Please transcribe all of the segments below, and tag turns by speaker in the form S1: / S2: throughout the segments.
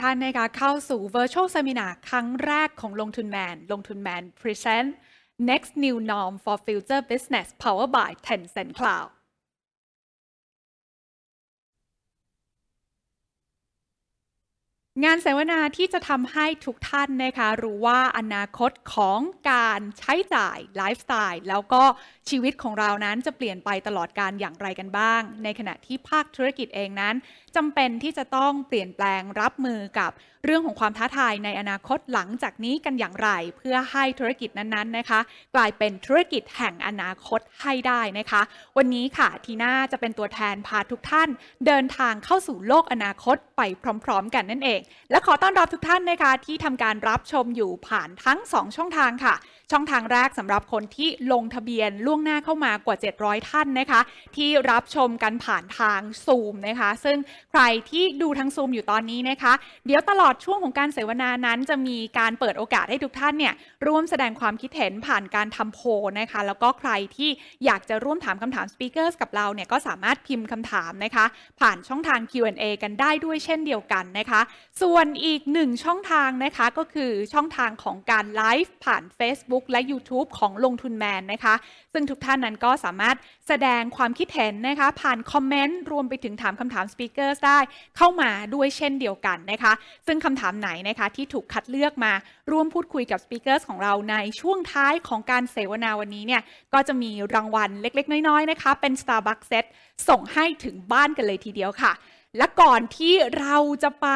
S1: ท่านนะคะเข้าสู่ Virtual Seminar ครั้งแรกของลงทุนแมน ลงทุนแมน Present Next New Norm for Future Business Powered by Tencent Cloud งานเสวนาที่จะทำให้ทุกท่านนะคะรู้ว่าอนาคตของการใช้จ่ายไลฟ์สไตล์แล้วก็ชีวิตของเรานั้นจะเปลี่ยนไปตลอดการอย่างไรกันบ้าง ในขณะที่ภาคธุรกิจเองนั้นจำเป็นที่จะต้องเปลี่ยนแปลงรับมือกับเรื่องของความท้าทายในอนาคตหลังจากนี้กันอย่างไร เพื่อให้ธุรกิจนั้นๆนะคะ กลายเป็นธุรกิจแห่งอนาคตให้ได้นะคะ วันนี้ค่ะทีน่าจะเป็นตัวแทนพาทุกท่าน เดินทางเข้าสู่โลกอนาคตไปพร้อม ๆ กันนั่นเอง และขอต้อนรับทุกท่านนะคะที่ทำการรับชมอยู่ผ่านทั้ง 2 ช่องทางค่ะ ช่องทางแรกสำหรับคนที่ลงทะเบียนล่วงหน้าเข้ามากว่า 700 ท่านนะคะ ที่รับชมกันผ่านทางซูมนะคะ ซึ่งใครที่ดูทางซูมอยู่ตอนนี้นะคะ เดี๋ยวตลอดช่วงของการเสวนานั้นจะมีการเปิดโอกาสให้ทุกท่านเนี่ยร่วมแสดงความคิดเห็นผ่านการทำโพลนะคะ แล้วก็ใครที่อยากจะร่วมถามคำถามสปีกเกอร์สกับเราเนี่ยก็สามารถพิมพ์คำถามนะคะ ผ่านช่องทาง Q&A กันได้ด้วยเช่นเดียวกันนะคะ ส่วนอีกหนึ่งช่องทางนะคะก็คือช่องทางของการไลฟ์ผ่าน Facebook และ YouTube ของลงทุนแมนนะคะ ซึ่งทุกท่านนั้นก็สามารถแสดงความคิดเห็นนะคะ ผ่าน comment รวมไปถึงถามคำถาม speaker ได้เข้ามาด้วยเช่นเดียวกันนะคะ ซึ่งคำถามไหนนะคะที่ถูกคัดเลือกมาร่วมพูดคุยกับ speaker ของเราในช่วงท้ายของการเสวนาวันนี้เนี่ยก็จะมีรางวัลเล็กๆ น้อยๆนะคะ เป็น Starbucks Set ส่งให้ถึงบ้านกันเลยทีเดียวค่ะ และก่อนที่เราจะไป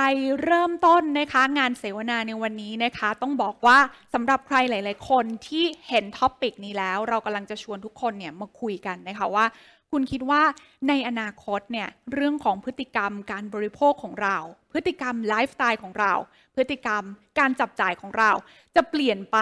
S1: เริ่มต้นนะคะ งานเสวนาในวันนี้นะคะ ต้องบอกว่าสำหรับใครหลาย ๆ คนที่เห็น topic นี้แล้ว เรากำลังจะชวนทุกคนเนี่ยมาคุยกันนะคะว่า คุณคิดว่าในอนาคตเนี่ยเรื่องของพฤติกรรมการบริโภคของเรา พฤติกรรมไลฟ์สไตล์ของเรา พฤติกรรมการจับจ่ายของเรา จะเปลี่ยนไป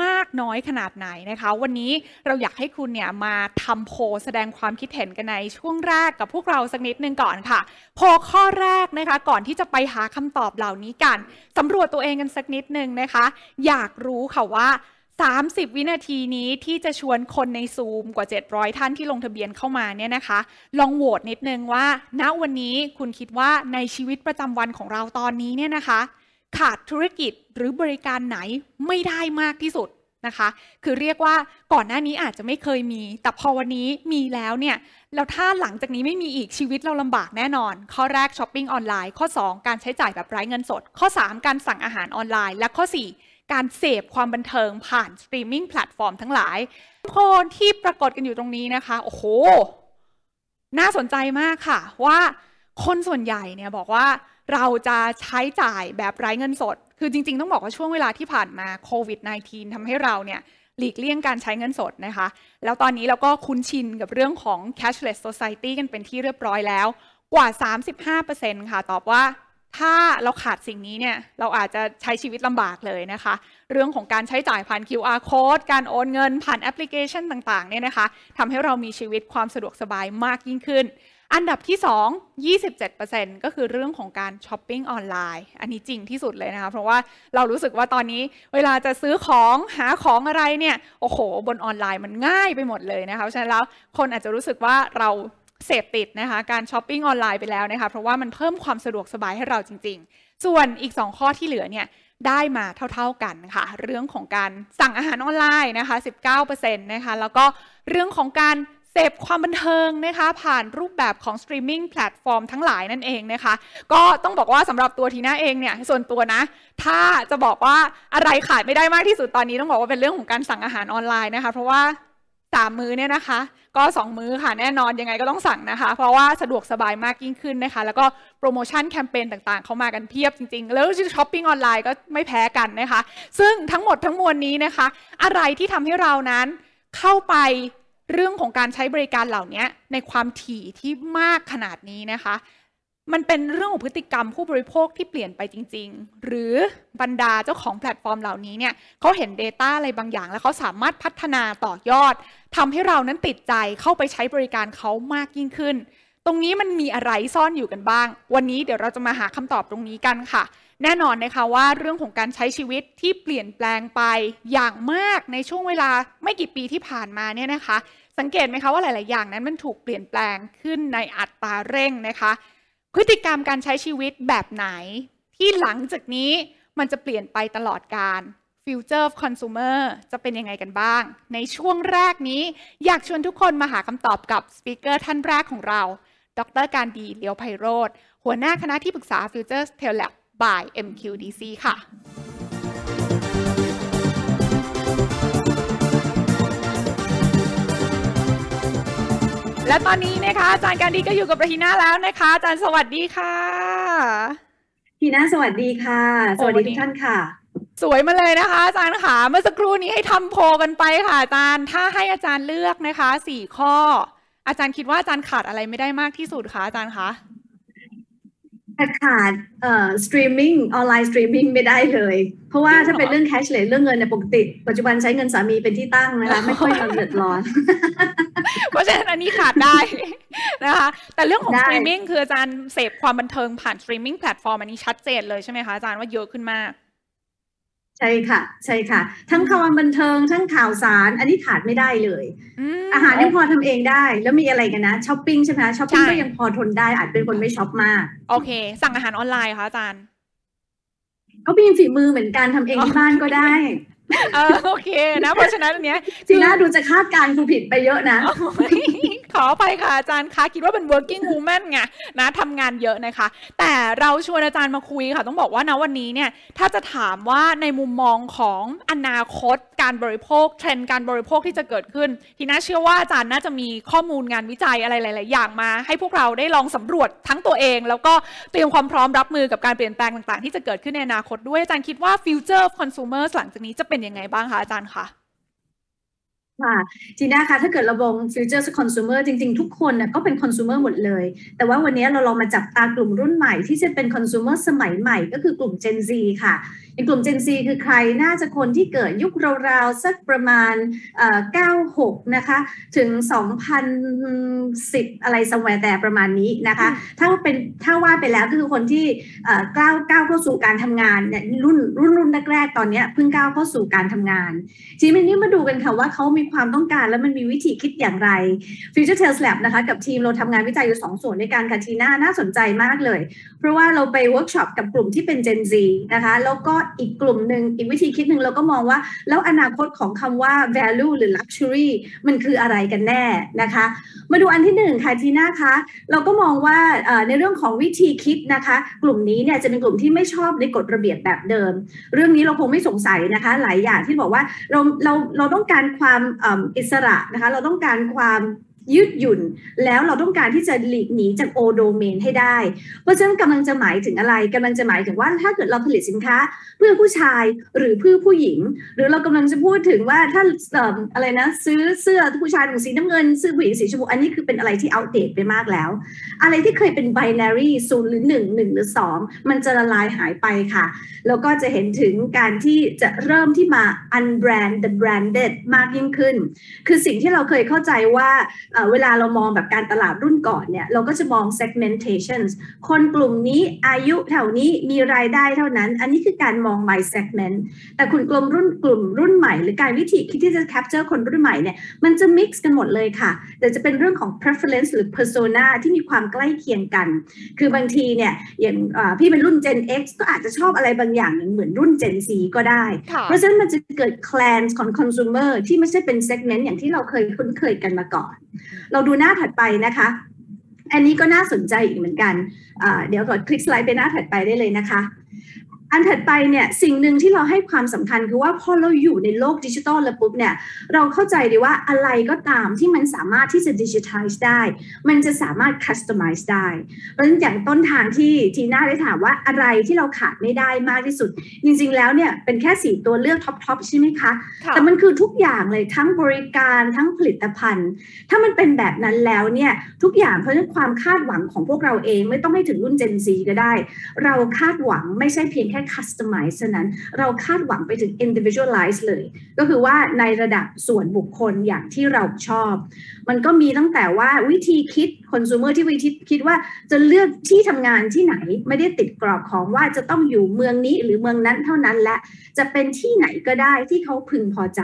S1: มากน้อยขนาดไหนนะคะ วันนี้เราอยากให้คุณเนี่ยมาทำโพลแสดงความคิดเห็นกันในช่วงแรกกับพวกเราสักนิดนึงก่อนค่ะ โพลข้อแรกนะคะ ก่อนที่จะไปหาคำตอบเหล่านี้กันสำรวจตัวเองกันสักนิดนึงนะคะ อยากรู้ค่ะว่า 30 วินาทีนี้ที่จะชวนคนในซูมกว่า 700 ท่านที่ลงทะเบียนเข้ามาเนี่ยนะคะ ลองโหวตนิดนึงว่า ณวันนี้คุณคิดว่าในชีวิตประจำวันของเราตอนนี้เนี่ยนะคะ ขาดธุรกิจหรือบริการไหนไม่ได้มากที่สุดนะคะ คือเรียกว่าก่อนหน้านี้อาจจะไม่เคยมี แต่พอวันนี้มีแล้วเนี่ยแล้วถ้าหลังจากนี้ไม่มีอีกชีวิตเราลำบากแน่นอน ข้อแรกช้อปปิ้งออนไลน์ข้อ 2 การใช้จ่ายแบบไร้เงินสด ข้อ 3 การสั่งอาหารออนไลน์ และข้อ 4 การเสพความบันเทิงผ่าน streaming platform ทั้งหลายคนที่ปรากฏกันอยู่ตรงนี้นะคะ โอ้โห น่าสนใจมากค่ะ ว่าคนส่วนใหญ่เนี่ยบอกว่าเราจะใช้จ่ายแบบไร้เงินสด คือจริง ๆ ต้องบอกว่าช่วงเวลาที่ผ่านมาโควิด -19 ทำให้เราเนี่ยหลีกเลี่ยงการใช้เงินสดนะคะ แล้วตอนนี้เราก็คุ้นชินกับเรื่องของ cashless society กันเป็นที่เรียบร้อยแล้ว กว่า 35%ค่ะ ตอบว่า ถ้าเราขาดสิ่งนี้เนี่ยเราอาจจะใช้ชีวิตลำบากเลยนะคะ เรื่องของการใช้จ่ายผ่าน QR code การโอนเงินผ่านแอปพลิเคชันต่างๆเนี่ยนะคะทำให้เรามีชีวิตความสะดวกสบายมากยิ่งขึ้น อันดับที่ 2 27%ก็คือเรื่องของการช้อปปิ้งออนไลน์ อันนี้จริงที่สุดเลยนะคะ เพราะว่าเรารู้สึกว่าตอนนี้เวลาจะซื้อของหาของอะไรเนี่ยโอ้โห บนออนไลน์มันง่ายไปหมดเลยนะคะฉะนั้นแล้วคนอาจจะรู้สึกว่าเรา เสพติดนะคะการช้อปปิ้งออนไลน์ไปแล้วนะคะเพราะว่ามันเพิ่มความสะดวกสบายให้เราจริง ๆ ส่วนอีก 2 ข้อที่เหลือเนี่ยได้มาเท่า ๆกันค่ะ เรื่องของการสั่งอาหารออนไลน์นะคะ19%นะคะแล้วก็เรื่องของการเสพความบันเทิงนะคะผ่านรูปแบบของ streaming platform ทั้งหลายนั่นเองนะคะ ก็ต้องบอกว่าสำหรับตัวทีน่าเองเนี่ยส่วนตัวนะ ถ้าจะบอกว่าอะไรขาดไม่ได้มากที่สุดตอนนี้ต้องบอกว่าเป็นเรื่องของการสั่งอาหารออนไลน์นะคะ เพราะว่า สามมื้อเนี่ยนะคะ ก็ 2 มื้อค่ะแน่นอนยังไงก็ต้องสั่งนะคะ เพราะว่าสะดวกสบายมากยิ่งขึ้นนะคะ แล้วก็โปรโมชั่นแคมเปญต่างๆ เข้ามากันเพียบจริงๆ แล้วช้อปปิ้งออนไลน์ก็ไม่แพ้กันนะคะ ซึ่งทั้งหมดทั้งมวลนี้นะคะ อะไรที่ทำให้เรานั้นเข้าไปเรื่องของการใช้บริการเหล่านี้ในความถี่ที่มากขนาดนี้นะคะ มันเป็นเรื่องของพฤติกรรมผู้บริโภคที่เปลี่ยนไปจริง ๆ หรือบรรดาเจ้าของแพลตฟอร์มเหล่านี้เนี่ยเขาเห็น Data อะไรบางอย่าง แล้วเขาสามารถพัฒนาต่อยอดทำให้เรานั้นติดใจเข้าไปใช้บริการเขามากยิ่งขึ้น ตรงนี้มันมีอะไรซ่อนอยู่กันบ้าง วันนี้เดี๋ยวเราจะมาหาคำตอบตรงนี้กันค่ะ แน่นอนนะคะว่าเรื่องของการใช้ชีวิตที่เปลี่ยนแปลงไปอย่างมากในช่วงเวลาไม่กี่ปีที่ผ่านมาเนี่ยนะคะ สังเกตไหมคะว่าหลาย ๆ อย่างนั้นมันถูกเปลี่ยนแปลงขึ้นในอัตราเร่งนะคะ พฤติกรรมการใช้ชีวิตแบบไหน ที่หลังจากนี้มันจะเปลี่ยนไปตลอดการ Future of Consumer จะเป็นยังไงกันบ้าง ในช่วงแรกนี้อยากชวนทุกคนมาหาคำตอบกับสปีกเกอร์ท่านแรกของเรา ดรการดีเลียวไพโรธหัวหน้าคณะที่ปรึกษา Future t e l Lab by MQDC ค่ะ และตอนนี้นะคะอาจารย์การดีก็อยู่กับประทีน่าแล้วนะคะอาจารย์สวัสดีค่ะ
S2: ทีน่าสวัสดีค่ะ สวัสดีทุกท่านค่ะ
S1: สวยมาเลยนะคะ อาจารย์ค่ะเมื่อสักครู่นี้ให้ทำโพลกันไปค่ะอาจารย์ถ้าให้อาจารย์เลือกนะคะสี่ข้อ อาจารย์คิดว่าอาจารย์ขาดอะไรไม่ได้มากที่สุดคะอาจารย์คะ
S2: ขาดเอ่อสตรีมมิ่งออนไลน์สตรีมมิ่งไม่ได้เลย เพราะว่าถ้าเป็นเรื่อง cashless เรื่องเงินเนี่ยปกติ ปัจจุบันใช้เงินสามีเป็นที่ตั้งนะคะไม่ค่อยเราเดือดร้อน
S1: เพราะฉะนั้นอันนี้ขาดได้นะคะ แต่เรื่องของสตรีมมิ่งคืออาจารย์เสพความบันเทิงผ่าน streaming platform อันนี้ชัดเจนเลยใช่ไหมคะอาจารย์ว่าเยอะขึ้นมาก
S2: ใช่ค่ะ ใช่ค่ะ ทั้งข่าวบันเทิงทั้งข่าวสาร อันนี้ขาดไม่ได้เลย อาหารยังพอทำเองได้ แล้วมีอะไรกันนะช้อปปิ้งใช่ไหมช้อปปิ้งก็ยังพอทนได้อาจเป็นคนไม่ช็อปมาก
S1: โอเค สั่งอาหารออนไลน์ค่ะอาจารย์
S2: ก็มีฝีมือเหมือนกันทำเองที่บ้านก็ได้
S1: เออโอเคนะ เพราะฉะนั้นอันเนี้ย
S2: จีน่าดูจะคาดการคูผิดไปเยอะนะ
S1: ขอไปค่ะอาจารย์คะคิดว่าเป็น working woman ไงนะทำงานเยอะนะคะ แต่เราชวนอาจารย์มาคุยค่ะ ต้องบอกว่านะวันนี้เนี่ยถ้าจะถามว่าในมุมมองของอนาคตการบริโภคเทรนด์การบริโภคที่จะเกิดขึ้น ทีน่าเชื่อว่าอาจารย์น่าจะมีข้อมูลงานวิจัยอะไรหลาย ๆ อย่างมา ให้พวกเราได้ลองสำรวจทั้งตัวเอง แล้วก็เตรียมความพร้อมรับมือกับการเปลี่ยนแปลงต่าง ๆ ที่จะเกิดขึ้นในอนาคตด้วยอาจารย์คิดว่า future consumer หลังจากนี้จะเป็นยังไงบ้างคะอาจารย์คะ
S2: ค่ะจีน่าคะถ้าเกิดเรามอง future consumer จริง ๆ ทุกคนน่ะก็เป็น consumer หมดเลย แต่ว่าวันนี้เราลองมาจับตากลุ่มรุ่นใหม่ที่จะเป็น consumer สมัยใหม่ก็คือกลุ่ม Gen Z ค่ะ ในกลุ่ม Gen Z คือใครน่าจะคนที่เกิดยุคราวๆสักประมาณเอ่อ96 นะคะ ถึง 2010 อะไรสมัยแต่ประมาณนี้นะคะ ถ้าเป็นถ้าว่าไปแล้วก็คือคนที่เอ่อก้าวก้าวเข้าสู่การทำงานเนี่ยรุ่นรุ่นรุ่นแรกๆตอนนี้เพิ่งก้าวเข้าสู่การทำงาน ทีนี้มาดูกันค่ะว่าเขามีความต้องการและมันมีวิธีคิดอย่างไร Future Tales Lab นะคะกับทีมเราทำงานวิจัยอยู่ 2 ส่วนในการค่ะทีน่าน่าสนใจมากเลย เพราะว่าเราไปเวิร์กช็อปกับกลุ่มที่เป็น Gen Z นะคะ แล้วก็อีกกลุ่มหนึ่งอีกวิธีคิดหนึ่งเราก็มองว่า แล้วอนาคตของคำว่า value หรือ luxury มันคืออะไรกันแน่นะคะ มาดูอันที่หนึ่งค่ะทีน่าคะเราก็มองว่าในเรื่องของวิธีคิดนะคะ กลุ่มนี้เนี่ยจะเป็นกลุ่มที่ไม่ชอบในกฎระเบียบแบบเดิม เรื่องนี้เราคงไม่สงสัยนะคะ หลายอย่างที่บอกว่าเราเราเราต้องการความอิสระนะคะ เราต้องการความ ยืดหยุ่น แล้วเราต้องการที่จะหลีกหนีจากโอโดเมนให้ได้ เพราะฉะนั้นกำลังจะหมายถึงอะไรกำลังจะหมายถึงว่าถ้าเกิดเราผลิตสินค้า เพื่อผู้ชายหรือเพื่อผู้หญิง หรือเรากำลังจะพูดถึงว่าถ้าอะไรนะ ซื้อเสื้อผู้ชายสีน้ำเงินซื้อผู้หญิงสีชมพูอันนี้คือเป็นอะไรที่อัปเดตไปมากแล้ว อะไรที่เคยเป็นไบนารีศูนย์หรือหนึ่งหนึ่งหรือสองมันจะละลายหายไปค่ะ แล้วก็จะเห็นถึงการที่จะเริ่มที่มา unbrand the branded มากยิ่งขึ้น คือสิ่งที่เราเคยเข้าใจว่าเวลาเรามองแบบการตลาดรุ่นก่อนเนี่ยเราก็จะมอง segmentation คนกลุ่มนี้อายุเท่านี้มีรายได้เท่านั้น อันนี้คือการมอง by segment แต่คุณกลุ่มรุ่นกลุ่มรุ่นใหม่ หรือการวิธีคิดที่จะ capture คนรุ่นใหม่เนี่ยมันจะ mix กันหมดเลยค่ะ แต่จะเป็นเรื่องของ preference หรือ persona ที่มีความใกล้เคียงกัน คือบางทีเนี่ยอย่างพี่เป็นรุ่น Gen X ก็อาจจะชอบอะไรบางอย่างเหมือนรุ่น Gen Z ก็ได้ เพราะฉะนั้นมันจะเกิด clans ของ consumer ที่ไม่ใช่เป็น segment อย่างที่เราเคยคุ้นเคยกันมาก่อนเราดูหน้าถัดไปนะคะ อันนี้ก็น่าสนใจอีกเหมือนกัน เดี๋ยวกดคลิกสไลด์ไปหน้าถัดไปได้เลยนะคะ อันถัดไปเนี่ยสิ่งหนึ่งที่เราให้ความสำคัญคือว่าพอเราอยู่ในโลกดิจิทัลแล้วปุ๊บเนี่ยเราเข้าใจดีว่าอะไรก็ตามที่มันสามารถที่จะดิจิทัลได้ มันจะสามารถคัสตอมไมซ์ได้ เพราะฉะนั้นอย่างต้นทางที่ทีน่าได้ถามว่าอะไรที่เราขาดไม่ได้มากที่สุด จริงๆแล้วเนี่ยเป็นแค่สี่ตัวเลือกท็อปๆใช่ไหมคะ แต่มันคือทุกอย่างเลยทั้งบริการทั้งผลิตภัณฑ์ ถ้ามันเป็นแบบนั้นแล้วเนี่ยทุกอย่างเพราะฉะนั้นความคาดหวังของพวกเราเองไม่ต้องให้ถึงรุ่น Gen Z ก็ได้ เราคาดหวังไม่ใช่เพียงแค่ค่ customize เท่านั้นเราคาดหวังไปถึง individualize เลย ก็คือว่าในระดับส่วนบุคคลอย่างที่เราชอบ มันก็มีตั้งแต่ว่าวิธีคิด consumer ที่วิธีคิดว่าจะเลือกที่ทำงานที่ไหนไม่ได้ติดกรอบของว่าจะต้องอยู่เมืองนี้หรือเมืองนั้นเท่านั้นและจะเป็นที่ไหนก็ได้ที่เขาพึงพอใจ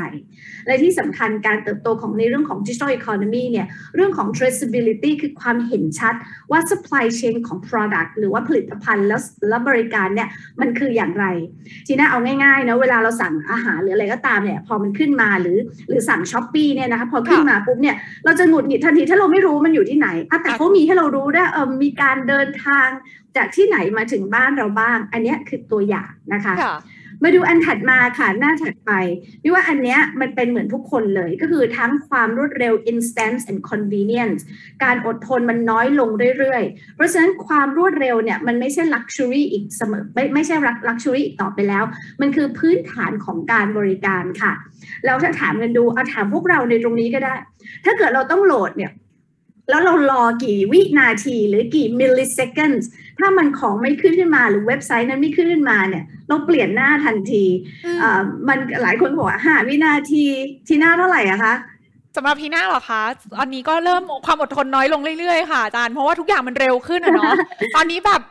S2: และที่สำคัญการเติบโตของในเรื่องของ digital economy เนี่ยเรื่องของ traceability คือความเห็นชัดว่า supply chain ของ product หรือว่าผลิตภัณฑ์แล้วและบริการเนี่ยมันคืออย่างไร ทีน่าเอาง่ายๆนะเวลาเราสั่งอาหารหรืออะไรก็ตามเนี่ยพอมันขึ้นมาหรือหรือสั่งช้อปปีเนี่ยนะคะพอขึ้นมาปุ๊บเนี่ยเราจะหงุดหงิดทันทีถ้าเราไม่รู้มันอยู่ที่ไหนแต่เขามีให้เรารู้ได้เออมีการเดินทางจากที่ไหนมาถึงบ้านเราบ้าง อันนี้คือตัวอย่างนะคะมาดูอันถัดมาค่ะหน้าถัดไปพี่ว่าอันเนี้ยมันเป็นเหมือนทุกคนเลยก็คือทั้งความรวดเร็ว instant and convenience การอดทนมันน้อยลงเรื่อยๆ เพราะฉะนั้นความรวดเร็วเนี่ยมันไม่ใช่ luxury อีกเสมอไม่ไม่ใช่ luxury อีกต่อไปแล้ว มันคือพื้นฐานของการบริการค่ะแล้วถ้าถามกันดูเอาถามพวกเราในตรงนี้ก็ได้ ถ้าเกิดเราต้องโหลดเนี่ย แล้วเรารอกี่วินาทีหรือกี่ milliseconds ถ้ามันของไม่ขึ้นขึ้นมาหรือเว็บไซต์นั้นไม่ขึ้นขึ้นมาเนี่ยเราเปลี่ยนหน้าทันทีมันหลายคนบอกว่าห้าวินาทีทีหน้าเท่าไหร่อะคะ
S1: สำหรับพีหน้าหรอคะอันนี้ก็เริ่มความอดทนน้อยลงเรื่อยๆค่ะอาจารย์เพราะว่าทุกอย่างมันเร็วขึ้นอะเนาะตอนนี้แบบ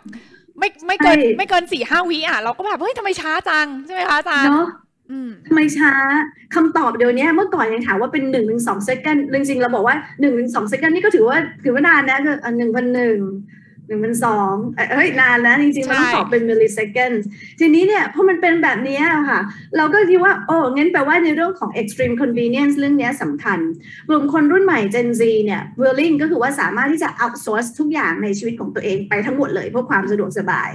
S1: ไม่ไม่เกินไม่เกินสี่ห้าวิอะเราก็แบบเฮ้ยทำไมช้าจังใช่ไหมคะอาจารย์
S2: ทำไมช้าคำตอบเดี๋ยวนี้เมื่อก่อนยังถามว่าเป็นหนึ่งถึงสองเซกันจริงๆเราบอกว่าหนึ่งถึงสองเซกันนี่ก็ถือว่าถือว่านานนะคือหนึ่งพันหนึ่ง หนึ่งพันสองเฮ้ยนานนะจริงๆมันต้องตอบเป็น milliseconds ทีนี้เนี่ยพอมันเป็นแบบนี้ค่ะ เราก็คิดว่า โอ้งั้นแปลว่าในเรื่องของ extreme convenience เรื่องนี้สำคัญ กลุ่มคนรุ่นใหม่ Gen Z เนี่ย willing ก็คือว่าสามารถที่จะ outsource ทุกอย่างในชีวิตของตัวเองไปทั้งหมดเลยเพื่อความสะดวกสบาย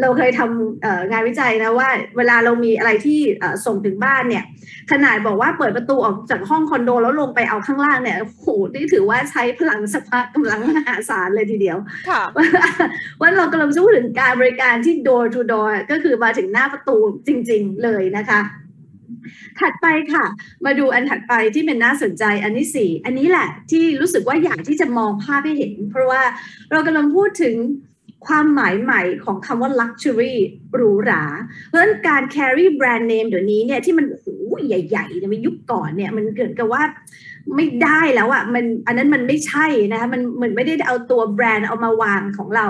S2: เราเคยทำงานวิจัยนะว่า เวลาเรามีอะไรที่ส่งถึงบ้านเนี่ยขนาดบอกว่าเปิดประตูออกจากห้องคอนโดแล้วลงไปเอาข้างล่างเนี่ยโหนี่ถือว่าใช้พลังสภาพกำลังมหาศาลเลยทีเดียวว่าเรากำลังพูดถึงการบริการที่ door to door ก็คือมาถึงหน้าประตูจริง ๆ เลยนะคะ ถัดไปค่ะ มาดูอันถัดไปที่เป็นน่าสนใจอันที่สี่อันนี้แหละที่รู้สึกว่าอยากที่จะมองภาพให้เห็น เพราะว่าเรากำลังพูดถึงความหมายใหม่ของคำว่า luxury หรูหรา เพราะฉะนั้นการ carry brand name เดี๋ยวนี้เนี่ยที่มันโอ้ใหญ่ๆในยุคก่อนเนี่ยมันเกิดกับว่า ไม่ได้แล้วอะ่ะมันอันนั้นมันไม่ใช่นะคะมันเหมือนไม่ได้เอาตัวแบรนด์เอามาวางของเรา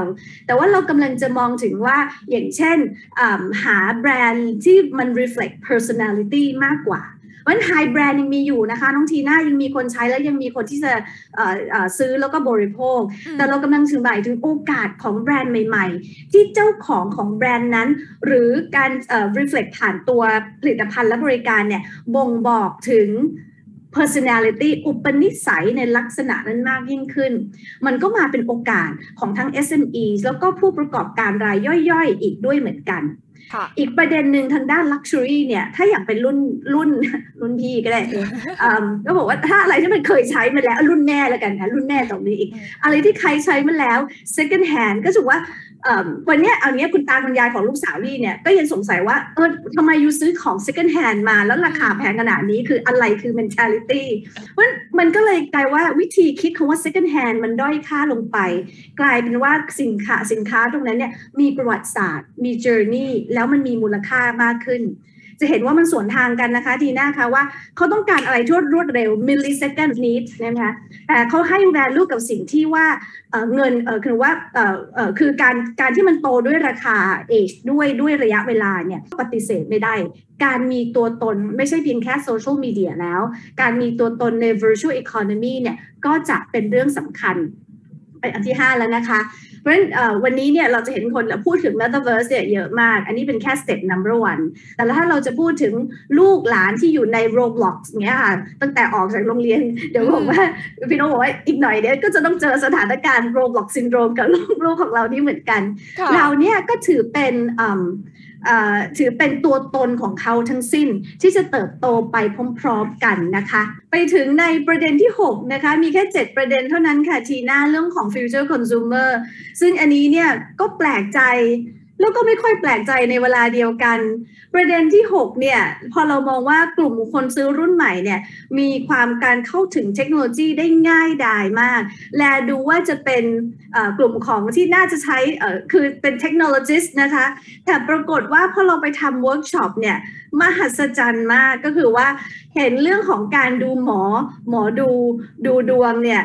S2: แต่ว่าเรากำลังจะมองถึงว่าอย่างเช่นหาแบรนด์ที่มัน reflect personality มากกว่าวันไฮแบรนด์ยังมีอยู่นะคะน้องทีน่ายังมีคนใช้แล้วยังมีคนที่จะซื้อแล้วก็บริโภค แต่เรากำลังถึงหมายถึงโอกาสของแบรนด์ใหม่ ๆ ที่เจ้าของของแบรนด์นั้น หรือการ reflect ผ่านตัวผลิตภัณฑ์และบริการเนี่ยบ่งบอกถึง personality อุปนิสัยในลักษณะนั้นมากยิ่งขึ้น มันก็มาเป็นโอกาสของทั้ง SME แล้วก็ผู้ประกอบการรายย่อยๆ อีกด้วยเหมือนกัน อีกประเด็นหนึ่งทางด้าน Luxury เนี่ย ถ้าอย่างเป็นรุ่นรุ่นรุ่นพี่ก็ได้ก็บอกว่าถ้าอะไรที่มันเคยใช้มาแล้ว รุ่นแม่แล้วกันนะรุ่นแม่ตรงนี้อีก อะไรที่ใครใช้มาแล้ว second hand ก็ถือว่า วันนี้เอาเนี้ยคุณตาคุณยายของลูกสาวลี่เนี่ยก็ยังสงสัยว่าเออทำไมยูซื้อของ second hand มาแล้วราคาแพงขนาดนี้คืออะไรคือ mentality เพราะมันก็เลยกลายว่าวิธีคิดคำว่า second hand มันด้อยค่าลงไป กลายเป็นว่าสินค้าสินค้าตรงนั้นเนี่ยมีประวัติศาสตร์ มี journey แล้วมันมีมูลค่ามากขึ้น จะเห็นว่ามันสวนทางกันนะคะทีน้าคะว่าเขาต้องการอะไรที่รวดเร็ว millisecond need นะคะแต่เขาให้ value กับสิ่งที่ว่าเงินคือว่าคือการการที่มันโตด้วยราคา age ด้วยด้วยระยะเวลาเนี่ยปฏิเสธไม่ได้ การมีตัวตนไม่ใช่เพียงแค่โซเชียลมีเดียแล้ว การมีตัวตนใน virtual economy เนี่ยก็จะเป็นเรื่องสำคัญไปอันที่ 5 แล้วนะคะ เพราะฉะนั้นวันนี้เนี่ยเราจะเห็นคนพูดถึง Metaverse เนี่ยเยอะมาก อันนี้เป็นแค่ step number one แต่ถ้าเราจะพูดถึงลูกหลานที่อยู่ใน Roblox เงี้ยค่ะ ตั้งแต่ออกจากโรงเรียน เดี๋ยวบอกว่าพี่น้องบอกว่าอีกหน่อยเนี่ยก็จะต้องเจอสถานการณ์ Roblox syndrome กับลูกของเรานี่เหมือนกัน เราเนี่ยก็ถือเป็น ถือเป็นตัวตนของเขาทั้งสิ้นที่จะเติบโตไปพร้อมๆกันนะคะ ไปถึงในประเด็นที่ 6 นะคะ มีแค่ 7 ประเด็นเท่านั้นค่ะทีหน้าเรื่องของ future consumer ซึ่งอันนี้เนี่ยก็แปลกใจ แล้วก็ไม่ค่อยแปลกใจในเวลาเดียวกัน ประเด็นที่ 6 เนี่ย พอเรามองว่ากลุ่มคนซื้อรุ่นใหม่เนี่ย มีความการเข้าถึงเทคโนโลยีได้ง่ายดายมาก และดูว่าจะเป็นกลุ่มของที่น่าจะใช้คือเป็นเทคโนโลยีนะคะ แต่ปรากฏว่าพอเราไปทำเวิร์กช็อปเนี่ย มหัศจรรย์มากก็คือว่าเห็นเรื่องของการดูหมอหมอดูดูดวงเนี่ย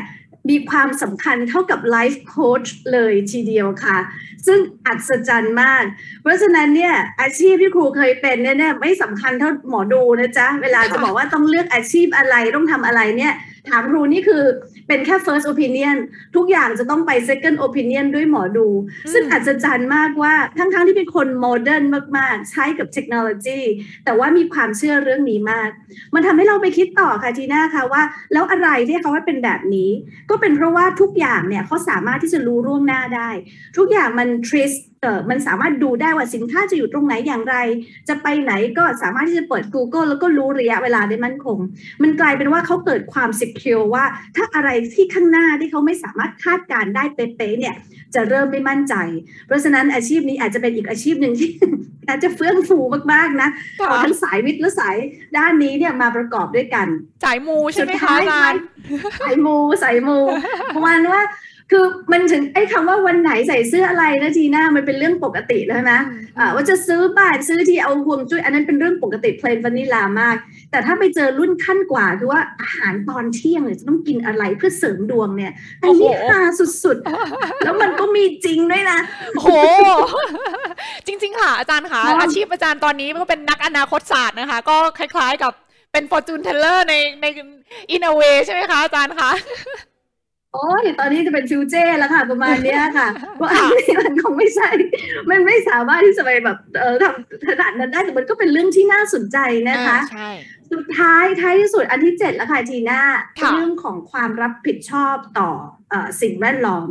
S2: มีความสำคัญเท่ากับ life coach เลยทีเดียวค่ะ ซึ่งอัศจรรย์มาก เพราะฉะนั้นเนี่ยอาชีพที่ครูเคยเป็นเนี่ยไม่สำคัญเท่าหมอดูนะจ๊ะ เวลาจะบอกว่าต้องเลือกอาชีพอะไรต้องทำอะไรเนี่ย ถามครูนี่คือเป็นแค่ first opinion ทุกอย่างจะต้องไป second opinion ด้วยหมอดู ซึ่งอัศจรรย์มากว่าทั้งๆทที่เป็นคนโมเดิร์นมากๆ ใช้กับเทคโนโลยีแต่ว่ามีความเชื่อเรื่องนี้มาก มันทำให้เราไปคิดต่อค่ะทีน่าค่ะว่า แล้วอะไรที่เขาว่าเป็นแบบนี้ ก็เป็นเพราะว่าทุกอย่างเนี่ยเขาสามารถที่จะรู้ร่วงหน้าได้ ทุกอย่างมัน trace เออมันสามารถดูได้ว่าสินค้าจะอยู่ตรงไหนอย่างไร จะไปไหนก็สามารถที่จะเปิด Google แล้วก็รู้ระยะเวลาได้มั่นคง มันกลายเป็นว่าเขาเกิดความ secure ว่าถ้าอะไรที่ข้างหน้าที่เขาไม่สามารถคาดการได้เป๊ะๆเนี่ยจะเริ่มไม่มั่นใจ เพราะฉะนั้นอาชีพนี้อาจจะเป็นอีกอาชีพหนึ่งที่น่าจะเฟื่องฟูมากๆนะทั้งสายวิทย์และสายด้านนี้เนี่ยมาประกอบด้วยกัน
S1: สายมูใช่ไหมคะอาจารย์
S2: สายมูสายมูประมาณว่า คือมันถึงไอ้คำว่าวันไหนใส่เสื้ออะไรนะจีน่ามันเป็นเรื่องปกติแล้วนะอ่าว่าจะซื้อบ้านซื้อที่เอาห่วงจุ้ยอันนั้นเป็นเรื่องปกติเพลนวานิลามาก แต่ถ้าไปเจอรุ่นขั้นกว่าคือว่าอาหารตอนเที่ยงเนี่ยจะต้องกินอะไรเพื่อเสริมดวงเนี่ยอันนี้ฮาสุดๆ แล้วมันก็มีจริงด้วยนะ
S1: โหจริง ๆ ค่ะ อาจารย์ค่ะอาชีพอาจารย์ตอนนี้ก็เป็นนักอนาคตศาสตร์นะคะ ก็คล้าย ๆ กับเป็น fortune teller ในในอินเวใช่ไหมคะอาจารย์คะ
S2: โอ้ยตอนนี้จะเป็น future แล้วค่ะ ประมาณนี้ค่ะเพราะอันนี้มันคงไม่ใช่ มันไม่สามารถที่จะไปแบบเออทำขนาดนั้นได้แต่มันก็เป็นเรื่องที่น่าสนใจนะคะใช่สุดท้ายท้ายที่สุดอันที่เจ็ดแล้วค่ะจีน่าเรื่องของความรับผิดชอบต่อ สิ่งแวดล้อม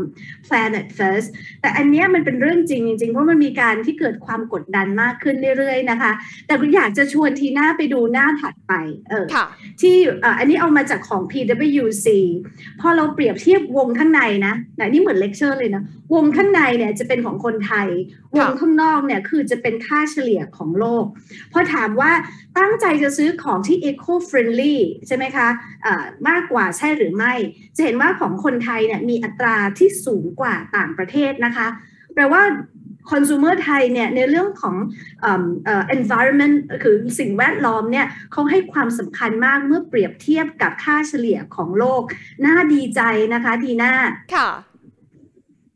S2: planet first แต่อันนี้มันเป็นเรื่องจริงจริงเพราะมันมีการที่เกิดความกดดันมากขึ้นเรื่อยๆนะคะ แต่คุณอยากจะชวนทีหน้าไปดูหน้าถัดไปเออที่อันนี้เอามาจากของ PwC พอเราเปรียบเทียบวงข้างในนะนี่เหมือนเลคเชอร์เลยนะ วงข้างในเนี่ยจะเป็นของคนไทย วงข้างนอกเนี่ยคือจะเป็นค่าเฉลี่ยของโลก พอถามว่าตั้งใจจะซื้อของที่ eco friendly ใช่ไหมคะะมากกว่าใช่หรือไม่ จะเห็นว่าของคนไทยเนี่ยมีอัตราที่สูงกว่าต่างประเทศนะคะ แปลว่าคอน sumer ไทยเนี่ยในเรื่องของ environment คือสิ่งแวดล้อมเนี่ยเขาให้ความสำคัญมากเมื่อเปรียบเทียบกับค่าเฉลี่ยของโลก น่าดีใจนะคะดีน่า
S1: ค่ะ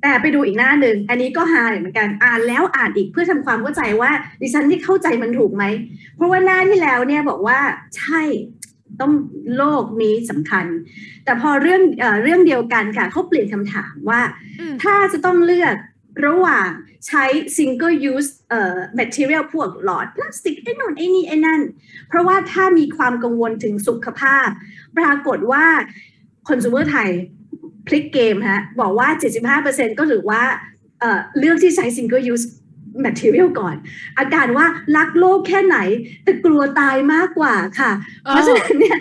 S2: แต่ไปดูอีกหน้าหนึ่ง อันนี้ก็ฮาเหมือนกันอ่านแล้วอ่านอีกเพื่อทำความเข้าใจว่าดิฉันที่เข้าใจมันถูกไหม เพราะว่าหน้าที่แล้วเนี่ยบอกว่าใช่ ต้องโลกนี้สำคัญ แต่พอเรื่องเอเรื่องเดียวกันค่ะเขาเปลี่ยนคำถามว่า ถ้าจะต้องเลือกระหว่างใช้ single use เอ่อ material พวกหลอดพลาสติกไอ้นู่นไอ้นี่ไอ้นั่น เพราะว่าถ้ามีความกังวลถึงสุขภาพ ปรากฏว่าคน sumer ไทยพลิกเกมฮะบอกว่า 75%ก็ถือว่าเอ่อเลือกที่ใช้ single use material ก่อน อาการว่ารักโลกแค่ไหน แต่กลัวตายมากกว่าค่ะ เพราะฉะนั้นเนี่ย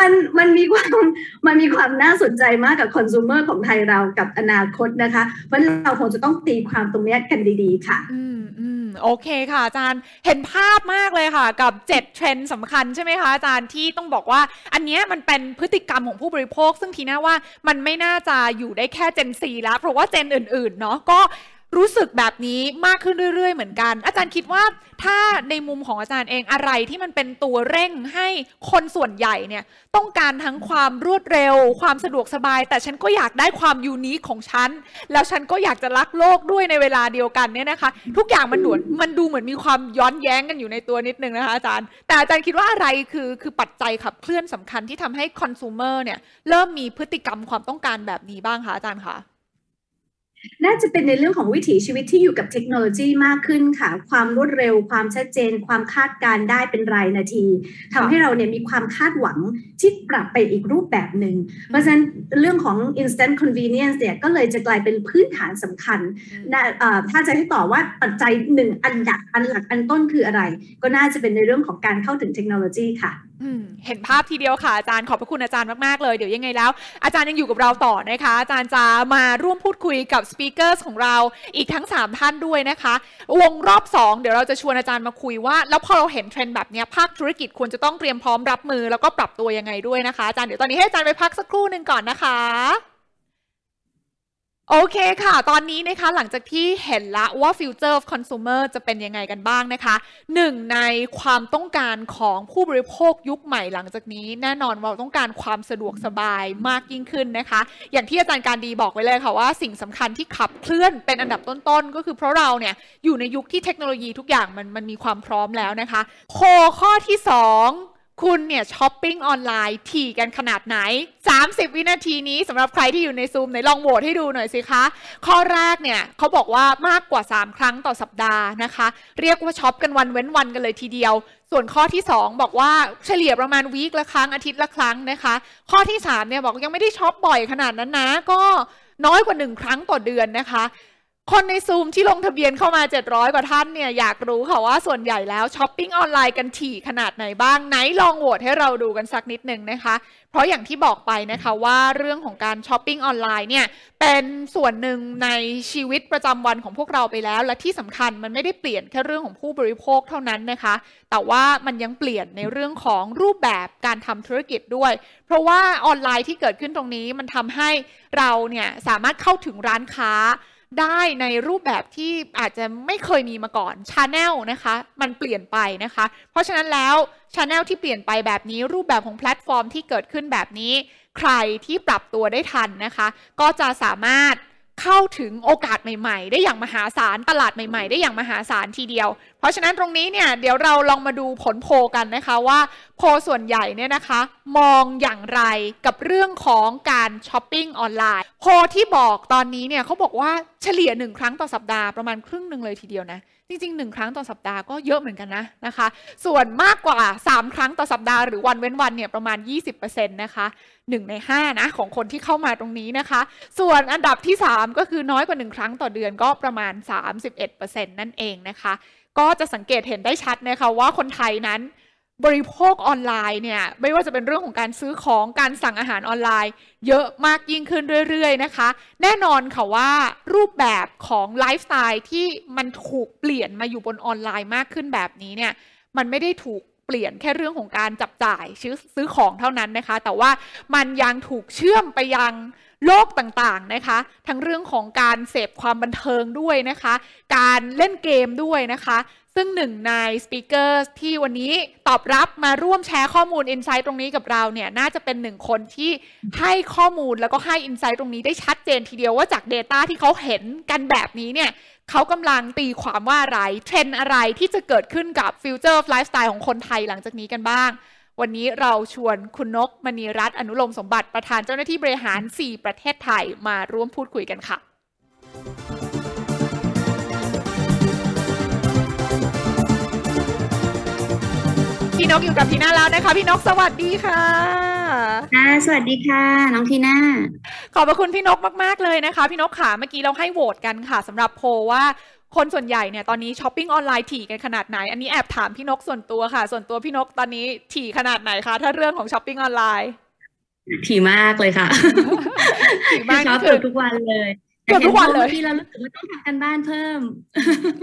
S2: มันมันมีความมันมีความน่าสนใจมากกับคอน sumer ของไทยเรากับอนาคตนะคะ เพราะเราคงจะต้องตีความตรงนี้กันดีๆ ค่ะ
S1: อืมอืมโอเคค่ะ อาจารย์เห็นภาพมากเลยค่ะ กับ 7 เทรนด์สำคัญใช่ไหมคะอาจารย์ที่ต้องบอกว่า อันนี้มันเป็นพฤติกรรมของผู้บริโภค ซึ่งทีน่าว่ามันไม่น่าจะอยู่ได้แค่เจนซีแล้ว เพราะว่าเจนอื่นๆเนาะก็ รู้สึกแบบนี้มากขึ้นเรื่อย ๆ เหมือนกัน อาจารย์คิดว่าถ้าในมุมของอาจารย์เองอะไรที่มันเป็นตัวเร่งให้คนส่วนใหญ่เนี่ยต้องการทั้งความรวดเร็ว ความสะดวกสบาย แต่ฉันก็อยากได้ความยูนิคของฉัน แล้วฉันก็อยากจะรักโลกด้วยในเวลาเดียวกันเนี่ยนะคะ ทุกอย่างมันด่วนมันดูเหมือนมีความย้อนแย้งกันอยู่ในตัวนิดนึงนะคะอาจารย์ แต่อาจารย์คิดว่าอะไรคือคือปัจจัยขับเคลื่อนสำคัญที่ทำให้คอน sumer เนี่ยเริ่มมีพฤติกรรมความต้องการแบบนี้บ้างคะอาจารย์คะ
S2: น่าจะเป็นในเรื่องของวิถีชีวิตที่อยู่กับเทคโนโลยีมากขึ้นค่ะ ความรวดเร็ว ความชัดเจน ความคาดการได้เป็นรายนาทีทำให้เราเนี่ยมีความคาดหวังที่ปรับไปอีกรูปแบบหนึ่งเพราะฉะนั้นเรื่องของ instant convenience เนี่ยก็เลยจะกลายเป็นพื้นฐานสำคัญนะถ้าจะให้ต่อว่าปัจจัยหนึ่งอันดับอันหลักอันต้นคืออะไร ก็น่าจะเป็นในเรื่องของการเข้าถึงเทคโนโลยีค่ะ
S1: อืม เห็นภาพทีเดียวค่ะอาจารย์ขอบพระคุณอาจารย์มากๆเลยเดี๋ยวยังไงแล้ว อาจารย์ยังอยู่กับเราต่อนะคะ อาจารย์จะมาร่วมพูดคุยกับ speaker ของเราอีกทั้ง 3 ท่านด้วยนะคะ วงรอบ 2 เดี๋ยวเราจะชวนอาจารย์มาคุยว่า แล้วพอเราเห็นเทรนด์แบบนี้ภาคธุรกิจควรจะต้องเตรียมพร้อมรับมือแล้วก็ปรับตัวยังไงด้วยนะคะอาจารย์เดี๋ยวตอนนี้ให้อาจารย์ไปพักสักครู่หนึ่งก่อนนะคะ โอเคค่ะ ตอนนี้นะคะหลังจากที่เห็นละว่า Future of Consumer จะเป็นยังไงกันบ้างนะคะหนึ่งในความต้องการของผู้บริโภคยุคใหม่หลังจากนี้ แน่นอนเราต้องการความสะดวกสบายมากยิ่งขึ้นนะคะ อย่างที่อาจารย์การดีบอกไว้เลยค่ะว่าสิ่งสำคัญที่ขับเคลื่อนเป็นอันดับต้นๆ ก็คือเพราะเราเนี่ยอยู่ในยุคที่เทคโนโลยีทุกอย่างมันมันมีความพร้อมแล้วนะคะโคข้อที่ 2 คุณเนี่ย shopping online ถี่กันขนาดไหน 30 วินาทีนี้สำหรับใครที่อยู่ในซูมไหนลองโหวตให้ดูหน่อยสิคะ ข้อแรกเนี่ยเขาบอกว่ามากกว่า 3 ครั้งต่อสัปดาห์นะคะ เรียกว่า shop กันวันเว้นวันกันเลยทีเดียว ส่วนข้อที่ 2 บอกว่าเฉลี่ยประมาณ week ละครั้งอาทิตย์ละครั้งนะคะ ข้อที่3เนี่ยบอกยังไม่ได้ shop บ่อยขนาดนั้นนะก็น้อยกว่า 1 ครั้งต่อเดือนนะคะ คนในซูมที่ลงทะเบียนเข้ามา 700 กว่าท่านเนี่ยอยากรู้ค่ะว่าส่วนใหญ่แล้ว shopping online กันถี่ขนาดไหนบ้างไหนลองโหวตให้เราดูกันสักนิดนึงนะคะ เพราะอย่างที่บอกไปนะคะว่าเรื่องของการ shopping online เนี่ยเป็นส่วนหนึ่งในชีวิตประจำวันของพวกเราไปแล้ว และที่สำคัญมันไม่ได้เปลี่ยนแค่เรื่องของผู้บริโภคเท่านั้นนะคะ แต่ว่ามันยังเปลี่ยนในเรื่องของรูปแบบการทำธุรกิจด้วย เพราะว่าออนไลน์ที่เกิดขึ้นตรงนี้มันทำให้เราเนี่ยสามารถเข้าถึงร้านค้า ได้ในรูปแบบที่อาจจะไม่เคยมีมาก่อน channel นะคะ มันเปลี่ยนไปนะคะ เพราะฉะนั้นแล้ว channel ที่เปลี่ยนไปแบบนี้ รูปแบบของแพลตฟอร์มที่เกิดขึ้นแบบนี้ ใครที่ปรับตัวได้ทันนะคะ ก็จะสามารถ เข้าถึงโอกาสใหม่ๆ ได้อย่างมหาศาลตลาดใหม่ๆ ได้อย่างมหาศาลทีเดียว เพราะฉะนั้นตรงนี้เนี่ยเดี๋ยวเราลองมาดูผลโพกันนะคะว่าโพส่วนใหญ่เนี่ยนะคะ มองอย่างไรกับเรื่องของการ shopping online poll ที่บอกตอนนี้เนี่ยเขาบอกว่าเฉลี่ยหนึ่งครั้งต่อสัปดาห์ประมาณครึ่งหนึ่งเลยทีเดียวนะ จริงๆหนึ่งครั้งต่อสัปดาห์ก็เยอะเหมือนกันนะนะคะ ส่วนมากกว่า 3 ครั้งต่อสัปดาห์หรือวันเว้นวันเนี่ยประมาณ 20%นะคะ1ใน5นะของคนที่เข้ามาตรงนี้นะคะ ส่วนอันดับที่ 3 ก็คือน้อยกว่า 1 ครั้งต่อเดือนก็ประมาณ 31%นั่นเองนะคะ ก็จะสังเกตเห็นได้ชัดนะคะว่าคนไทยนั้น บริโภคออนไลน์เนี่ยไม่ว่าจะเป็นเรื่องของการซื้อของการสั่งอาหารออนไลน์ เยอะมากยิ่งขึ้นเรื่อยๆนะคะ แน่นอนค่ะว่ารูปแบบของไลฟ์สไตล์ที่มันถูกเปลี่ยนมาอยู่บนออนไลน์มากขึ้นแบบนี้เนี่ยมันไม่ได้ถูกเปลี่ยนแค่เรื่องของการจับจ่ายซื้อซื้อของเท่านั้นนะคะ แต่ว่ามันยังถูกเชื่อมไปยังโลกต่างๆนะคะ ทั้งเรื่องของการเสพความบันเทิงด้วยนะคะ การเล่นเกมด้วยนะคะ ซึ่งหนึ่งใน speaker ที่วันนี้ตอบรับมาร่วมแชร์ข้อมูล insight ตรงนี้กับเราเนี่ยน่าจะเป็นหนึ่งคนที่ให้ข้อมูลแล้วก็ให้ insight ตรงนี้ได้ชัดเจนทีเดียวว่าจาก Data ที่เขาเห็นกันแบบนี้เนี่ยเขากำลังตีความว่าอะไร เทรนอะไรที่จะเกิดขึ้นกับ future lifestyle ของคนไทยหลังจากนี้กันบ้าง วันนี้เราชวนคุณนกมณีรัตน์อนุโลมสมบัติประธานเจ้าหน้าที่บริหาร 4 ประเทศไทยมาร่วมพูดคุยกันค่ะ พี่นกอยู่กับทีน่าแล้วนะคะ พี่นกสวัสดีค่ะ
S3: ค่ะ สวัสดีค่ะ น้องทีน่า
S1: ขอบพระคุณพี่นกมากๆเลยนะคะ พี่นกขาเมื่อกี้เราให้โหวตกันค่ะสำหรับโพลว่าคนส่วนใหญ่เนี่ยตอนนี้ shopping online ถี่กันขนาดไหน อันนี้แอบถามพี่นกส่วนตัวค่ะ ส่วนตัวพี่นกตอนนี้ถี่ขนาดไหนคะ ถ้าเรื่องของ shopping online
S3: ถี่มากเลยค่ะ
S1: ถี่มาก
S3: ชอบ
S1: นี่คือ
S3: เกือบทุกวันเลย
S1: เกือบทุกวันเลย
S3: แต่ห็โพมื่อกี้เรารู้สึกว่าต้องทำกันบ้านเพิ่ม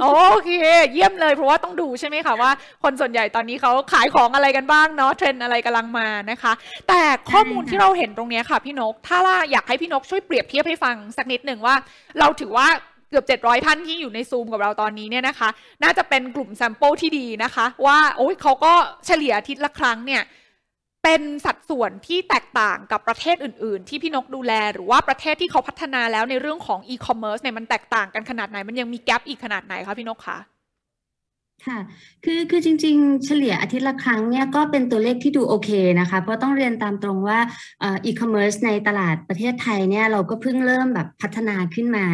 S1: โอเค เยี่ยมเลยเพราะว่าต้องดูใช่ไหมคะว่า คนส่วนใหญ่ตอนนี้เขาขายของอะไรกันบ้างเนาะเทรนด์อะไรกำลังมานะคะ แต่ข้อมูล
S3: ใช่ค่ะ
S1: ที่เราเห็นตรงเนี้ยค่ะพี่นก ถ้าว่าอยากให้พี่นกช่วยเปรียบเทียบให้ฟังสักนิดหนึ่งว่า เราถือว่าเกือบ 700 ท่านที่อยู่ในซูมกับเราตอนนี้เนี่ยนะคะ น่าจะเป็นกลุ่ม sample ที่ดีนะคะ ว่าโอ้ยเขาก็เฉลี่ยอาทิตย์ละครั้งเนี่ย เป็นสัดส่วนที่แตกต่างกับประเทศอื่น ๆ ที่พี่นกดูแล หรือว่าประเทศที่เขาพัฒนาแล้วในเรื่องของอีคอมเมิร์ซเนี่ยมันแตกต่างกันขนาดไหน มันยังมี gap อีกขนาดไหนคะพี่นกคะ
S3: ค่ะ คือ คือจริง ๆ เฉลี่ยอาทิตย์ละครั้งเนี่ยก็เป็นตัวเลขที่ดูโอเคนะคะ เพราะต้องเรียนตามตรงว่าอีคอมเมิร์ซในตลาดประเทศไทยเนี่ยเราก็เพิ่งเริ่มแบบพัฒนาขึ้นมา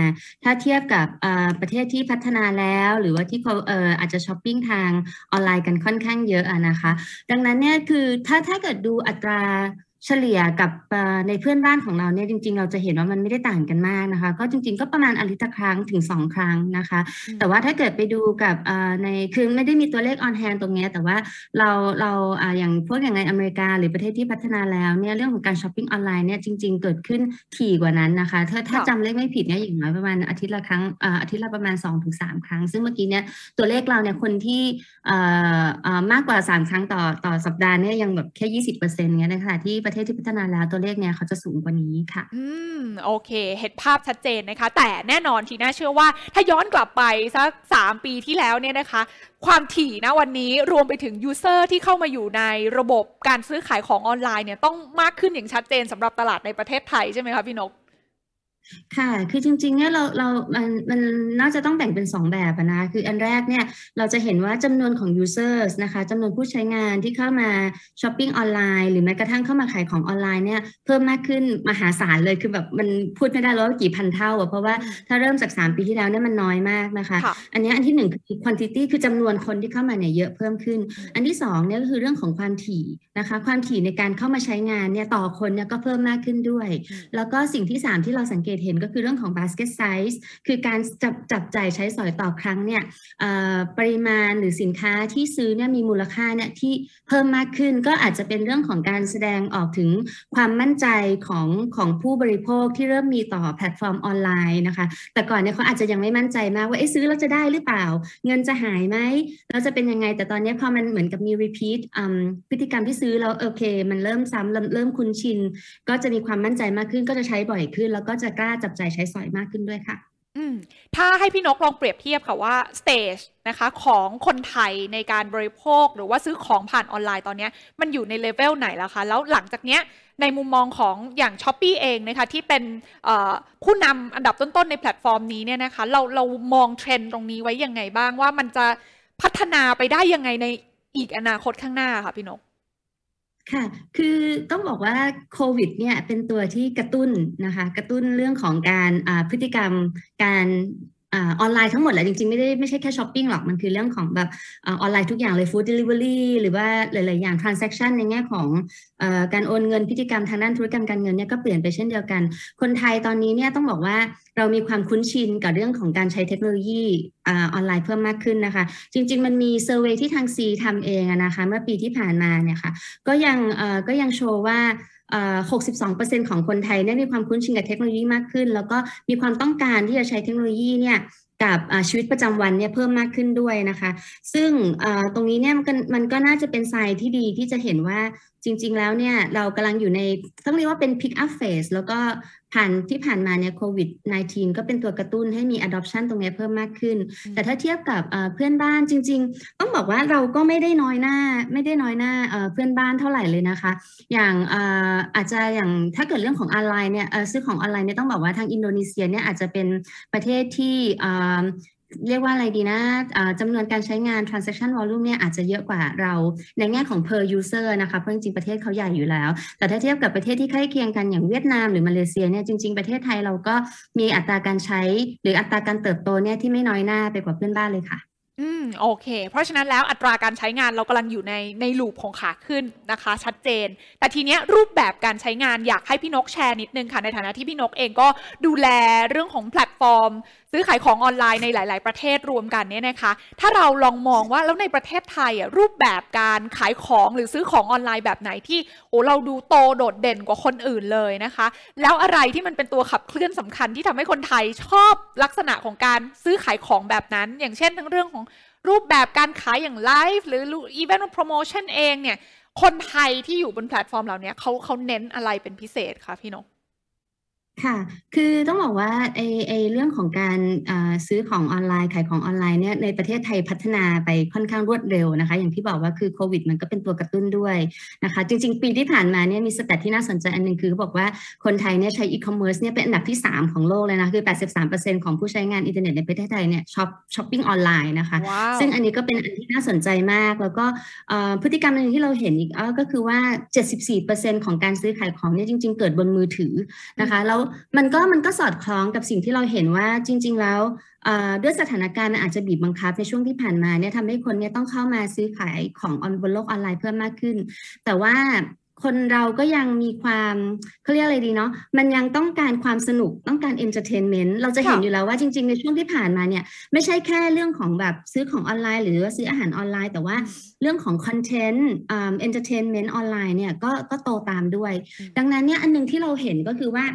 S3: ถ้าเทียบกับประเทศที่พัฒนาแล้ว หรือว่าที่เขาเอออาจจะช้อปปิ้งทางออนไลน์กันค่อนข้างเยอะนะคะ ดังนั้นเนี่ยคือถ้าถ้าเกิดดูอัตรา เฉลี่ยกับในเพื่อนบ้านของเราเนี่ยจริง ๆ เราจะเห็นว่ามันไม่ได้ต่างกันมากนะคะ ก็จริง ๆ ก็ประมาณอาทิตย์ละครั้งถึง 2 ครั้งนะคะ แต่ว่าถ้าเกิดไปดูกับในคือไม่ได้มีตัวเลข on hand ตรงนี้แต่ว่าเราเราอย่างพวกอย่างในอเมริกาหรือประเทศที่พัฒนาแล้วเนี่ยเรื่องของการช้อปปิ้งออนไลน์เนี่ยจริง ๆ เกิดขึ้นถี่กว่านั้นนะคะ ถ้าถ้าจำเลขไม่ผิดเนี่ยอย่างน้อยประมาณอาทิตย์ละครั้งอาทิตย์ละประมาณ 2-3 ครั้ง ซึ่งเมื่อกี้เนี่ยตัวเลขเราเนี่ยคนที่มากกว่า 3 ครั้งต่อต่อสัปดาห์เนี่ยยังแบบแค่ 20%เงี้ยนะคะที่ประเทศที่พัฒนาแล้วตัวเลขเนี่ยเขาจะสูงกว่านี้ค่ะ
S1: อืม โอเค เห็นภาพชัดเจนนะคะ แต่แน่นอนทีน่าเชื่อว่า ถ้าย้อนกลับไปสักสามปีที่แล้วเนี่ยนะคะ ความถี่นะวันนี้รวมไปถึงยูเซอร์ที่เข้ามาอยู่ในระบบการซื้อขายของออนไลน์เนี่ยต้องมากขึ้นอย่างชัดเจนสำหรับตลาดในประเทศไทยใช่ไหมคะพี่นก
S3: ค่ะ คือจริงๆ เนี่ยเราเรา มัน มันน่าจะต้องแบ่งเป็น 2 แบบนะ คืออันแรกเนี่ย เราจะเห็นว่าจำนวนของ users นะคะจำนวนผู้ใช้งานที่เข้ามาช้อปปิ้งออนไลน์ หรือแม้กระทั่งเข้ามาขายของออนไลน์เนี่ย เพิ่มมากขึ้นมหาศาลเลย คือแบบมันพูดไม่ได้แล้วว่ากี่พันเท่าอะเพราะว่าถ้าเริ่มจาก 3 ปีที่แล้วเนี่ยมันน้อยมากนะคะ อันนี้อันที่ 1 คือ quantity คือจำนวนคนที่เข้ามาเนี่ยเยอะเพิ่มขึ้น อันที่2เนี่ยก็คือเรื่องของความถี่นะคะ ความถี่ในการเข้ามาใช้งานเนี่ยต่อคนเนี่ยก็เพิ่มมากขึ้นด้วย แล้วก็สิ่งที่ 3 ที่เราสังเกตเห็นก็คือเรื่องของ basket size คือการจับจับจ่ายใช้สอยต่อครั้งเนี่ยปริมาณหรือสินค้าที่ซื้อเนี่ยมีมูลค่าเนี่ยที่เพิ่มมากขึ้นก็อาจจะเป็นเรื่องของการแสดงออกถึงความมั่นใจของของผู้บริโภคที่เริ่มมีต่อแพลตฟอร์มออนไลน์นะคะ แต่ก่อนเนี่ยเขาอาจจะยังไม่มั่นใจมากว่าเอ๊ะซื้อแล้วจะได้หรือเปล่า เงินจะหายไหมแล้วจะเป็นยังไง แต่ตอนนี้พอมันเหมือนกับมี repeat พฤติกรรมที่ซื้อแล้วโอเค มันเริ่มซ้ำเริ่มคุ้นชิน ก็จะมีความมั่นใจมากขึ้นก็จะใช้บ่อยขึ้น แล้วก็จะกล้าจับจ่ายใช้สอยมากขึ้นด้วยค่ะ
S1: อืมถ้าให้พี่นกลองเปรียบเทียบค่ะว่า stage นะคะของคนไทยในการบริโภคหรือว่าซื้อของผ่านออนไลน์ตอนนี้ มันอยู่ในเลเวลไหนแล้วคะ แล้วหลังจากเนี้ยในมุมมองของอย่าง Shopee เองนะคะที่เป็นผู้นำอันดับต้นๆในแพลตฟอร์มนี้เนี่ยนะคะเราเรามองเทรนด์ตรงนี้ไว้ยังไงบ้างว่ามันจะพัฒนาไปได้ยังไงในอีกอนาคตข้างหน้าค่ะพี่นก
S3: ค่ะ คือต้องบอกว่าโควิดเนี่ยเป็นตัวที่กระตุ้นนะคะ กระตุ้นเรื่องของการพฤติกรรมการ ออนไลน์ทั้งหมดแหละจริงๆ ไม่ได้ไม่ใช่แค่ช้อปปิ้งหรอกมันคือเรื่องของแบบออนไลน์ทุกอย่างเลยฟู้ดเดลิเวอรี่หรือว่าหลายๆอย่าง transaction ในแง่ของอการโอนเงินพฤติกรรมทางด้านธุรกรรมการเงินเนี่ยก็เปลี่ยนไปเช่นเดียวกัน คนไทยตอนนี้เนี่ยต้องบอกว่าเรามีความคุ้นชินกับเรื่องของการใช้เทคโนโลยีออนไลน์เพิ่มมากขึ้นนะคะ จริง ๆ มันมี survey ที่ทาง Sea ทำเองนะคะ เมื่อปีที่ผ่านมาเนี่ยค่ะก็ยังก็ยังโชว์ว่า 62%ของคนไทยเนี่ยมีความคุ้นชินกับเทคโนโลยีมากขึ้น แล้วก็มีความต้องการที่จะใช้เทคโนโลยีเนี่ยกับชีวิตประจำวันเนี่ยเพิ่มมากขึ้นด้วยนะคะ ซึ่งตรงนี้เนี่ยมันมันก็น่าจะเป็นไซน์ที่ดีที่จะเห็นว่า จริง ๆ แล้วเนี่ยเรากำลังอยู่ในต้องเรียกว่าเป็น pick up phase แล้วก็ผ่านที่ผ่านมาเนี่ยโควิด -19 ก็เป็นตัวกระตุ้นให้มี adoption ตรงนี้เพิ่มมากขึ้น แต่ถ้าเทียบกับเพื่อนบ้านจริง ๆ ต้องบอกว่าเราก็ไม่ได้น้อยหน้า ไม่ได้น้อยหน้าเพื่อนบ้านเท่าไหร่เลยนะคะ อย่างอาจจะอย่างถ้าเกิดเรื่องของออนไลน์เนี่ยซื้อของออนไลน์เนี่ยต้องบอกว่าทางอินโดนีเซียเนี่ยอาจจะเป็นประเทศที่ เรียกว่าอะไรดีนะะจำนวนการใช้งาน transaction volume เนี่ยอาจจะเยอะกว่าเราในแง่ของ per user นะคะ เพราะจริงๆ ประเทศเขาใหญ่อยู่แล้ว แต่ถ้าเทียบกับประเทศที่ใกล้เคียงกันอย่างเวียดนามหรือมาเลเซียเนี่ยจริงๆ ประเทศไทยเราก็มีอัตราการใช้ หรืออัตราการเติบโตเนี่ยที่ไม่น้อยหน้าไปกว่าเพื่อนบ้านเลยค่ะ
S1: อืมโอเค เพราะฉะนั้นแล้วอัตราการใช้งานเรากำลังอยู่ในใน loop ของขาขึ้นนะคะ ชัดเจน แต่ทีเนี้ยรูปแบบการใช้งานอยากให้พี่นกแชร์นิดนึงค่ะ ในฐานะที่พี่นกเองก็ดูแลเรื่องของแพลตฟอร์ม ซื้อขายของออนไลน์ในหลาย ๆ ประเทศรวมกันเนี่ยนะคะ ถ้าเราลองมองว่าแล้วในประเทศไทยอะรูปแบบการขายของหรือซื้อของออนไลน์แบบไหนที่โอ้เราดูโตโดดเด่นกว่าคนอื่นเลยนะคะ แล้วอะไรที่มันเป็นตัวขับเคลื่อนสำคัญที่ทำให้คนไทยชอบลักษณะของการซื้อขายของแบบนั้น อย่างเช่น ทั้งเรื่องของรูปแบบการขายอย่างไลฟ์หรืออีเวนต์โปรโมชั่นเองเนี่ยคนไทยที่อยู่บนแพลตฟอร์มเหล่านี้เขาเขาเน้นอะไรเป็นพิเศษคะพี่นก
S3: ค่ะ คือต้องบอกว่าไอไอเรื่องของการซื้อของออนไลน์ขายของออนไลน์เนี่ยในประเทศไทยพัฒนาไปค่อนข้างรวดเร็วนะคะ อย่างที่บอกว่าคือโควิดมันก็เป็นตัวกระตุ้นด้วยนะคะ จริง ๆ ปีที่ผ่านมาเนี่ยมี stat ที่น่าสนใจอันนึงคือเขาบอกว่าคนไทยเนี่ยใช้อีคอมเมิร์ซเนี่ยเป็นอันดับที่ 3 ของโลกเลยนะ คือ 83%ของผู้ใช้งานอินเทอร์เน็ตในประเทศไทยเนี่ยช็อปช้อปปิ้งออนไลน์นะคะ
S1: wow.
S3: ซึ่งอันนี้ก็เป็นอันที่น่าสนใจมาก แล้วก็พฤติกรรมหนึ่งที่เราเห็นอีกก็คือว่า 74%ของการซื้อขายของเนี่ยจริง ๆ เกิดบนมือถือนะคะแล้วมันก็มันก็สอดคล้องกับสิ่งที่เราเห็นว่าจริง ๆ แล้วด้วยสถานการณ์อาจจะบีบบังคับในช่วงที่ผ่านมาเนี่ยทำให้คนเนี่ยต้องเข้ามาซื้อขายของออนบนโลกออนไลน์เพิ่มมากขึ้น แต่ว่าคนเราก็ยังมีความเขาเรียกอะไรดีเนาะมันยังต้องการความสนุกต้องการ entertainment เราจะเห็นอยู่แล้วว่าจริง ๆ ในช่วงที่ผ่านมาเนี่ยไม่ใช่แค่เรื่องของแบบซื้อของออนไลน์ หรือว่าซื้ออาหารออนไลน์ แต่ว่าเรื่องของคอนเทนต์ entertainment ออนไลน์เนี่ยก็ก็โตตามด้วย ดังนั้นเนี่ยอันนึงที่เราเห็นก็คือว่า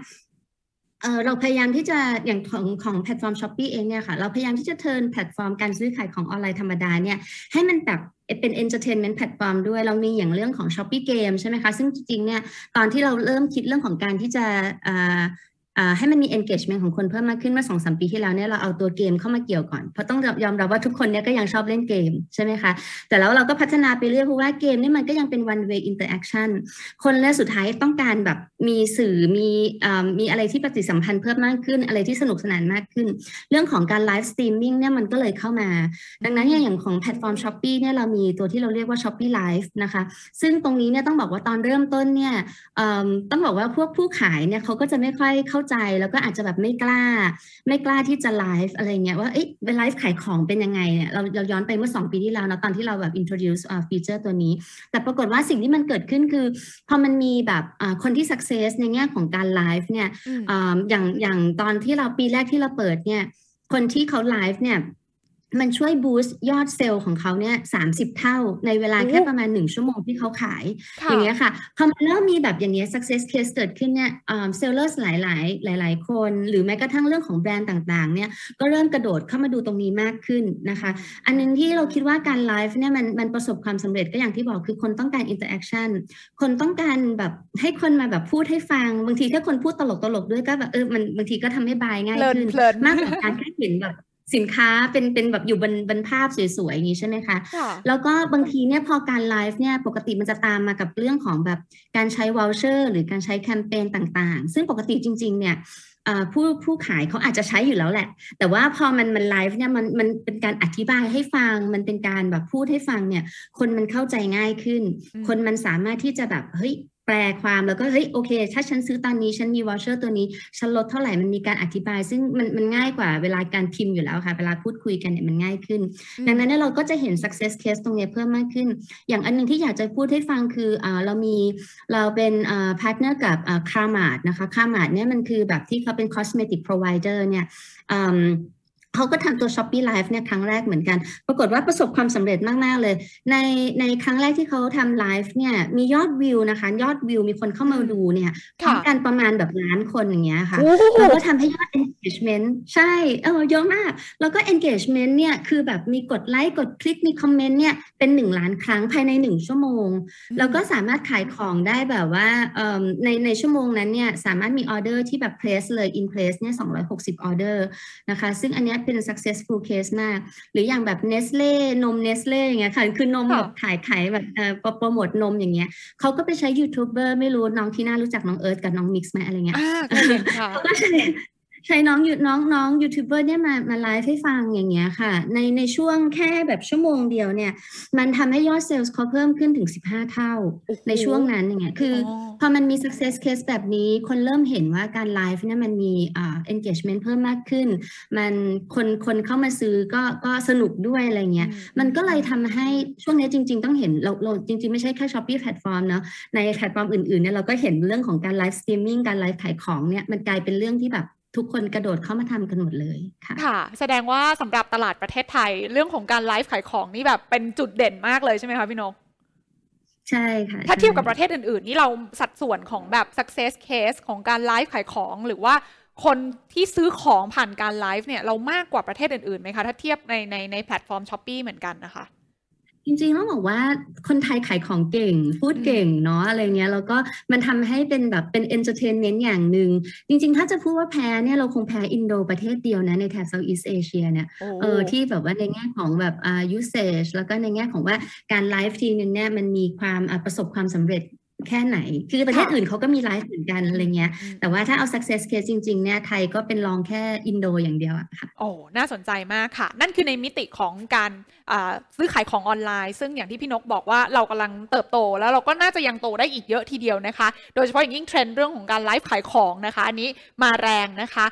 S3: เราพยายามที่จะอย่างของของแพลตฟอร์ม Shopee เองเนี่ยค่ะ เราพยายามที่จะ turn แพลตฟอร์มการซื้อขายของออนไลน์ธรรมดาเนี่ยให้มันแบบเป็น entertainment platform ด้วยเรามีอย่างเรื่องของ s h o p ปี้เกมใช่ไหมคะ ซึ่งจริงๆเนี่ยตอนที่เราเริ่มคิดเรื่องของการที่จะ ให้มันมี engagement ของคนเพิ่มมากขึ้นเมื่อสองสมปีที่แล้วเนี่ยเราเอาตัวเกมเข้ามาเกี่ยวก่อน เพราะต้องยอมรับว่าทุกคนเนี่ยก็ยังชอบเล่นเกมใช่ไหมคะ แต่แล้วเราก็พัฒนาไปเรื่อยเพราะว่าเกมนี่มันก็ยังเป็น one way interaction คนและสุดท้ายต้องการแบบมีสื่อมีมีอะไรที่ปฏิสัมพันธ์เพิ่มมากขึ้น อะไรที่สนุกสนานมากขึ้น เรื่องของการไลฟ์สตรีมมิ่งเนี่ยมันก็เลยเข้ามา ดังนั้นอย่างของแพลตฟอร์ม s h อ p e e เนี่ยเรามีตัวที่เราเรียกว่า Shopee Live นะคะซึ่งตรงนี้เนี่ยต้องบอกว่าตอนเริ่มต้นเนี่ยต้องบอกว่าพวกผู้ขายเนี่ยเขาก็จะไม่ค่อยเข้าใจแล้วก็อาจจะแบบไม่กล้า ไม่กล้าที่จะไลฟ์อะไรเงี้ยว่าเอ๊ะเป็นไลฟ์ขายของเป็นยังไงเนี่ยเราเราย้อนไปเมื่อ 2 ปีที่แล้วนะตอนที่เราแบบ introduce ฟีเจอร์ตัวนี้ แต่ปรากฏว่าสิ่งที่มันเกิดขึ้นคือ พอมันมีแบบคนที่ success ในแง่ของการไลฟ์เนี่ยอย่างอย่างตอนที่เราปีแรกที่เราเปิดเนี่ยคนที่เขาไลฟ์เนี่ย มันช่วย boost ยอดเซลล์ของเขาเนี่ยสามเท่าในเวลาแค่ประมาณหนึ่งชั่วโมงที่เขาขาย อย่างเงี้ยค่ะ พอมันเริ่มมีแบบอย่างเงี้ย success case เกิดขึ้นเนี่ย seller หลายหลายหลายๆคน หรือแม้กระทั่งเรื่องของแบรนด์ต่างๆ เนี่ยก็เริ่มกระโดดเข้ามาดูตรงนี้มากขึ้นนะคะ อันนึงที่เราคิดว่าการไลฟ์เนี่ยมันมันประสบความสำเร็จก็อย่างที่บอกคือคนต้องการ interactionคนต้องการแบบให้คนมาแบบพูดให้ฟัง บางทีถ้าคนพูดตลกๆด้วยก็แบบเออมันบางทีก็ทำให้ขายง่ายขึ้นมากกว่าการแค่เห็นแบบ สินค้าเป็นเป็นแบบอยู่บนบนภาพสวยๆอย่างนี้ใช่ไหมคะแล้วก็บางทีเนี่ยพอการไลฟ์เนี่ยปกติมันจะตามมากับเรื่องของแบบการใช้ voucher หรือการใช้แคมเปญต่างๆ ซึ่งปกติจริง ๆ เนี่ยผู้ผู้ขายเขาอาจจะใช้อยู่แล้วแหละ แต่ว่าพอมันมันไลฟ์เนี่ยมันมันเป็นการอธิบายให้ฟัง มันเป็นการแบบพูดให้ฟังเนี่ย คนมันเข้าใจง่ายขึ้น คนมันสามารถที่จะแบบเฮ้ย แปลความแล้วก็เฮ้ยโอเค ถ้าฉันซื้อตอนนี้ฉันมี voucher ตัวนี้ฉันลดเท่าไหร่มันมีการอธิบาย ซึ่งมันมันง่ายกว่าเวลาการพิมพ์อยู่แล้วค่ะ เวลาพูดคุยกันเนี่ยมันง่ายขึ้น ดังนั้นเราก็จะเห็น success case ตรงนี้เพิ่มมากขึ้น อย่างอันนึงที่อยากจะพูดให้ฟังคืออ่าเรามีเราเป็นอ่า partner กับอ่าคาร์มาร์ทนะคะคาร์มาร์ทเนี่ยมันคือแบบที่เขาเป็น cosmetic provider เนี่ยอืม เขาก็ทำตัว s h อ p e e Live เนี่ยครั้งแรกเหมือนกัน ปรากฏว่าประสบความสำเร็จมากๆเลย ในในครั้งแรกที่เขาทำไลฟ์เนี่ยมียอดวิวนะคะ ยอดวิวมีคนเข้ามาดูเนี่ยพร้อมกันประมาณแบบล้านคนอย่างเงี้ยค่ะ แล้วก็ทำให้ยอด engagement ใช่เออเยอะมาก แล้วก็ engagement เนี่ยคือแบบมีกดไลค์กดคลิกมีคอมเมนต์เนี่ยเป็นหนึ่งล้านครั้งภายในหนึ่งชั่วโมง แล้วก็สามารถขายของได้แบบว่าในในชั่วโมงนั้นเนี่ยสามารถมีออเดอร์ที่แบบ place เลย in place เนี่ย260ออเดอร์นะคะ ซึ่งอันนี้เป็น successful case มาก หรืออย่างแบบเนสเล่นมเนสเล่อย่างเงี้ยค่ะคือนมแบบขายขายแบบเอ่อโปรโมทนมอย่างเงี้ยเขาก็ไปใช้ยูทูบเบอร์ไม่รู้น้องที่น่ารู้จักน้องเอิร์ธกับน้องมิกซ์ไหมอะไรเงี้ยเขาก็ใช้ ใช้น้องน้องน้องยูทูบเบอร์เนี่ยมามาไลฟ์ให้ฟังอย่างเงี้ยค่ะ ในในช่วงแค่แบบชั่วโมงเดียวเนี่ย มันทำให้ยอดเซลล์เขาเพิ่มขึ้นถึง 15 เท่าในช่วงนั้นอย่างเงี้ยคือพอมันมี success case แบบนี้คนเริ่มเห็นว่าการไลฟ์เนี่ยมันมีอ่า engagement เพิ่มมากขึ้น มันคนคนเข้ามาซื้อก็ก็สนุกด้วยอะไรเงี้ยมันก็เลยทำให้ช่วงนี้จริง ๆ ต้องเห็นเราเราจริง ๆ ไม่ใช่แค่ Shopee platform เนาะในแพลตฟอร์มอื่นๆเนี่ยเราก็เห็นเรื่องของการ live streaming การไลฟ์ขายของเนี่ยมันกลายเป็นเรื่องที่แบบ ทุกคนกระโดดเข้ามาทำกันหมดเลยค่ะ
S1: ค่ะ แสดงว่าสำหรับตลาดประเทศไทยเรื่องของการไลฟ์ขายของนี่แบบเป็นจุดเด่นมากเลยใช่ไหมคะพี่นก
S3: ใช่ค่ะ
S1: ถ้าเทียบกับประเทศอื่นๆ นี่เราสัดส่วนของแบบ success case ของการไลฟ์ขายของหรือว่าคนที่ซื้อของผ่านการไลฟ์เนี่ยเรามากกว่าประเทศอื่นๆไหมคะ ถ้าเทียบในในใน platform Shopee เหมือนกันนะคะ
S3: จริงๆต้องบอกว่าคนไทยขายของเก่ง พูดเก่งเนาะอะไรเงี้ยแล้วก็มันทำให้เป็นแบบเป็น entertainment อย่างหนึ่งจริงๆ ถ้าจะพูดว่าแพ้เนี่ยเราคงแพ้อินโดประเทศเดียวนะในแถบ Southeast Asia เนี่ยเออที่แบบว่าในแง่ของแบบอ่า usage แล้วก็ในแง่ของว่าการไลฟ์ทีนึงเนี่ยมันมีความประสบความสำเร็จ แค่ไหน คือประเทศอื่นเขาก็มีไลฟ์เหมือนกันอะไรเงี้ย แต่ว่าถ้าเอา success case จริง ๆ เนี่ย ไทยก็เป็นรองแค่อินโดอย่างเดียวอะค่ะ
S1: โอ้ น่าสนใจมากค่ะ นั่นคือในมิติของการซื้อขายของออนไลน์ ซึ่งอย่างที่พี่นกบอกว่าเรากำลังเติบโต แล้วเราก็น่าจะยังโตได้อีกเยอะทีเดียวนะคะ โดยเฉพาะอย่างยิ่งเทรนด์เรื่องของการไลฟ์ขายของนะคะ อันนี้มาแรงนะคะ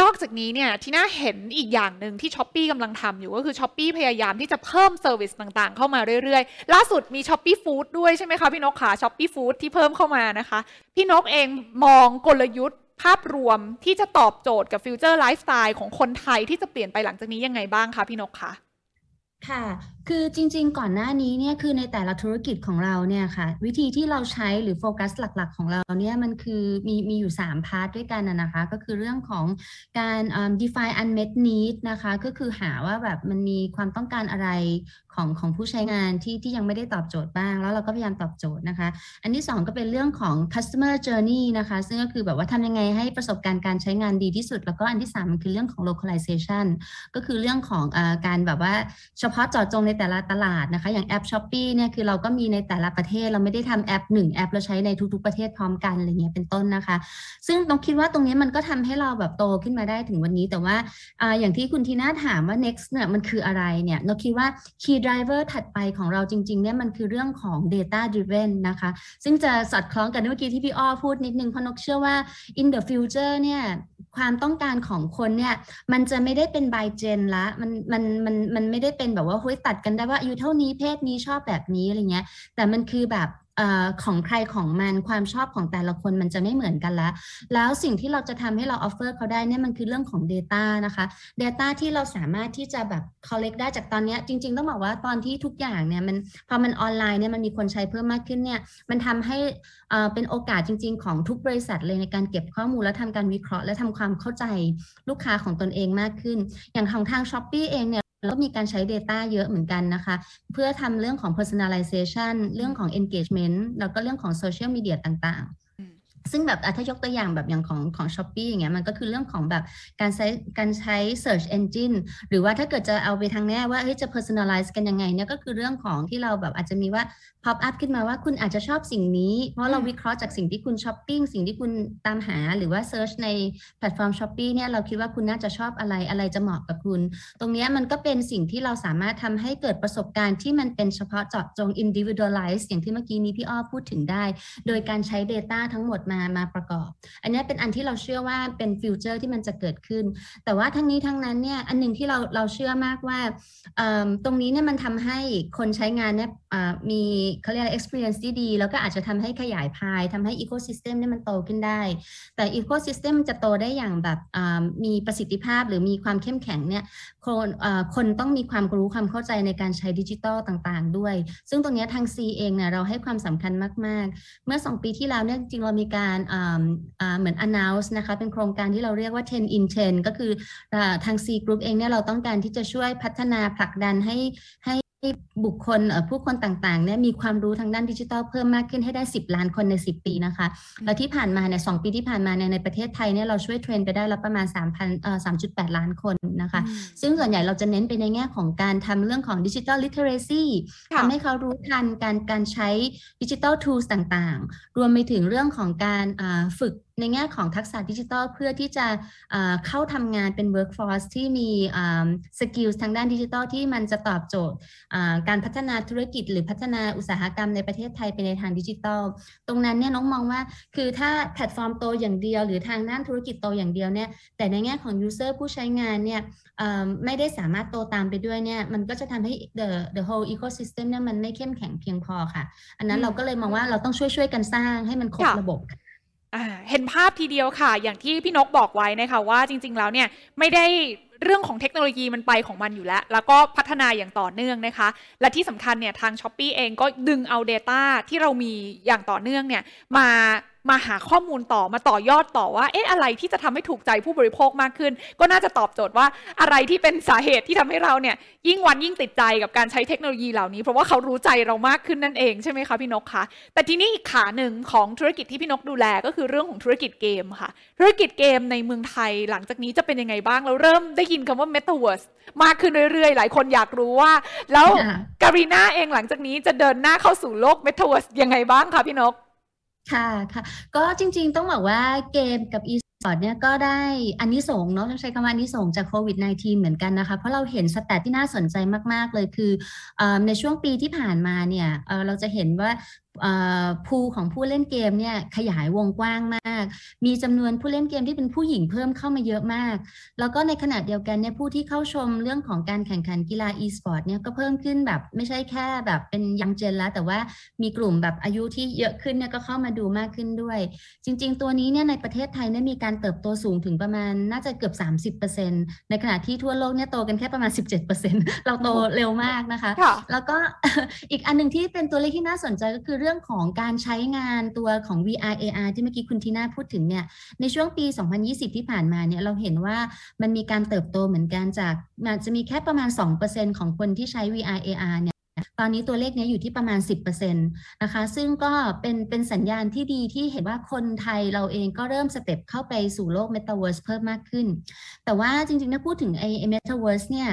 S1: นอกจากนี้เนี่ยที่น่าเห็นอีกอย่างหนึ่งที่ Shopee กำลังทำอยู่ก็คือ Shopee พยายามที่จะเพิ่ม service ต่างๆ เข้ามาเรื่อยๆ ล่าสุดมี Shopee Food ด้วยใช่ไหมคะพี่นกขา Shopee Food Food ที่เพิ่มเข้ามานะคะ พี่นกเองมองกลยุทธ์ภาพรวมที่จะตอบโจทย์กับ future lifestyle ของคนไทยที่จะเปลี่ยนไปหลังจากนี้ยังไงบ้างคะพี่นกคะ
S3: ค่ะ คือจริงๆ ก่อนหน้านี้เนี่ยคือในแต่ละธุรกิจของเราเนี่ยค่ะ วิธีที่เราใช้หรือโฟกัสหลักๆ ของเราเนี่ยมันคือมีมีอยู่ 3 part ด้วยกันนะคะ ก็คือเรื่องของการ define unmet need นะคะ ก็คือหาว่าแบบมันมีความต้องการอะไรของของผู้ใช้งานที่ที่ยังไม่ได้ตอบโจทย์บ้าง แล้วเราก็พยายามตอบโจทย์นะคะ อันที่ 2 ก็เป็นเรื่องของ customer journey นะคะ ซึ่งก็คือแบบว่าทำยังไงให้ประสบการณ์การใช้งานดีที่สุด แล้วก็อันที่ 3 มันคือเรื่องของ localization ก็คือเรื่องของออการแบบว่าเฉพาะเจาะจงในแต่ละตลาดนะคะ อย่างแอป s h อ p e e เนี่ยคือเราก็มีในแต่ละประเทศเราไม่ได้ทำแอปหนึ่งแอปแล้วใช้ในทุกๆประเทศพร้อมกันอะไรเงี้ยเป็นต้นนะคะ ซึ่งต้องคิดว่าตรงนี้มันก็ทำให้เราแบบโตขึ้นมาได้ถึงวันนี้ แต่ว่าออย่างที่คุณทีน่าถามว่า next เนี่ยมันคืออะไรเนี่ยเราคิดว่า key driver ถัดไปของเราจริงๆเนี่ยมันคือเรื่องของ data driven นะคะ ซึ่งจะสอดคล้องกันเมื่อกี้ที่พี่อ้อพูดนิดนึงเพราะนกเชื่อว่า in the future เนี่ย ความต้องการของคนเนี่ย มันจะไม่ได้เป็นบายเจนละมันมันมันมันไม่ได้เป็นแบบว่าเฮ้ยตัดกันได้ว่าอายุเท่านี้เพศนี้ชอบแบบนี้อะไรเงี้ย แต่มันคือแบบ ของใครของมันความชอบของแต่ละคนมันจะไม่เหมือนกันละแล้วสิ่งที่เราจะทำให้เรา offer เขาได้เนี่ยมันคือเรื่องของ Data นะคะ Data ที่เราสามารถที่จะแบบ collect ได้จากตอนนี้จริง ๆ ต้องบอกว่าตอนที่ทุกอย่างเนี่ยมันพอมันออนไลน์เนี่ยมันมีคนใช้เพิ่มมากขึ้นเนี่ยมันทำให้เอ่อเป็นโอกาสจริง ๆ ของทุกบริษัทเลยในการเก็บข้อมูลและทำการวิเคราะห์ และทำความเข้าใจลูกค้าของตนเองมากขึ้น อย่างของทาง s h อ p e e เองเนี่ย เราก็มีการใช้ Data เยอะเหมือนกันนะคะ เพื่อทำเรื่องของ personalization เรื่องของ engagement แล้วก็เรื่องของ social media ต่าง
S1: อืม
S3: ๆซึ่งแบบอะถ้ายกตัวอย่างแบบอย่างของของ s h อ p e e อย่างเงี้ยมันก็คือเรื่องของแบบการใช้การใช้ search engine หรือว่าถ้าเกิดจะเอาไปทางแง่ว่าเฮ้ยจะ personalize กันยังไงเนี่ยก็คือเรื่องของที่เราแบบอาจจะมีว่า pop up ขึ้นมาว่าคุณอาจจะชอบสิ่งนี้ เพราะเราวิเคราะห์จากสิ่งที่คุณช้อปปิ้งสิ่งที่คุณตามหาหรือว่า search ในแพลตฟอร์ม s h อ p e e เนี่ยเราคิดว่าคุณน่าจะชอบอะไรอะไรจะเหมาะกับคุณ ตรงนี้มันก็เป็นสิ่งที่เราสามารถทำให้เกิดประสบการณ์ที่มันเป็นเฉพาะเจาะจง individualize อย่างที่เมื่อกี้นี้พี่อ้อพูดถึงได้ โดยการใช้ Data ทั้งหมดมามาประกอบ อันนี้เป็นอันที่เราเชื่อว่าเป็นฟิวเจอร์ที่มันจะเกิดขึ้น แต่ว่าทั้งนี้ทั้งนั้นเนี่ยอันหนึ่งที่เราเราเชื่อมากว่าตรงนี้เนี่ยมันทำให้คนใช้งานเนี่ยมีเขาเรียกอะไร experience ที่ดี แล้วก็อาจจะทำให้ขยายพายทำให้ ecosystem เนี่ยมันโตขึ้นได้ แต่ ecosystem จะโตได้อย่างแบบมีประสิทธิภาพหรือมีความเข้มแข็งเนี่ยคนคนต้องมีความรู้ความเข้าใจในการใช้ดิจิทัลต่างๆ ด้วย ซึ่งตรงนี้ทาง C เองเนี่ยเราให้ความสำคัญมาก ๆ เมื่อ 2 ปีที่แล้วเนี่ยจริงเรามีการเหมือน announce นะคะเป็นโครงการที่เราเรียกว่า 10 in 10 ก็คือทาง C Group เองเนี่ยเราต้องการที่จะช่วยพัฒนาผลักดันให้ให้ บุคคลเอ่อผู้คนต่างๆเนี่ยมีความรู้ทางด้านดิจิทัลเพิ่มมากขึ้นให้ได้ 10 ล้านคนใน 10 ปีนะคะ แล้วที่ผ่านมาเนี่ยสปีที่ผ่านมาเนี่ยในประเทศไทยเนี่ยเราช่วยเทรนไปได้แล้วประมาณ 3,000เอ่อ3.8 ล้านคนนะคะ
S1: อืม
S3: ซึ่งส่วนใหญ่เราจะเน้นไปในแง่ของการทำเรื่องของดิจิทัลลิเทเรซี
S1: ค่ะ
S3: ทำให้เขารู้ทันการการใช้ digital tools ต่างๆ รวมไปถึงเรื่องของการอ่าฝึก ในแง่ของทักษะดิจิทัลเพื่อที่จะอ่าเข้าทำงานเป็น workforce ที่มี skill ทางด้านดิจิทัลที่มันจะตอบโจทย์อ่าการพัฒนาธุรกิจ หรือพัฒนาอุตสาหกรรมในประเทศไทยไปในทางดิจิทัล ตรงนั้นเนี่ยน้องมองว่า คือถ้าแพลตฟอร์มโตอย่างเดียว หรือทางด้านธุรกิจโตอย่างเดียวเนี่ยแต่ในแง่ของ user ผู้ใช้งานเนี่ยเอ่อไม่ได้สามารถโตตามไปด้วยเนี่ยมันก็จะทำให้ the the whole ecosystem เนี่ยมันไม่เข้มแข็งเพียงพอค่ะ อันนั้
S1: อื
S3: น
S1: ม
S3: เราก็เลยมองว่าเราต้องช่วยช่วยๆกันสร้างให้มันครบ
S1: ค่ะ
S3: ระบบ
S1: อ่า เห็นภาพทีเดียวค่ะ อย่างที่พี่นกบอกไว้นะคะว่าจริง ๆ แล้วเนี่ยไม่ได้เรื่องของเทคโนโลยีมันไปของมันอยู่แล้ว แล้วก็พัฒนาอย่างต่อเนื่องนะคะ และที่สำคัญเนี่ยทาง s h อ p e e เองก็ดึงเอา Data ที่เรามีอย่างต่อเนื่องเนี่ยมา มาหาข้อมูลต่อมาต่อยอดต่อว่า เอ๊ะอะไรที่จะทำให้ถูกใจผู้บริโภคมากขึ้น ก็น่าจะตอบโจทย์ว่าอะไรที่เป็นสาเหตุที่ทำให้เราเนี่ยยิ่งวันยิ่งติดใจกับการใช้เทคโนโลยีเหล่านี้ เพราะว่าเขารู้ใจเรามากขึ้นนั่นเองใช่ไหมคะพี่นกคะแต่ทีนี้อีกขาหนึ่งของธุรกิจที่พี่นกดูแลก็คือเรื่องของธุรกิจเกมค่ะ ธุรกิจเกมในเมืองไทยหลังจากนี้จะเป็นยังไงบ้างเราเริ่มได้ยินคำว่า Metaverse มากขึ้นเรื่อยๆ หลายคนอยากรู้ว่า แล้ว
S3: ค่ะ
S1: การีนาเองหลังจากนี้จะเดินหน้าเข้าสู่โลก Metaverse ยังไงบ้างคะพี่นก
S3: ค่ะค่ะ ก็จริงๆต้องบอกว่าเกมกับ e-sport เนี่ยก็ได้อันนี้ส่งเนาะต้องใช้คำว่าอันนี้ส่งจากโควิด -19 เหมือนกันนะคะ เพราะเราเห็นสแตทที่น่าสนใจมาก ๆ เลยคืออในช่วงปีที่ผ่านมาเนี่ยเเราจะเห็นว่าพูของผู้เล่นเกมเนี่ยขยายวงกว้างมาก มีจำนวนผู้เล่นเกมที่เป็นผู้หญิงเพิ่มเข้ามาเยอะมาก แล้วก็ในขณะเดียวกันเนี่ยผู้ที่เข้าชมเรื่องของการแข่งขันกีฬา e-sport เนี่ยก็เพิ่มขึ้นแบบไม่ใช่แค่แบบเป็นยังเจนแล้ว แต่ว่ามีกลุ่มแบบอายุที่เยอะขึ้นเนี่ยก็เข้ามาดูมากขึ้นด้วย จริง ๆ ตัวนี้เนี่ยในประเทศไทยเนี่ยมีการเติบโตสูงถึงประมาณน่าจะเกือบ 30%ในขณะที่ทั่วโลกเนี่ยโตกันแค่ประมาณ 17%เราโตเร็วมากนะคะ
S1: ค่ะ
S3: แล้วก็อีกอันหนึ่งที่เป็นตัวเลขที่น่าสนใจก็คือเรื่องของการใช้งานตัวของ VR AR ที่เมื่อกี้คุณทีน่าพูดถึงเนี่ยในช่วงปี 2020 ที่ผ่านมาเนี่ยเราเห็นว่ามันมีการเติบโตเหมือนกันจากอาจจะมีแค่ประมาณ 2%ของคนที่ใช้ VR AR เนี่ย ตอนนี้ตัวเลขนี้อยู่ที่ประมาณ 10%นะคะ ซึ่งก็เป็นเป็นสัญญาณที่ดีที่เห็นว่าคนไทยเราเองก็เริ่ม step เข้าไปสู่โลก Metaverse เพิ่มมากขึ้น แต่ว่าจริงๆ ถ้าพูดถึงไอ้ Metaverse เนี่ย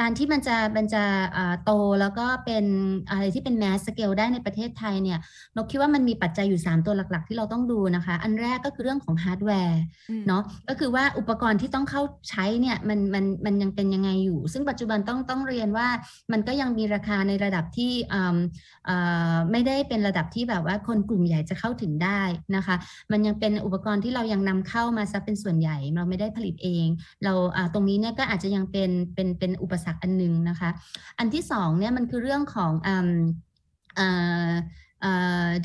S3: การที่มันจะมันจะอ่าโตแล้วก็เป็นอะไรที่เป็น mass scale ได้ในประเทศไทยเนี่ยนกคิดว่ามันมีปัจจัยอยู่ 3 ตัวหลักๆ ที่เราต้องดูนะคะ อันแรกก็คือเรื่องของฮาร์ดแวร์
S1: อืม
S3: เนาะก็คือว่าอุปกรณ์ที่ต้องเข้าใช้เนี่ยมันมันมันยังเป็นยังไงอยู่ ซึ่งปัจจุบันต้องต้องเรียนว่ามันก็ยังมีราคาในระดับที่อืมเอ่อไม่ได้เป็นระดับที่แบบว่าคนกลุ่มใหญ่จะเข้าถึงได้นะคะ มันยังเป็นอุปกรณ์ที่เรายังนำเข้ามาซะเป็นส่วนใหญ่ เราไม่ได้ผลิตเอง เราอ่าตรงนี้เนี่ยก็อาจจะยังเป็นเป็นเป็นอุปสรรคอันหนึงนะคะ อันที่สองเนี่ยมันคือเรื่องของ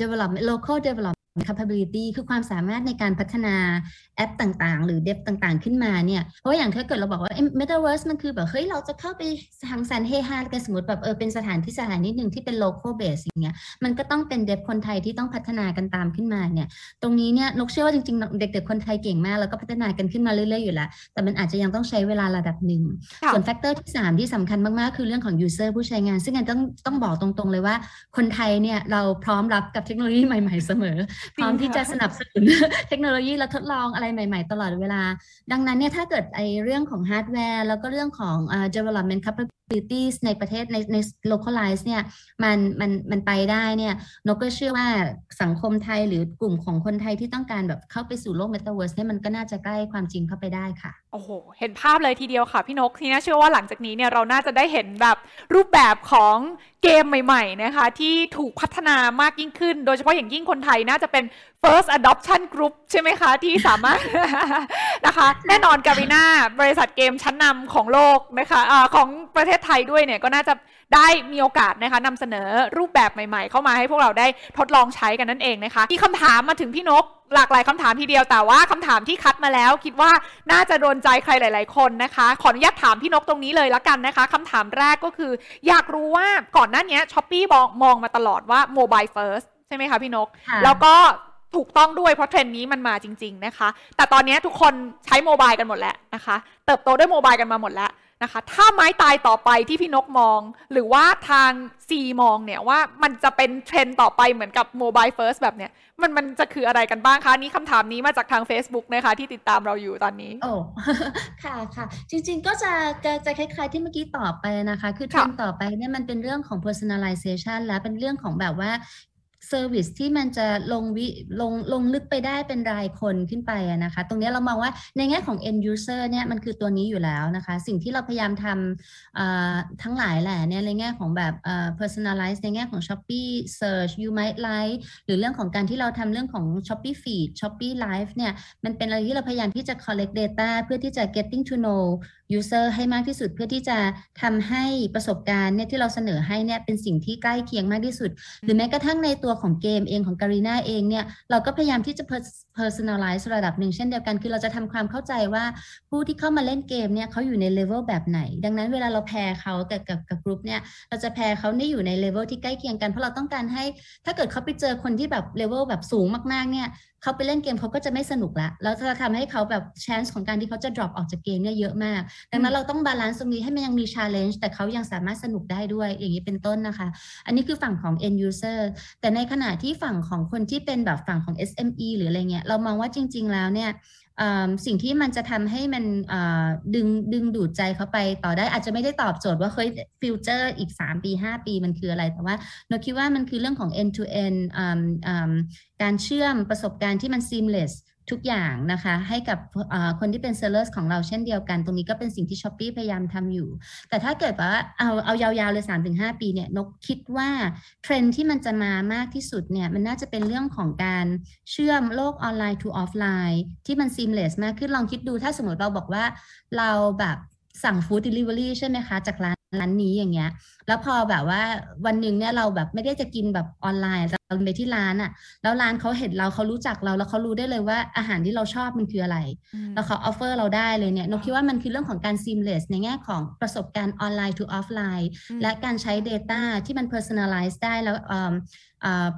S3: development local development capability คือความสามารถในการพัฒนาแอปต่างๆ หรือ dev ต่างๆ ขึ้นมาเนี่ย เพราะอย่างถ้าเกิดเราบอกว่าเอ้ย metaverse มันคือแบบ เฮ้ย เราจะเข้าไปสังสรรค์เฮฮากันสมมติแบบเออเป็นสถานที่สถานที่หนึ่งที่เป็น local base อย่างเงี้ยมันก็ต้องเป็น dev คนไทยที่ต้องพัฒนากันตามขึ้นมาเนี่ย ตรงนี้เนี่ยนกเชื่อว่าจริงๆ เด็กๆ คนไทยเก่งมาก แล้วก็พัฒนากันขึ้นมาเรื่อยๆอยู่แล้ว แต่มันอาจจะยังต้องใช้เวลาระดับหนึ่ง
S1: ค่ะ
S3: ส่วน factor ที่ 3 ที่สำคัญมากๆคือเรื่องของ user ผู้ใช้งาน ซึ่งอันต้องต้องบอกตรงๆเลยว่า คนไทยเนี่ยเราพร้อมรับกับเทคโนโลยีใหม่ ๆเสมอพร้อมที่จะสนับสนุนเทคโนโลยีและทดลองอะไรใหม่ ๆ ตลอดเวลา ดังนั้นเนี่ยถ้าเกิดไอ้เรื่องของฮาร์ดแวร์แล้วก็เรื่องของอ่า development capabilities ในประเทศในใน localize เนี่ยมันมันมันไปได้เนี่ยนกก็เชื่อว่าสังคมไทยหรือกลุ่มของคนไทยที่ต้องการแบบเข้าไปสู่โลก metaverse เนี่ยมันก็น่าจะใกล้ความจริงเข้าไปได้ค่ะ
S1: โอ้โห เห็นภาพเลยทีเดียวค่ะพี่นก ที่น่าเชื่อว่าหลังจากนี้เนี่ยเราน่าจะได้เห็นแบบรูปแบบของ เกมใหม่ๆนะคะที่ถูกพัฒนามากยิ่งขึ้น โดยเฉพาะอย่างยิ่งคนไทยน่าจะเป็น first adoption group ใช่ไหมคะ ที่สามารถนะคะ แน่นอนการีนาบริษัทเกมชั้นนำของโลกนะคะอาของประเทศไทยด้วยเนี่ยก็น่าจะได้มีโอกาสนะคะนำเสนอรูปแบบใหม่ๆ เข้ามาให้พวกเราได้ทดลองใช้กันนั่นเองนะคะมีคำถามมาถึงพี่นก หลากหลายคำถามทีเดียวแต่ว่าคำถามที่คัดมาแล้ว คิดว่าน่าจะโดนใจใครหลาย ๆ คนนะคะ ขออนุญาตถามพี่นกตรงนี้เลยละกันนะคะคำถามแรกก็คือ อยากรู้ว่าก่อนหน้านี้ Shopee มองมองมาตลอดว่า mobile first ใช่ไหมคะพี่นก
S3: ค่ะ
S1: แล้วก็ถูกต้องด้วยเพราะเทรนด์นี้มันมาจริง ๆ นะคะ แต่ตอนนี้ทุกคนใช้ mobile กันหมดแล้วนะคะ เติบโตด้วย mobile กันมาหมดแล้ว นะคะ ถ้าไม้ตายต่อไปที่พี่นกมอง หรือว่าทาง Sea มองเนี่ยว่ามันจะเป็นเทรนต่อไปเหมือนกับ mobile first แบบเนี้ยมันมันจะคืออะไรกันบ้างคะนี้คำถามนี้มาจากทาง Facebook นะคะที่ติดตามเราอยู่ตอนนี้
S3: โอ้ค่ะค่ะ จริงๆก็จะจะคล้าย ๆที่เมื่อกี้ตอบไปนะคะ คือเทรนต่อไปเนี่ยมันเป็นเรื่องของ personalization และเป็นเรื่องของแบบว่า service ที่มันจะลงวิลงลงลึกไปได้เป็นรายคนขึ้นไปอะนะคะ ตรงนี้เรามองว่าในแง่ของ end user เนี่ยมันคือตัวนี้อยู่แล้วนะคะ สิ่งที่เราพยายามทำทั้งหลายแหละเนี่ยในแง่ของแบบ personalize ในแง่ของ Shopee search you might like หรือเรื่องของการที่เราทำเรื่องของ Shopee feed Shopee live เนี่ยมันเป็นอะไรที่เราพยายามที่จะ collect data เพื่อที่จะ getting to know user ให้มากที่สุดเพื่อที่จะทำให้ประสบการณ์เนี่ยที่เราเสนอให้เนี่ยเป็นสิ่งที่ใกล้เคียงมากที่สุด หรือแม้กระทั่งในตัวของเกมเองของ Garena เองเนี่ยเราก็พยายามที่จะ pers- personalize ระดับหนึ่งเช่นเดียวกันคือเราจะทำความเข้าใจว่าผู้ที่เข้ามาเล่นเกมเนี่ยเขาอยู่ในเลเวลแบบไหน ดังนั้นเวลาเรา pair เขากับกับกับกลุ่มเนี่ยเราจะ pair เขาเนี่ยอยู่ในเลเวลที่ใกล้เคียงกันเพราะเราต้องการให้ถ้าเกิดเขาไปเจอคนที่แบบเลเวลแบบสูงมากๆเนี่ย เขาไปเล่นเกมเขาก็จะไม่สนุกละแล้วจะทำให้เขาแบบช a n c e ของการที่เขาจะ drop ออกจากเกมเนี่ยเยอะมาก ดังนั้นเราต้อง balance ตรงนี้ให้มันยังมี challenge แต่เขายังสามารถสนุกได้ด้วยอย่างนี้เป็นต้นนะคะ อันนี้คือฝั่งของ end user แต่ในขณะที่ฝั่งของคนที่เป็นแบบฝั่งของ SME หรืออะไรเงี้ยเรามองว่าจริง ๆ แล้วเนี่ย สิ่งที่มันจะทำให้มันดึงดึงดูดใจเขาไปต่อได้อาจจะไม่ได้ตอบโจทย์ว่าเฮ้ยfuture อีก 3 ปี 5 ปีมันคืออะไร แต่ว่านกคิดว่ามันคือเรื่องของ end to end อืมอืมการเชื่อมประสบการณ์ที่มัน seamless ทุกอย่างนะคะให้กับคนที่เป็น sellers ของเราเช่นเดียวกัน ตรงนี้ก็เป็นสิ่งที่ Shopee พยายามทำอยู่ แต่ถ้าเกิดว่าเอาเอายาวๆเลย3-5 ปีเนี่ยนกคิดว่าเทรนด์ที่มันจะมามากที่สุดเนี่ยมันน่าจะเป็นเรื่องของการเชื่อมโลกออนไลน์ to ออฟไลน์ที่มัน seamless มากขึ้นลองคิดดูถ้าสมมติเราบอกว่าเราแบบสั่ง food delivery ใช่ไหมคะจากร้าน ร้านนี้อย่างเงี้ย แล้วพอแบบว่าวันหนึ่งเนี่ยเราแบบไม่ได้จะกินแบบออนไลน์เราไปที่ร้านอะ่ะ แล้วร้านเขาเห็นเราเขารู้จักเราแล้วเขารู้ได้เลยว่าอาหารที่เราชอบมันคืออะไร แล้วเขา offer เราได้เลยเนี่ยนกคิดว่ามันคือเรื่องของการ seamless ในแง่ของประสบการณ์ออนไลน์ to ออฟไลน์ และการใช้ Data ที่มัน personalize ได้แล้ว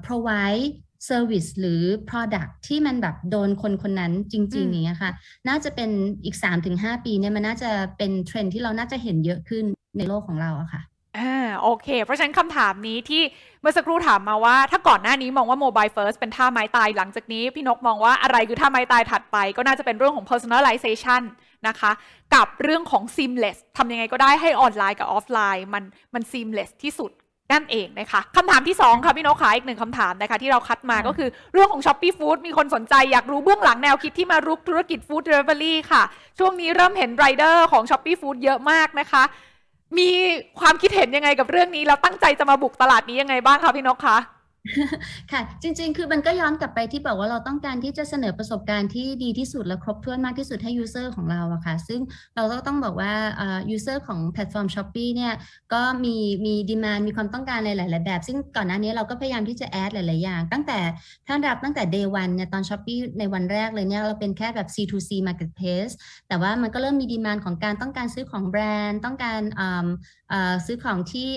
S3: provide Service หรือ Product ที่มันแบบโดนคนคนนั้นจริง ๆ อย่างเงี้ยค่ะ น่าจะเป็นอีก 3-5 ปีเนี่ยมันน่าจะเป็นเทรนที่เราน่าจะเห็นเยอะขึ้น ในโลกของเราอะค่ะ
S1: อ่าโอเค เพราะฉะนั้นคำถามนี้ที่เมื่อสักครู่ถามมาว่า ถ้าก่อนหน้านี้มองว่า Mobile First เป็นท่าไม้ตายหลังจากนี้ พี่นกมองว่าอะไรคือท่าไม้ตายถัดไป ก็น่าจะเป็นเรื่องของ personalization นะคะ กับเรื่องของ seamless ทำยังไงก็ได้ให้ออนไลน์กับออฟไลน์มันมัน seamless ที่สุดนั่นเองนะคะคำถามที่ 2 ค่ะพี่นกขาอีกหนึ่งคำถามนะคะที่เราคัดมาก็คือเรื่องของ s h อ p e e Food มีคนสนใจอยากรู้เบื้องหลังแนวคิดที่มารุกธุรกิจ Food Delivery ค่ะ ช่วงนี้เริ่มเห็นไรเดอร์ของ Shopee Food เยอะมากนะคะ มีความคิดเห็นยังไงกับเรื่องนี้แล้วตั้งใจจะมาบุกตลาดนี้ยังไงบ้างคะพี่นกคะ
S3: ค่ะ จริง ๆ คือมันก็ย้อนกลับไปที่บอกว่าเราต้องการที่จะเสนอประสบการณ์ที่ดีที่สุดและครบถ้วนมากที่สุดให้ user ของเราอะค่ะ ซึ่งเราก็ต้องบอกว่ายูเซอร์ของแพลตฟอร์ม s h อ p e e เนี่ยก็มีมี demand มีความต้องการในหลาย ๆ แบบ ซึ่งก่อนหน้านี้เราก็พยายามที่จะ add หลาย ๆ อย่าง ตั้งแต่ท่านรับตั้งแต่ day one เนี่ยตอน s h อ p e e ในวันแรกเลยเนี่ยเราเป็นแค่แบบ C2C marketplace แต่ว่ามันก็เริ่มมี demand ของการต้องการซื้อของแบรนด์ ต้องการซื้อของที่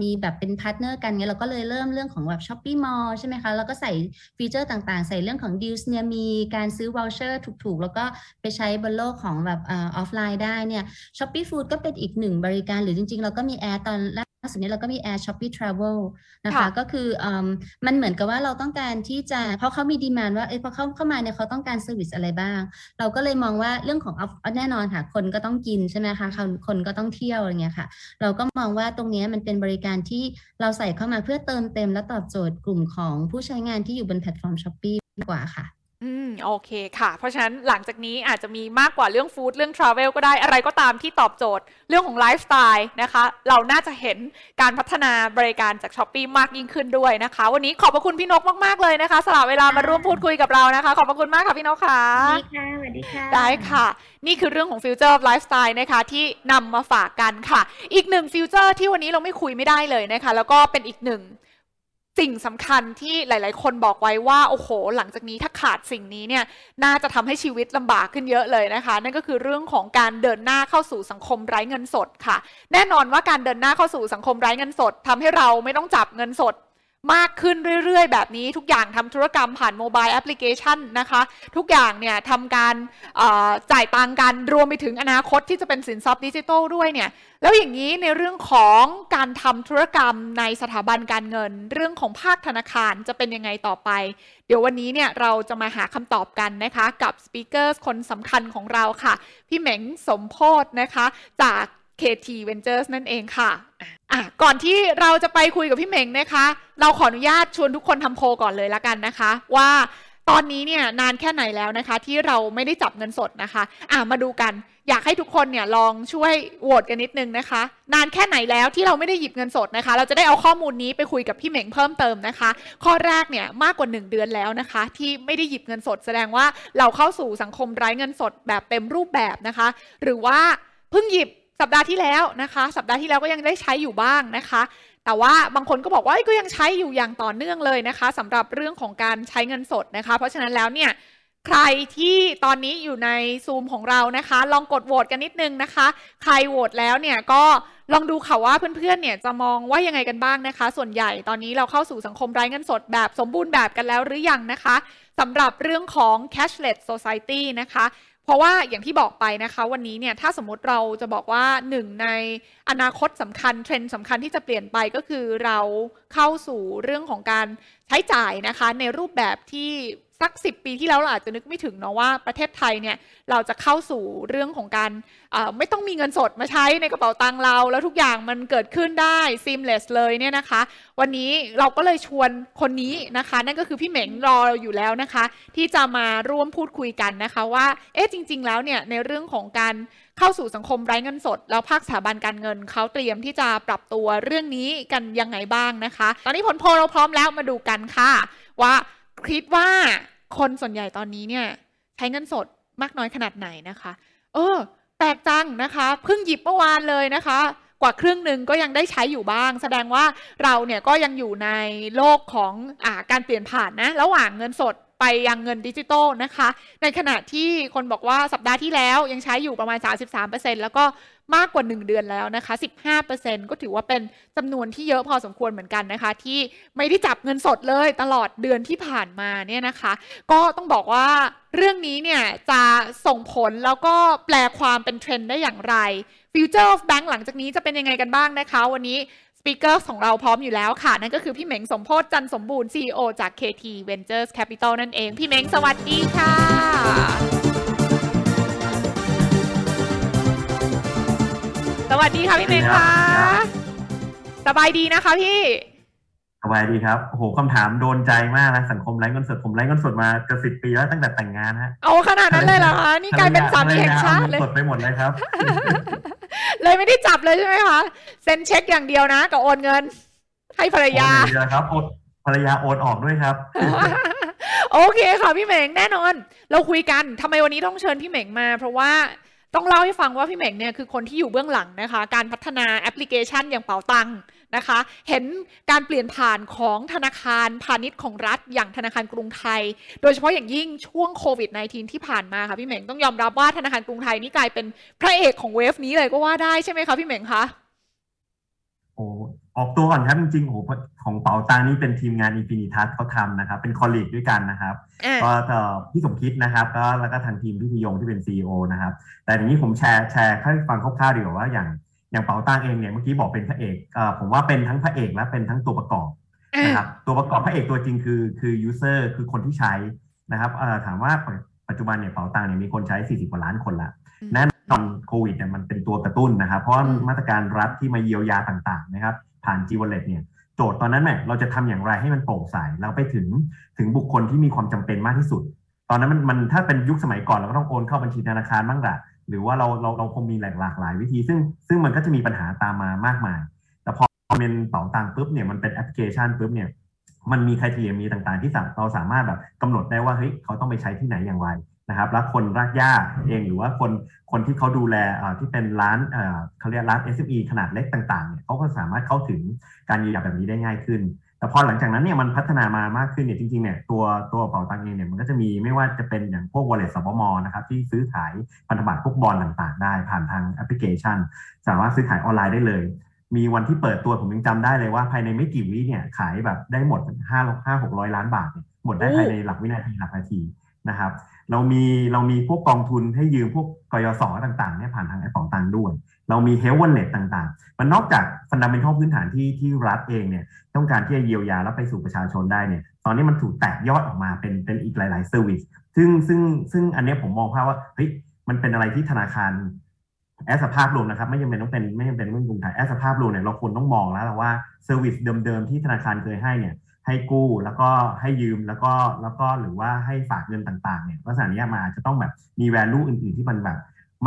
S3: มีแบบเป็น partner กันเงี้ยเราก็เลยเริ่มเรื่องของแบบ Shopee Mall ใช่ไหมคะ แล้วก็ใส่ feature ต่างๆ ใส่เรื่องของ deals เนี่ยมีการซื้อ voucher ถูกๆ แล้วก็ไปใช้บนโลกของแบบออฟไลน์ได้เนี่ย Shopee Food ก็เป็นอีกหนึ่งบริการหรือจริงๆ เราก็มีแอร์ตอนแรก สุดนี้เราก็มี Air Shopee Travel นะคะก็คือมันเหมือนกับว่าเราต้องการที่จะเพราะเขามี demand ว่าเอ้พอเขาเข้ามาเนี่ยเขาต้องการ service อะไรบ้าง เราก็เลยมองว่าเรื่องของแน่นอนค่ะ คนก็ต้องกินใช่ไหมคะคนก็ต้องเที่ยวอะไรเงี้ยค่ะ เราก็มองว่าตรงนี้มันเป็นบริการที่เราใส่เข้ามาเพื่อเติมเต็มและตอบโจทย์กลุ่มของผู้ใช้งานที่อยู่บนแพลตฟอร์ม Shopee ดีกว่าค่ะ
S1: อืม โอเคค่ะ เพราะฉะนั้นหลังจากนี้อาจจะมีมากกว่าเรื่อง food เรื่อง travel ก็ได้อะไรก็ตามที่ตอบโจทย์เรื่องของไลฟ์สไตล์นะคะ เราน่าจะเห็นการพัฒนาบริการจาก Shopee มากยิ่งขึ้นด้วยนะคะ วันนี้ขอบพระคุณพี่นกมากๆเลยนะคะ สละเวลามาร่วมพูดคุยกับเรานะคะ ขอบพระคุณมากค่ะพี่นกค่ะ
S3: ดีค่ะสวัสดีค่ะ
S1: ได้ค่ะ นี่คือเรื่องของ future lifestyle นะคะ ที่นำมาฝากกันค่ะ อีกหนึ่ง future ที่วันนี้เราไม่คุยไม่ได้เลยนะคะ แล้วก็เป็นอีกหนึ่ง สิ่งสำคัญที่หลาย ๆ คนบอกไว้ว่า โอ้โห หลังจากนี้ถ้าขาดสิ่งนี้เนี่ยน่าจะทำให้ชีวิตลำบากขึ้นเยอะเลยนะคะ นั่นก็คือเรื่องของการเดินหน้าเข้าสู่สังคมไร้เงินสดค่ะ แน่นอนว่าการเดินหน้าเข้าสู่สังคมไร้เงินสดทำให้เราไม่ต้องจับเงินสด มากขึ้นเรื่อย ๆ แบบนี้ทุกอย่างทำธุรกรรมผ่าน mobile application นะคะทุกอย่างเนี่ยทำการจ่ายตังกันรวมไปถึงอนาคตที่จะเป็นสินทรัพย์ดิจิทัลด้วยเนี่ยแล้วอย่างนี้ในเรื่องของการทำธุรกรรมในสถาบันการเงิน เรื่องของภาคธนาคารจะเป็นยังไงต่อไป เดี๋ยววันนี้เนี่ยเราจะมาหาคำตอบกันนะคะกับ speaker คนสำคัญของเราค่ะ พี่เหม่งสมโพธนะคะจาก KT Ventures นั่นเองค่ะ อะก่อนที่เราจะไปคุยกับพี่เหมงนะคะ เราขออนุญาตชวนทุกคนทำโพก่อนเลยละกันนะคะ ว่าตอนนี้เนี่ยนานแค่ไหนแล้วนะคะ ที่เราไม่ได้จับเงินสดนะคะอะมาดูกัน อยากให้ทุกคนเนี่ยลองช่วยโหวตกันนิดนึงนะคะ นานแค่ไหนแล้วที่เราไม่ได้หยิบเงินสดนะคะ เราจะได้เอาข้อมูลนี้ไปคุยกับพี่เหม่งเพิ่มเติมนะคะ ข้อแรกเนี่ยมากกว่า 1 เดือนแล้วนะคะ ที่ไม่ได้หยิบเงินสด แสดงว่าเราเข้าสู่สังคมไร้เงินสดแบบเต็มรูปแบบนะคะ หรือว่าเพิ่งหยิบ สัปดาห์ที่แล้วนะคะ สัปดาห์ที่แล้วก็ยังได้ใช้อยู่บ้างนะคะ แต่ว่าบางคนก็บอกว่าก็ยังใช้อยู่อย่างต่อเนื่องเลยนะคะสำหรับเรื่องของการใช้เงินสดนะคะ เพราะฉะนั้นแล้วเนี่ยใครที่ตอนนี้อยู่ในซูมของเรานะคะ ลองกดโหวตกันนิดนึงนะคะ ใครโหวตแล้วเนี่ยก็ลองดูค่ะว่าเพื่อนๆเนี่ยจะมองว่ายังไงกันบ้างนะคะ ส่วนใหญ่ตอนนี้เราเข้าสู่สังคมไร้เงินสดแบบสมบูรณ์แบบกันแล้วหรือยังนะคะสำหรับเรื่องของ cashless society นะคะ เพราะว่าอย่างที่บอกไปนะคะ วันนี้เนี่ยถ้าสมมติเราจะบอกว่าหนึ่งในอนาคตสำคัญเทรนด์สำคัญที่จะเปลี่ยนไปก็คือเราเข้าสู่เรื่องของการใช้จ่ายนะคะ ในรูปแบบที่ สักสิปีที่แล้วเราอาจจะนึกไม่ถึงเนาะว่าประเทศไทยเนี่ยเราจะเข้าสู่เรื่องของการไม่ต้องมีเงินสดมาใช้ในกระเป๋าตังค์เรา แล้วทุกอย่างมันเกิดขึ้นได้ seamless เลยเนี่ยนะคะ วันนี้เราก็เลยชวนคนนี้นะคะ นั่นก็คือพี่เหม่งรออยู่แล้วนะคะ ที่จะมาร่วมพูดคุยกันนะคะว่าเอ๊ะจริง ๆ แล้วเนี่ยในเรื่องของการเข้าสู่สังคมไร้เงินสด แล้วภาคสถาบันการเงินเขาเตรียมที่จะปรับตัวเรื่องนี้กันยังไงบ้างนะคะ ตอนนี้ผลโพลเราพร้อมแล้วมาดูกันค่ะ ว่า คิดว่าคนส่วนใหญ่ตอนนี้เนี่ย ใช้เงินสดมากน้อยขนาดไหนนะคะ เออแปลกจังนะคะเพิ่งหยิบเมื่อวานเลยนะคะ กว่าครึ่งหนึ่งก็ยังได้ใช้อยู่บ้าง แสดงว่าเราเนี่ยก็ยังอยู่ในโลกของอาการเปลี่ยนผ่านนะ ระหว่างเงินสด ไปยังเงินดิจิตอลนะคะ ในขณะที่คนบอกว่าสัปดาห์ที่แล้วยังใช้อยู่ประมาณ 33%แล้วก็มากกว่า 1 เดือนแล้วนะคะ 15%ก็ถือว่าเป็นจำนวนที่เยอะพอสมควรเหมือนกันนะคะ ที่ไม่ได้จับเงินสดเลยตลอดเดือนที่ผ่านมาเนี่ยนะคะ ก็ต้องบอกว่าเรื่องนี้เนี่ยจะส่งผลแล้วก็แปลความเป็นเทรนด์ได้อย่างไร Future of Bank หลังจากนี้จะเป็นยังไงกันบ้างนะคะ วันนี้ ปีกเกอร์ของเราพร้อมอยู่แล้วค่ะ นั่นก็คือพี่เหม่งสมโพศจันสมบูรณ์ CEO จาก KT Ventures Capital นั่นเอง พี่เหม่งสวัสดีค่ะ สวัสดีค่ะพี่เหม่งค่ะ สบายดีนะคะพี่
S4: สบายดีครับ โอ้โหคำถามโดนใจมากนะ สังคมไร้เงินสด ผมไร้เงินสดมาจะสิบปีแล้วตั้งแต่แต่งงานฮะ
S1: เอาขนาดนั้นเลยเหรอคะ นี่กลายเป็นสามีแห่งชาติเลย
S4: สดไปหมดเลยครับ
S1: เลยไม่ได้จับเลยใช่ไหมคะเซ็นเช็คอย่างเดียวนะกับโอนเงิน ให้ภรรยา
S4: ครับโอนภรรยาโอนออกด้วยครับ
S1: โอเคค่ะพี่เหม่งแน่นอน เราคุยกันทำไมวันนี้ต้องเชิญพี่เหม่งมา เพราะว่าต้องเล่าให้ฟังว่าพี่เหม่งเนี่ยคือคนที่อยู่เบื้องหลังนะคะ การพัฒนาแอปพลิเคชันอย่างเป๋าตัง นะคะ เห็นการเปลี่ยนผ่านของธนาคารพาณิชย์ของรัฐ อย่างธนาคารกรุงไทย โดยเฉพาะอย่างยิ่งช่วงโควิด -19 ที่ผ่านมาค่ะพี่เหม่งต้องยอมรับว่าธนาคารกรุงไทยนี่กลายเป็นพระเอกของ wave นี้เลยก็ว่าได้ใช่ไหมคะพี่เหม่งคะ
S4: โอ้ออกตัวก่อนครับจริงๆโอ้ของเป๋าตังนี่เป็นทีมงาน Infinitas เขาทำนะครับ เป็น colleague ด้วยกันนะครับ ก็พี่สมคิดนะครับก็แล้วก็ทางทีมพี่พิยงที่เป็น CEO นะครับ แต่อย่างนี้ผม share share ให้ฟังคร่าวๆดีกว่าว่าอย่าง อย่างเป๋าตังเองเนี่ยเมื่อกี้บอกเป็นพระเอกเอ่อผมว่าเป็นทั้งพระเอกและเป็นทั้งตัวประกอบนะครับตัวประกอบพระเอกตัวจริงคือคือ user คือคนที่ใช้นะครับเอ่อถามว่าปัจจุบันเนี่ยเป๋าตังเนี่ยมีคนใช้ 40 กว่าล้านคนละแน่นอนโควิดเนี่ยมันเป็นตัวกระตุ้นนะครับ เพราะมาตรการรัฐที่มาเยียวยาต่างๆนะครับผ่าน G-Wallet เนี่ยโจทย์ตอนนั้นแหมเราจะทำอย่างไรให้มันโปร่งใสเราไปถึงถึงบุคคลที่มีความจำเป็นมากที่สุด ตอนนั้นมันมันถ้าเป็นยุคสมัยก่อนเราก็ต้องโอนเข้าบัญชีธนาคารบ้างแหละ หรือว่าเราเราเราคงมีหลากหลากหลายวิธี ซึ่งซึ่งมันก็จะมีปัญหาตามมามากมาย แต่พอเป็นเป๋าตังปุ๊บเนี่ยมันเป็นแอปพลิเคชันปุ๊บเนี่ยมันมีคุณทีมีต่างๆ ที่เราสามารถแบบกำหนดได้ว่าเฮ้ยเขาต้องไปใช้ที่ไหนอย่างไรนะครับแล้วคนรากหญ้าเองหรือว่าคนคนที่เขาดูแลที่เป็นร้านเขาเรียกร้าน SME ขนาดเล็กต่างๆเนี่ยเขาก็สามารถเข้าถึงการยียวยาแบบนี้ได้ง่ายขึ้น แต่พอหลังจากนั้นเนี่ยมันพัฒนามามากขึ้นเนี่ยจริงๆเนี่ยตัวตัวเป๋าตังเองเนี่ยมันก็จะมีไม่ว่าจะเป็นอย่างพวก wallet สบมนะครับที่ซื้อขายพันธบัตรพวกบอลต่างๆ ได้ผ่านทางแอปพลิเคชัน สามารถซื้อขายออนไลน์ได้เลย มีวันที่เปิดตัวผมยังจำได้เลยว่าภายในไม่กี่วิเนี่ยขายแบบได้หมดห้าห้าหกร้อยล้านบาทหมดได้ภายในหลักวินาทีหลักนาทีนะครับเรามีเรามีพวกกองทุนให้ยืมพวกกยศต่างๆเนี่ยผ่านทางแอปเป๋าตังด้วย เรามี health wallet ต่างๆ มันนอกจาก fundamental พื้นฐานที่ที่รัฐเองเนี่ยต้องการที่จะเยียวยาแล้วไปสู่ประชาชนได้เนี่ยตอนนี้มันถูกแตกยอดออกมาเป็นเป็นอีกหลายๆ serviceซึ่งซึ่งซึ่งอันนี้ผมมองภาพว่าเฮ้ยมันเป็นอะไรที่ธนาคารแอสภาพรวมนะครับไม่จำเป็นต้องเป็นไม่จำเป็นเรื่องกรุงไทยแอสภาพรวมเนี่ยเราควรต้องมองแล้วว่าเซอร์วิสเดิมๆที่ธนาคารเคยให้เนี่ยให้กู้แล้วก็ให้ยืมแล้วก็แล้วก็หรือว่าให้ฝากเงินต่างๆเนี่ยลักษณะนี้มาจะต้องแบบมี value อื่นๆที่มันแบบ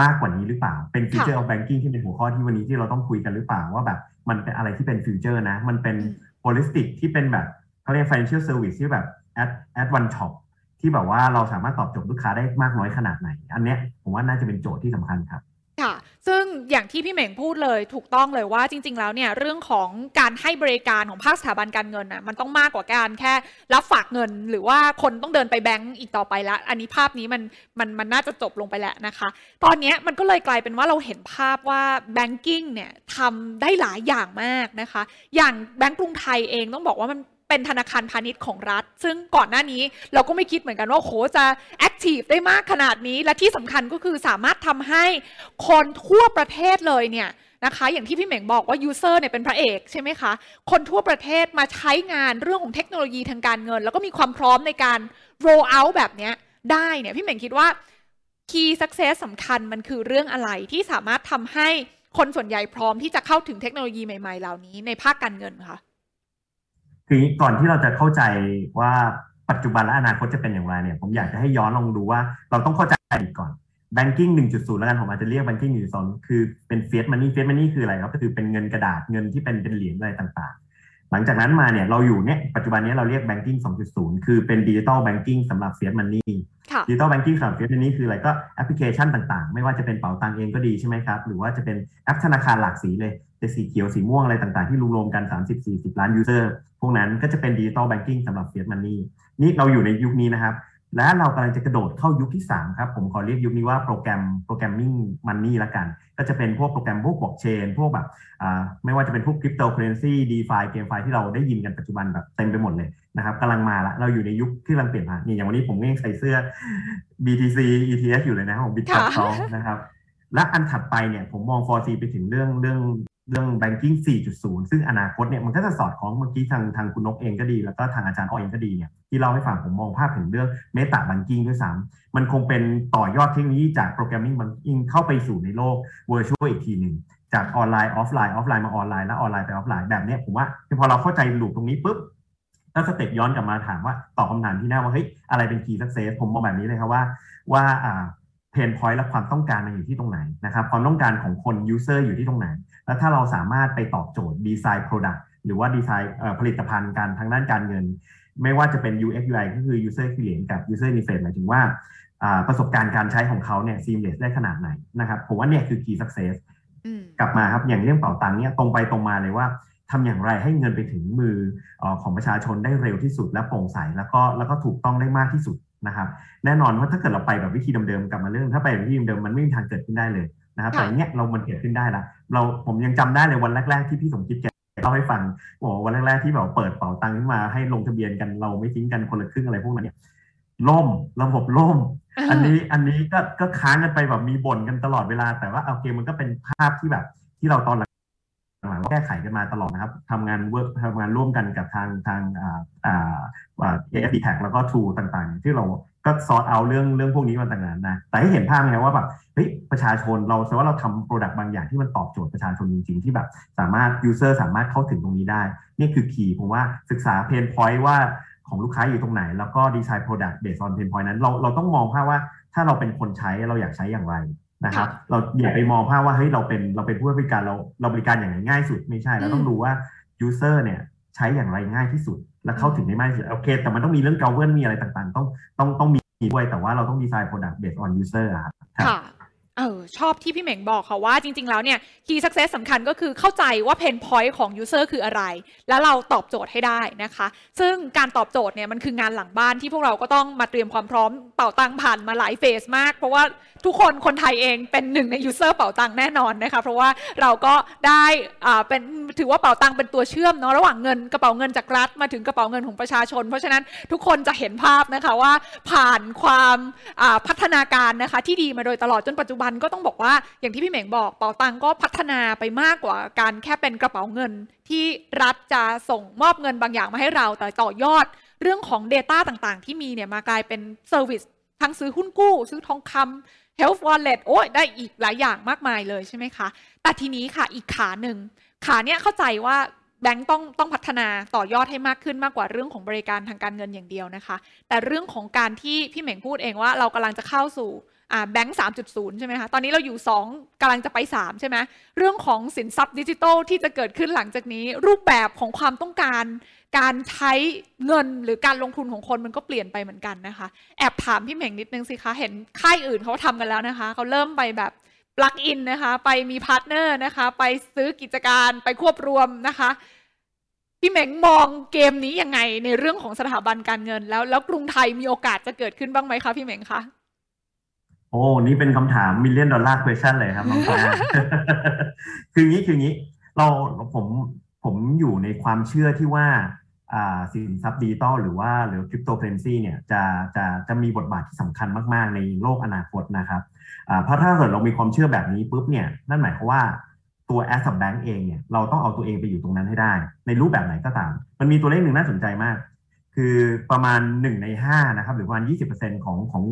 S4: มากกว่านี้หรือเปล่า เป็น future of banking ที่เป็นหัวข้อที่วันนี้ที่เราต้องคุยกันหรือเปล่าว่าแบบมันเป็นอะไรที่เป็น future นะ มันเป็น holistic ที่เป็นแบบเขาเรียก financial service ที่แบบ at at one shop ที่แบบว่าเราสามารถตอบโจทย์ลูกค้าได้มากน้อยขนาดไหน อันเนี้ยผมว่าน่าจะเป็นโจทย์ที่สำคัญครับ
S1: ค่ะ ซึ่งอย่างที่พี่เหม่งพูดเลยถูกต้องเลยว่าจริง ๆ แล้วเนี่ยเรื่องของการให้บริการของภาคสถาบันการเงินน่ะมันต้องมากกว่าการแค่รับฝากเงิน หรือว่าคนต้องเดินไปแบงก์อีกต่อไปละ อันนี้ภาพนี้มันมันมันน่าจะจบลงไปแล้วนะคะ ตอนนี้มันก็เลยกลายเป็นว่าเราเห็นภาพว่าแบงกิ้งเนี่ยทำได้หลายอย่างมากนะคะ อย่างแบงก์กรุงไทยเองต้องบอกว่ามัน เป็นธนาคารพาณิชย์ของรัฐ ซึ่งก่อนหน้านี้เราก็ไม่คิดเหมือนกันว่าโหจะ active ได้มากขนาดนี้ และที่สำคัญก็คือสามารถทำให้คนทั่วประเทศเลยเนี่ยนะคะอย่างที่พี่เหม่งบอกว่า user เนี่ยเป็นพระเอกใช่ไหมคะคนทั่วประเทศมาใช้งานเรื่องของเทคโนโลยีทางการเงิน แล้วก็มีความพร้อมในการ roll out แบบนี้ได้เนี่ยพี่เหม่งคิดว่า key success สำคัญมันคือเรื่องอะไรที่สามารถทำให้คนส่วนใหญ่พร้อมที่จะเข้าถึงเทคโนโลยีใหม่ๆ เหล่านี้ในภาคการเงินคะ
S4: คือก่อนที่เราจะเข้าใจว่าปัจจุบันและอนาคตจะเป็นอย่างไรเนี่ยผมอยากจะให้ย้อนลองดูว่าเราต้องเข้าใจก่อน banking 1.0 แล้วกันผมอาจจะเรียก banking 1.2คือเป็น fiat money fiat money คืออะไรครับก็คือเป็นเงินกระดาษเงินที่เป็นเป็นเหรียญอะไรต่างๆ หลังจากนั้นมาเนี่ยเราอยู่เนี่ยปัจจุบันนี้เราเรียก banking 2.0 คือเป็น digital banking สำหรับ fiat money ดิจิตอลแบงกิ้งสำหรับ fiat money คืออะไรก็แอปพลิเคชันต่างๆ ไม่ว่าจะเป็นเป๋าตังเองก็ดีใช่ไหมครับ หรือว่าจะเป็นแอปธนาคารหลากสีเลย จะสีเขียวสีม่วงอะไรต่างๆ ที่รวมๆกัน 30-40 ล้าน user พวกนั้นก็จะเป็น digital banking สำหรับ fiat money นี่เราอยู่ในยุคนี้นะครับ และเรากำลังจะกระโดดเข้ายุคที่ 3 ครับ ผมขอเรียกยุคนี้ว่าโปรแกรม programming money ละกัน ก็จะเป็นพวกโปรแกรมพวกบล็อกเชนพวกแบบไม่ว่าจะเป็นพวก cryptocurrency DeFi GameFi ที่เราได้ยินกันปัจจุบันแบบเต็มไปหมดเลยนะครับกำลังมาละเราอยู่ในยุคที่กำลังเปลี่ยนผ่านนี่อย่างวันนี้ผมก็ยังใส่เสื้อ BTC ETS อยู่เลยนะของบิตคอยน์เขานะครับและอันถัดไปเนี่ยผมมอง 4C ไปถึงเรื่องเรื่อง เรื่อง banking 4.0 ซึ่งอนาคตเนี่ยมันก็จะสอดคล้องเมื่อกี้ทางทางคุณนกเองก็ดี แล้วก็ทางอาจารย์อ้อยเองก็ดีเนี่ยที่เล่าให้ฟังผมมองภาพถึงเรื่อง meta banking ด้วยซ้ำมันคงเป็นต่อยอดเทคโนโลยีจาก programming banking เข้าไปสู่ในโลก virtual อีกทีหนึ่งจากออนไลน์ออฟไลน์ออฟไลน์มาออนไลน์แล้วออนไลน์ไปออฟไลน์แบบนี้ผมว่าพอเราเข้าใจ loop ตรงนี้ปุ๊บถ้า step ย้อนกลับมาถามว่าตอบคำถามที่แน่ว่าเฮ้ยอะไรเป็น key success ผมมองแบบนี้เลยครับว่าว่าอ่า pain point และความต้องการมันอยู่ที่ตรงไหนนะครับความต้องการของคน user อยู่ที่ตรงไหน แล้วถ้าเราสามารถไปตอบโจทย์ design product หรือว่าดีไซน์ผลิตภัณฑ์การทางด้านการเงิน ไม่ว่าจะเป็น UX UI ก็คือ user experience กับ user interface หมายถึงว่าประสบการณ์การใช้ของเขาเนี่ย seamless ได้ขนาดไหนนะครับผมว่าเนี่ยคือ key success กลับมาครับอย่างเรื่องเป๋าตังเนี่ยตรงไปตรงมาเลยว่าทำอย่างไรให้เงินไปถึงมือของประชาชนได้เร็วที่สุดและโปร่งใสแล้วก็แล้วก็ถูกต้องได้มากที่สุดนะครับ แน่นอนว่าถ้าเกิดเราไปแบบวิธีเดิมๆกลับมาเรื่อง ถ้าไปแบบวิธีเดิมมันไม่มีทางเกิดขึ้นได้เลย นะครับแต่เนี้ยเรามันเกิดขึ้นได้ละเราผมยังจำได้เลยวันแรก ๆ ที่พี่สมคิดแกเล่าให้ฟังโอ้วันแรก ๆ ที่แบบเปิดเป๋าตังค์ขึ้นมาให้ลงทะเบียนกันเราไม่ทิ้งกันคนละครึ่งอะไรพวกนั้นเนี่ยล่มระบบล่ม อันนี้อันนี้ก็ก็ค้างกันไปแบบมีบ่นกันตลอดเวลาแต่ว่าโอเคมันก็เป็นภาพที่แบบที่เราตอนหลัง แก้ไขกันมาตลอดนะครับทำงาน work ทำงานร่วมกันกับทางทางอ่าอ่า AIS DTAC แล้วก็ True ต่างๆ ที่เราก็ sort เอาเรื่องเรื่องพวกนี้มาต่างๆนะแต่ให้เห็นภาพไงว่าแบบเฮ้ยประชาชนเราแสดงว่าเราทำ product บางอย่างที่มันตอบโจทย์ประชาชนจริงๆ ที่แบบสามารถ user สามารถเข้าถึงตรงนี้ได้ นี่คือ key ผมว่าศึกษา pain point ว่าของลูกค้าอยู่ตรงไหน แล้วก็ design product base on pain point นั้นเราเราต้องมองภาพว่าถ้าเราเป็นคนใช้เราอยากใช้อย่างไร นะครับเราอย่าไปมองภาพว่าเฮ้ยเราเป็นเราเป็นผู้บริการเราเราบริการอย่างไรง่ายสุดไม่ใช่เราต้องดูว่ายูเซอร์เนี่ยใช้อย่างไรง่ายที่สุด และเข้าถึงได้มากที่สุดโอเค แต่มันต้องมีเรื่อง govern มีอะไรต่างๆ ต้องต้องต้องมีด้วยแต่ว่าเราต้องดีไซน์ product based on user ครับ
S1: ค่ะ เออชอบที่พี่เหม่งบอกค่ะว่าจริง ๆ แล้วเนี่ย key success สำคัญก็คือเข้าใจว่า pain point ของ user คืออะไร แล้วเราตอบโจทย์ให้ได้นะคะ ซึ่งการตอบโจทย์เนี่ยมันคืองานหลังบ้านที่พวกเราก็ต้องมาเตรียมความพร้อมเป๋าตังผ่านมาหลาย phase มาก เพราะว่าทุกคนคนไทยเองเป็นหนึ่งใน user เป๋าตังแน่นอนนะคะ เพราะว่าเราก็ได้อ่าเป็นถือว่าเป๋าตังเป็นตัวเชื่อมเนาะระหว่างเงินกระเป๋าเงินจากรัฐมาถึงกระเป๋าเงินของประชาชน เพราะฉะนั้นทุกคนจะเห็นภาพนะคะว่าผ่านความพัฒนาการนะคะที่ดีมาโดยตลอดจนปัจจุบันก็ต้องบอกว่าอย่างที่พี่เหม่งบอกเป๋าตังก็พัฒนาไปมากกว่าการแค่เป็นกระเป๋าเงิน ที่รัฐจะส่งมอบเงินบางอย่างมาให้เรา แต่ต่อยอดเรื่องของ Data ต่างๆ ที่มีเนี่ยมากลายเป็นเซอร์วิสทั้งซื้อหุ้นกู้ ซื้อทองคำ Health Wallet โอ้ยได้อีกหลายอย่างมากมายเลยใช่ไหมคะ แต่ทีนี้ค่ะอีกขาหนึ่งขาเนี้ยเข้าใจว่าแบงก์ต้องต้องพัฒนาต่อยอดให้มากขึ้นมากกว่าเรื่องของบริการทางการเงินอย่างเดียวนะคะ แต่เรื่องของการที่พี่เหม่งพูดเองว่าเรากำลังจะเข้าสู่ แบงก์สามจุดศูนย์ใช่ไหมคะ ตอนนี้เราอยู่ 2กำลังจะไป 3 ใช่ไหมเรื่องของสินทรัพย์ดิจิทัลที่จะเกิดขึ้นหลังจากนี้ รูปแบบของความต้องการ การใช้เงินหรือการลงทุนของคนมันก็เปลี่ยนไปเหมือนกันนะคะ แอบถามพี่เหม่งนิดนึงสิคะ เห็นค่ายอื่นเขาทำกันแล้วนะคะ เขาเริ่มไปแบบ plug in นะคะ ไปมี partner นะคะ ไปซื้อกิจการไปควบรวมนะคะพี่เหม่งมองเกมนี้ยังไงในเรื่องของสถาบันการเงิน แล้วแล้วกรุงไทยมีโอกาสจะเกิดขึ้นบ้างไหมคะพี่เหม่งคะ
S4: โอ้ นี่เป็นคำถาม million dollar question เลยครับน้องแาคืองี้คืองี้ เราผมผมอยู่ในความเชื่อที่ว่าสินทรัพย์ดิจิทัลหรือว่าหรือคริปโตเคอเรนซีเนี่ยจะจะจะมีบทบาทที่สำคัญมาก ๆ ในโลกอนาคตนะครับเพราะถ้าเกิดเรามีความเชื่อแบบนี้ปุ๊บเนี่ยนั่นหมายความว่าตัว as a bank เองเนี่ยเราต้องเอาตัวเองไปอยู่ตรงนั้นให้ได้ ในรูปแบบไหนก็ตาม มันมีตัวเลขหนึ่งน่าสนใจมาก คือประมาณ 1 ใน 5 นะครับ หรือประมาณ 20%ของของ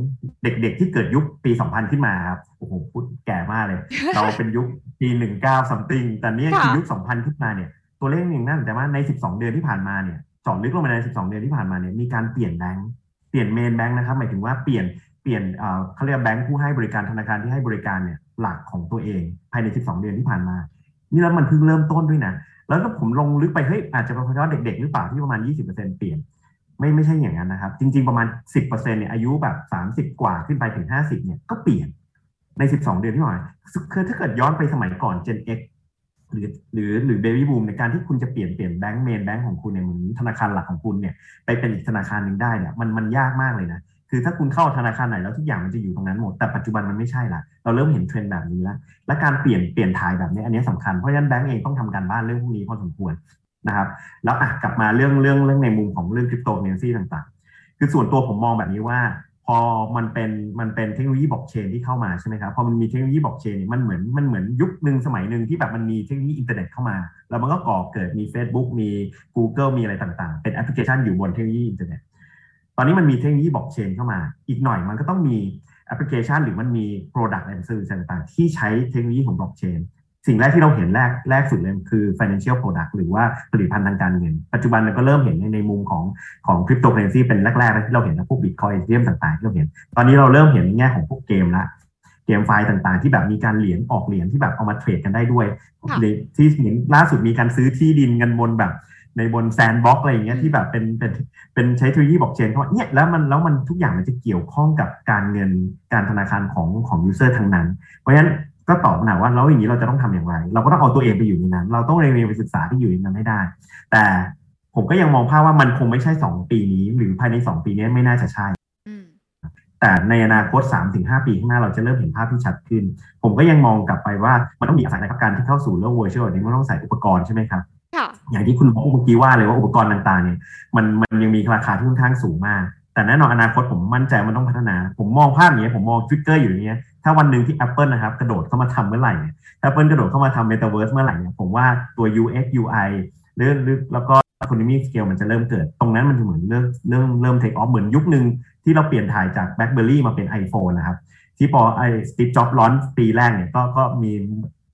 S4: เด็กๆ ที่เกิดยุคปี 2000 ขึ้นมาครับโอ้โหพูดแก่มากเลย เราเป็นยุคปี 19 something แต่นี่คือยุค 2000 ขึ้นมาเนี่ยตัวเลขหนึ่งน่าสนใจมากใน 12 เดือนที่ผ่านมาเนี่ยจอดลึกลงมาใน 12 เดือนที่ผ่านมาเนี่ยมีการเปลี่ยนแบงค์เปลี่ยนเมนแบงค์นะครับหมายถึงว่าเปลี่ยนเปลี่ยนเขาเรียกแบงค์ผู้ให้บริการธนาคารที่ให้บริการเนี่ยหลักของตัวเอง ภายใน 12 เดือนที่ผ่านมา นี่แล้วมันเพิ่งเริ่มต้นด้วยนะแล้วก็ผมลงลึกไปเฮ้ยอาจจะเป็นเพราะเด็กๆหรือเปล่าที่ประมาณ 20%เปลี่ยน ไม่ไม่ใช่อย่างนั้นนะครับ จริง ๆประมาณ 10%เนี่ยอายุแบบ 30 กว่าขึ้นไปถึง 50เนี่ยก็เปลี่ยนใน 12 เดือนที่ผ่านมาคือถ้าเกิดย้อนไปสมัยก่อน Gen X หรือหรือหรือเบบี้บูมในการที่คุณจะเปลี่ยนเปลี่ยนแบงก์เมนแบงก์ของคุณเนี่ยเหมือนธนาคารหลักของคุณเนี่ยไปเป็นอีกธนาคารหนึ่งได้เนี่ยมันมันยากมากเลยนะคือถ้าคุณเข้าธนาคารไหนแล้วทุกอย่างมันจะอยู่ตรงนั้นหมด แต่ปัจจุบันมันไม่ใช่ละเราเริ่มเห็นเทรนด์แบบนี้แล้วและการเปลี่ยนเปลี่ยนถ่ายแบบนี้อันนี้สำคัญเพราะฉะนั้นแบงก์เองต้องทำการบ้านเรื่องพวกนี้พอสมควร นะครับแล้วอะกลับมาเรื่องเรื่องเรื่องในมุมของเรื่องคริปโตเคอเรนซีต่างๆ คือส่วนตัวผมมองแบบนี้ว่า พอมันเป็นมันเป็นเทคโนโลยีบล็อกเชนที่เข้ามาใช่ไหมครับพอมันมีเทคโนโลยีบล็อกเชนมันเหมือนมันเหมือนยุคหนึ่งสมัยหนึ่งที่แบบมันมีเทคโนโลยีอินเทอร์เน็ตเข้ามา แล้วมันก็ก่อเกิดมี Facebook มี Google มีอะไรต่างๆ เป็นแอปพลิเคชันอยู่บนเทคโนโลยีอินเทอร์เน็ตตอนนี้มันมีเทคโนโลยีบล็อกเชนเข้ามา อีกหน่อยมันก็ต้องมีแอปพลิเคชันหรือมันมี Product and Service ต่างๆ ที่ใช้เทคโนโลยีของบล็อกเชน สิ่งแรกที่เราเห็นแรกแรกสุดเลยคือ financial product หรือว่าผลิตภัณฑ์ทางการเงิน ปัจจุบันเราก็เริ่มเห็นในในมุมของของคริปโตเคอเรนซีเป็นแรกๆที่เราเห็นนะพวกบิตคอยน์ Ethereum ต่างๆที่เราเห็น ตอนนี้เราเริ่มเห็นในแง่ของพวกเกมละ GameFi ต่างๆ ที่แบบมีการเหรียญออกเหรียญที่แบบเอามา trade กันได้ด้วยที่เหมือนล่าสุดมีการซื้อที่ดินกันบนแบบในบน Sandbox อะไรอย่างเงี้ยที่แบบเป็นเป็นเป็นใช้เทคโนโลยีบล็อกเชนเพราะเนี่ยแล้วมันแล้วมันทุกอย่างมันจะเกี่ยวข้องกับการเงินการธนาคารของของยูเซอร์ทั้งนั้น เพราะฉะนั้น ก็ตอบปัญหาว่าแล้วอย่างนี้เราจะต้องทำอย่างไร เราก็ต้องเอาตัวเองไปอยู่ในนั้น เราต้องเรียนไปศึกษาที่อยู่ในนั้นให้ได้ แต่ผมก็ยังมองภาพว่ามันคงไม่ใช่สองปีนี้ หรือภายในสองปีนี้ไม่น่าจะใช่แต่ในอนาคต3-5ปีข้างหน้าเราจะเริ่มเห็นภาพที่ชัดขึ้น ผมก็ยังมองกลับไปว่ามันต้องมีอาศัยในการที่เข้าสู่โลก virtual นี้มันต้องใส่อุปกรณ์ใช่ไหมครับอย่างที่คุณบอกเมื่อกี้ว่าเลยว่าอุปกรณ์ต่างๆเนี่ยมันมันยังมีราคาที่ค่อนข้างสูงมาก แต่แน่นอนอนาคตผมมั่นใจมันต้องพัฒนา ผมมองภาพอย่างนี้ผมมองทวิตเกอร์อยู่อย่างนี้ ถ้าวันหนึ่งที่ Apple นะครับกระโดดเข้ามาทำเมื่อไหร่เนี่ย Apple กระโดดเข้ามาทำ Metaverse เมื่อไหร่เนี่ยผมว่าตัว UX UI หรือแล้วก็ economy scale มันจะเริ่มเกิด ตรงนั้นมันจะเหมือนเริ่มเริ่มเริ่ม take off เหมือนยุคหนึ่งที่เราเปลี่ยนถ่ายจาก BlackBerry มาเป็น iPhone นะครับที่พอไอ้สตีฟจ็อบล้อนปีแรกเนี่ยก็ก็มี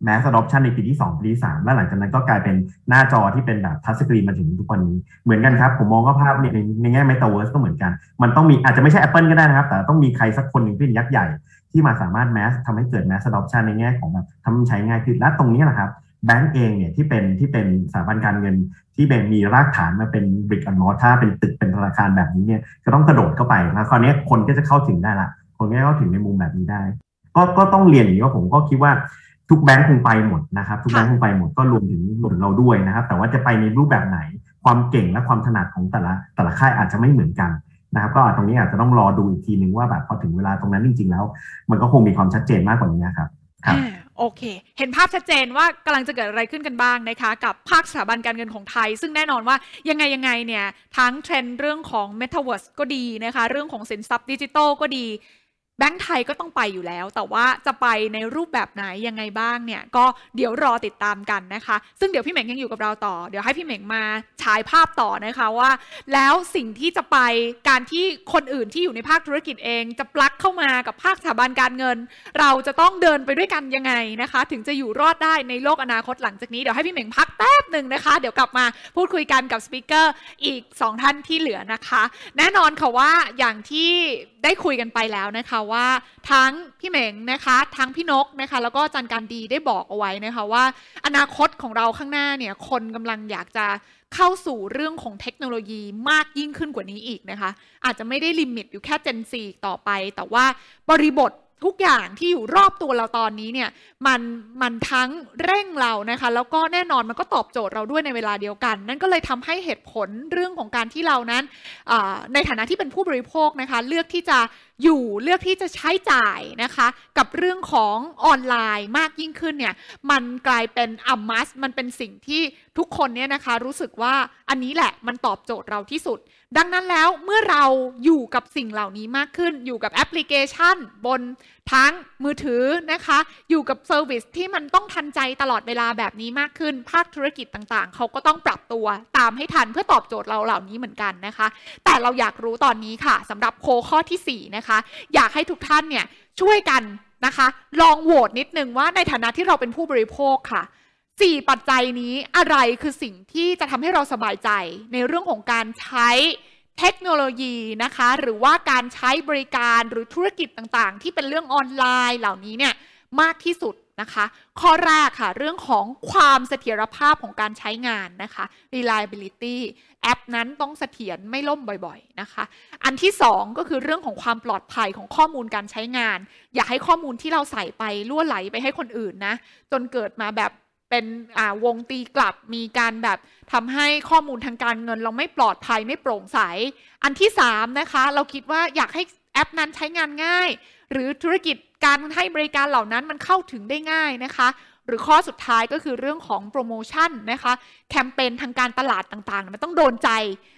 S4: แมส adoption ในปีที่ 2 ปีที่ 3 แล้วหลังจากนั้นก็กลายเป็นหน้าจอที่เป็นแบบทัชสกรีนมาถึงทุกวันนี้ เหมือนกันครับ ผมมองว่าภาพเนี่ยในแง่ Metaverse ก็เหมือนกัน มันต้องมีอาจจะไม่ใช่ Apple ก็ได้นะครับ แต่ต้องมีใครสักคนหนึ่งที่เป็นยักษ์ใหญ่ ที่มาสามารถแมสทำให้เกิดแมส adoption ในแง่ของแบบทำใช้ง่ายขึ้นและตรงนี้แหละครับแบงก์เองเนี่ยที่เป็นที่เป็นสถาบันการเงินที่เป็นมีรากฐานมาเป็นบริกอันมอถ้าเป็นตึกเป็นธนาคารแบบนี้เนี่ยก็ต้องกระโดดเข้าไปแล้วคราวนี้คนก็จะเข้าถึงได้ละคนก็เข้าถึงในมุมแบบนี้ได้ ก็ก็ต้องเรียนอย่างนี้ว่าผมก็คิดว่าทุกแบงค์คงไปหมดนะครับ ทุกแบงค์คงไปหมดก็รวมถึงรวมเราด้วยนะครับ แต่ว่าจะไปในรูปแบบไหนความเก่งและความถนัดของแต่ละแต่ละค่ายอาจจะไม่เหมือนกัน นะครับก็ตรงนี้อาจจะต้องรอดูอีกทีนึงว่าแบบพอถึงเวลาตรงนั้นจริง ๆ แล้ว มันก็คงมีความชัดเจนมากกว่านี้ครับครับ
S1: โอเค เห็นภาพชัดเจนว่ากำลังจะเกิดอะไรขึ้นกันบ้างนะคะ กับภาคสถาบันการเงินของไทย ซึ่งแน่นอนว่ายังไงยังไงเนี่ย ทั้งเทรนด์เรื่องของ Metaverse ก็ดีนะคะ เรื่องของสินทรัพย์ดิจิทัลก็ดี บงก์ไทยก็ต้องไปอยู่แล้ว แต่ว่าจะไปในรูปแบบไหนยังไงบ้างเนี่ย ก็เดี๋ยวรอติดตามกันนะคะ ซึ่งเดี๋ยวพี่เหม่งยังอยู่กับเราต่อ เดี๋ยวให้พี่เหม่งมาฉายภาพต่อนะคะว่า แล้วสิ่งที่จะไปการที่คนอื่นที่อยู่ในภาคธุรกิจเอง จะปลักเข้ามากับภาคสถาบันการเงิน เราจะต้องเดินไปด้วยกันยังไงนะคะ ถึงจะอยู่รอดได้ในโลกอนาคตหลังจากนี้เดี๋ยวให้พี่เหม่งพักแป๊บหนึ่งนะคะ เดี๋ยวกลับมาพูดคุยกันกับ speaker อีก 2 ท่านที่เหลือนะคะ แน่นอนค่ะว่าอย่างที่ ได้คุยกันไปแล้วนะคะว่าทั้งพี่เหม่งนะคะทั้งพี่นกนะคะแล้วก็อาจารย์การดีได้บอกเอาไว้นะคะว่า อนาคตของเราข้างหน้าเนี่ยคนกำลังอยากจะเข้าสู่เรื่องของเทคโนโลยีมากยิ่งขึ้นกว่านี้อีกนะคะ อาจจะไม่ได้ limit อยู่แค่ Gen 4 ต่อไป แต่ว่าบริบท ทุกอย่างที่อยู่รอบตัวเราตอนนี้เนี่ยมันมันทั้งเร่งเรานะคะ แล้วก็แน่นอนมันก็ตอบโจทย์เราด้วยในเวลาเดียวกัน นั่นก็เลยทำให้เหตุผลเรื่องของการที่เรานั้นในฐานะที่เป็นผู้บริโภคนะคะ เลือกที่จะอยู่เลือกที่จะใช้จ่ายนะคะ กับเรื่องของออนไลน์มากยิ่งขึ้นเนี่ยมันกลายเป็นอัมมัสมันเป็นสิ่งที่ทุกคนเนี่ยนะคะรู้สึกว่าอันนี้แหละมันตอบโจทย์เราที่สุด ดังนั้นแล้วเมื่อเราอยู่กับสิ่งเหล่านี้มากขึ้น อยู่กับแอปพลิเคชัน บนทั้งมือถือนะคะ อยู่กับ service ที่มันต้องทันใจตลอดเวลาแบบนี้มากขึ้น ภาคธุรกิจต่างๆ เขาก็ต้องปรับตัวตามให้ทันเพื่อตอบโจทย์เราเหล่านี้เหมือนกันนะคะ แต่เราอยากรู้ตอนนี้ค่ะสำหรับโคข้อที่4นะคะอยากให้ทุกท่านเนี่ยช่วยกันนะคะ ลองโหวตนิดนึงว่าในฐานะที่เราเป็นผู้บริโภคค่ะ สี่ปัจจัยนี้อะไรคือสิ่งที่จะทำให้เราสบายใจในเรื่องของการใช้เทคโนโลยีนะคะ หรือว่าการใช้บริการหรือธุรกิจต่างๆ ที่เป็นเรื่องออนไลน์เหล่านี้เนี่ยมากที่สุดนะคะ ข้อแรกค่ะ เรื่องของความเสถียรภาพของการใช้งานนะคะ reliability แอปนั้นต้องเสถียรไม่ล่มบ่อยๆนะคะ อันที่ 2 ก็คือเรื่องของความปลอดภัยของข้อมูลการใช้งาน อย่าให้ข้อมูลที่เราใส่ไปล่วไหลไปให้คนอื่นนะ จนเกิดมาแบบ เป็นวงตีกลับมีการแบบทำให้ข้อมูลทางการเงิน เราไม่ปลอดภัยไม่โปร่งใส อันที่3นะคะเราคิดว่าอยากให้แอปนั้นใช้งานง่าย หรือธุรกิจการให้บริการเหล่านั้นมันเข้าถึงได้ง่ายนะคะ หรือข้อสุดท้ายก็คือเรื่องของโปรโมชั่นนะคะแคมเปญทางการตลาดต่างๆ มันต้องโดนใจ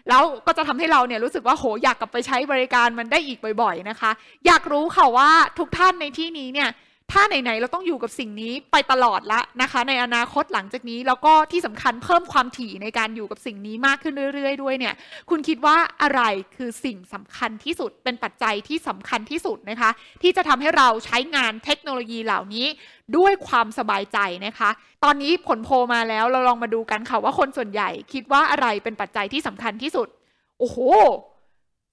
S1: แล้วก็จะทำให้เราเนี่ยรู้สึกว่าโหอยากกลับไปใช้บริการมันได้อีกบ่อย ๆนะคะ อยากรู้ค่ะว่าทุกท่านในที่นี้เนี่ย ถ้าไหนๆเราต้องอยู่กับสิ่งนี้ไปตลอดละนะคะ ในอนาคตหลังจากนี้แล้วก็ที่สำคัญเพิ่มความถี่ในการอยู่กับสิ่งนี้มากขึ้นเรื่อย ๆ ด้วยเนี่ย คุณคิดว่าอะไรคือสิ่งสำคัญที่สุดเป็นปัจจัยที่สำคัญที่สุดนะคะ ที่จะทำให้เราใช้งานเทคโนโลยีเหล่านี้ด้วยความสบายใจนะคะ ตอนนี้ผลโพลมาแล้วเราลองมาดูกันค่ะว่าคนส่วนใหญ่คิดว่าอะไรเป็นปัจจัยที่สำคัญที่สุดโอ้โห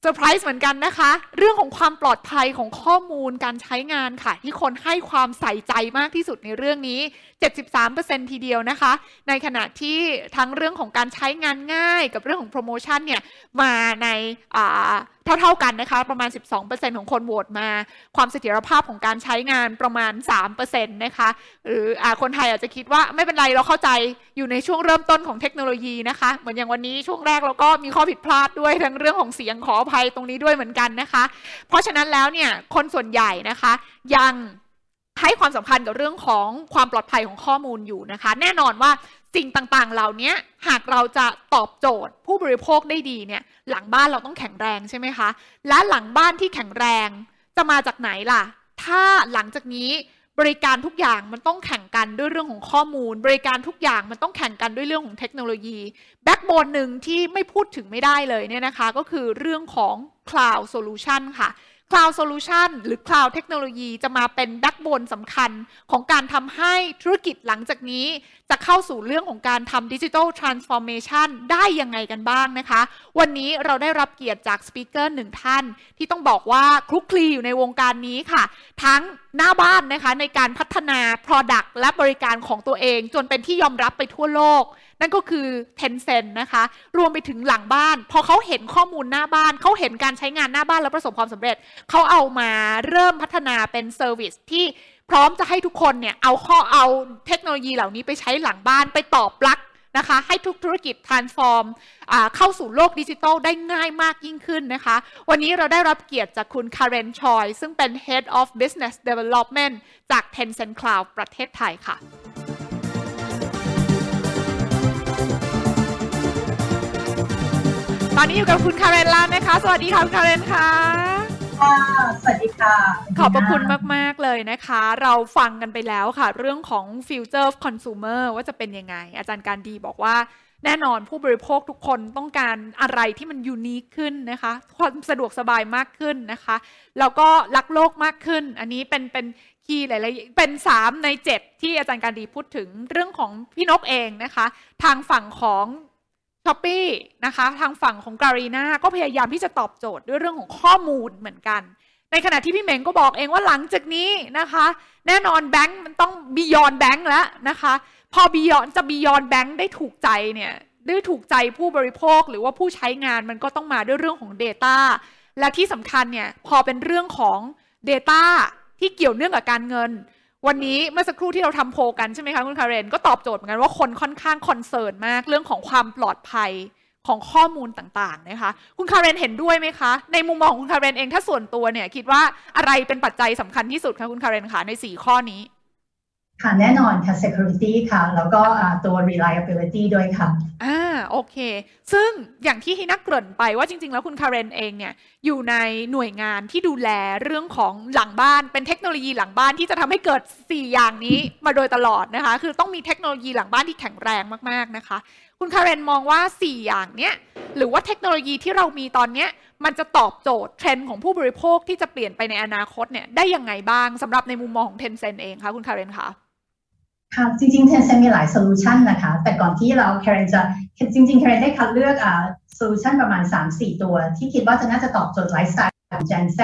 S1: เซอร์ไพรส์เหมือนกันนะคะ เรื่องของความปลอดภัยของข้อมูลการใช้งานค่ะ ที่คนให้ความใส่ใจมากที่สุดในเรื่องนี้ 73%ทีเดียวนะคะ ในขณะที่ทั้งเรื่องของการใช้งานง่ายกับเรื่องของโปรโมชั่นเนี่ยมาในเท่า ๆกันนะคะ ประมาณ 12%ของคนโหวตมา ความเสถียรภาพของการใช้งานประมาณ 3%นะคะหรืออคนไทยอาจจะคิดว่าไม่เป็นไรเราเข้าใจอยู่ในช่วงเริ่มต้นของเทคโนโลยีนะคะ เหมือนอย่างวันนี้ช่วงแรกเราก็มีข้อผิดพลาดด้วยทั้งเรื่องของเสียงขออภัยตรงนี้ด้วยเหมือนกันนะคะ เพราะฉะนั้นแล้วเนี่ยคนส่วนใหญ่นะคะ ยังให้ความสำคัญกับเรื่องของความปลอดภัยของข้อมูลอยู่นะคะ แน่นอนว่าสิ่งต่างๆ เหล่านี้หากเราจะตอบโจทย์ผู้บริโภคได้ดีเนี่ยหลังบ้านเราต้องแข็งแรงใช่ไหมคะ และหลังบ้านที่แข็งแรงจะมาจากไหนล่ะ ถ้าหลังจากนี้ บริการทุกอย่างมันต้องแข่งกันด้วยเรื่องของข้อมูล บริการทุกอย่างมันต้องแข่งกันด้วยเรื่องของเทคโนโลยี แบ็กโบนหนึ่งที่ไม่พูดถึงไม่ได้เลยเนี่ยนะคะ ก็คือเรื่องของ Cloud Solution ค่ะ Cloud Solution หรือ Cloud เทคโนโลยีจะมาเป็น backbone สำคัญของการทำให้ธุรกิจหลังจากนี้ จะเข้าสู่เรื่องของการทำ digital transformation ได้ยังไงกันบ้างนะคะ วันนี้เราได้รับเกียรติจาก speaker หนึ่งท่าน ที่ต้องบอกว่าคลุกคลีอยู่ในวงการนี้ค่ะ ทั้งหน้าบ้านนะคะในการพัฒนา Product และบริการของตัวเอง จนเป็นที่ยอมรับไปทั่วโลก นั่นก็คือ Tencent นะคะ รวมไปถึงหลังบ้าน พอเขาเห็นข้อมูลหน้าบ้าน เขาเห็นการใช้งานหน้าบ้านแล้วประสบความสำเร็จ เขาเอามาเริ่มพัฒนาเป็นเซอร์วิสที่พร้อมจะให้ทุกคนเนี่ย เอาข้อเอาเทคโนโลยีเหล่านี้ไปใช้หลังบ้านไปต่อปลั๊กนะคะให้ทุกธุรกิจ transform เข้าสู่โลกดิจิทัลได้ง่ายมากยิ่งขึ้นนะคะ วันนี้เราได้รับเกียรติจากคุณคาร์เรนชอยซึ่งเป็น Head of Business Development จาก Tencent Cloud ประเทศไทยค่ะ ตอนนี้อยู่กับคุณคาร์เรนแล้วนะคะ สวัสดีค่ะคุณคาร์เรนค่ะ
S5: สวัสดีค่ะ
S1: ขอบพระคุณมาก ๆ เลยนะคะ เราฟังกันไปแล้วค่ะ เรื่องของ Future of Consumer ว่าจะเป็นยังไง อาจารย์การดีบอกว่าแน่นอนผู้บริโภคทุกคนต้องการอะไรที่มัน unique ขึ้นนะคะ ความสะดวกสบายมากขึ้นนะคะ แล้วก็รักโลกมากขึ้น อันนี้เป็นเป็น key หลายๆเป็น 3 ใน 7 ที่อาจารย์การดีพูดถึงเรื่องของพี่นกเองนะคะ ทางฝั่งของ Shopee นะคะทางฝั่งของ Garena ก็พยายามที่จะตอบโจทย์ด้วยเรื่องของข้อมูลเหมือนกัน ในขณะที่พี่เหมงก็บอกเองว่าหลังจากนี้นะคะ แน่นอนแบงก์มันต้อง beyond แบงก์แล้วนะคะ พอ beyond จะ beyond แบงก์ได้ถูกใจเนี่ยได้ถูกใจผู้บริโภคหรือว่าผู้ใช้งานมันก็ต้องมาด้วยเรื่องของ Data และที่สำคัญเนี่ยพอเป็นเรื่องของ Data ที่เกี่ยวเนื่องกับการเงิน วันนี้เมื่อสักครู่ที่เราทำโพลกันใช่ไหมคะคุณคาเรนก็ตอบโจทย์เหมือนกันว่าคนค่อนข้าง concern มากเรื่องของความปลอดภัยของข้อมูลต่างๆนะคะ คุณคาเรนเห็นด้วยไหมคะ ในมุมมองของคุณคาเรนเองถ้าส่วนตัวเนี่ยคิดว่าอะไรเป็นปัจจัยสำคัญที่สุดคะคุณคาเรนคะใน 4 ข้อนี้
S5: ค่ะแน่นอนค่ะ security ค่ะ แล้วก็ตัว reliability ด้วยค่ะ
S1: อ่า โอเค ซึ่งอย่างที่พี่นกเกริ่นไปว่าจริง ๆ แล้วคุณคาเรนเองเนี่ย อยู่ในหน่วยงานที่ดูแลเรื่องของหลังบ้านเป็นเทคโนโลยีหลังบ้านที่จะทำให้เกิด 4 อย่างนี้มาโดยตลอดนะคะ คือต้องมีเทคโนโลยีหลังบ้านที่แข็งแรงมากๆนะคะ คุณคาเรนมองว่า 4 อย่างเนี้ยหรือว่าเทคโนโลยีที่เรามีตอนเนี้ยมันจะตอบโจทย์เทรนด์ของผู้บริโภคที่จะเปลี่ยนไปในอนาคตเนี่ยได้ยังไงบ้างสำหรับในมุมมองของ Tencent เองคะคุณคาเรนคะ
S5: ค่ะจริงๆ Tencent มีหลายโซลูชันนะคะ แต่ก่อนที่เราแคเรนจะจริงๆแคเรนได้คัดเลือกอ่าโซลูชันประมาณ 3-4 ตัว ที่คิดว่าจะน่าจะตอบโจทย์ไลฟ์สไตล์ของ Gen Z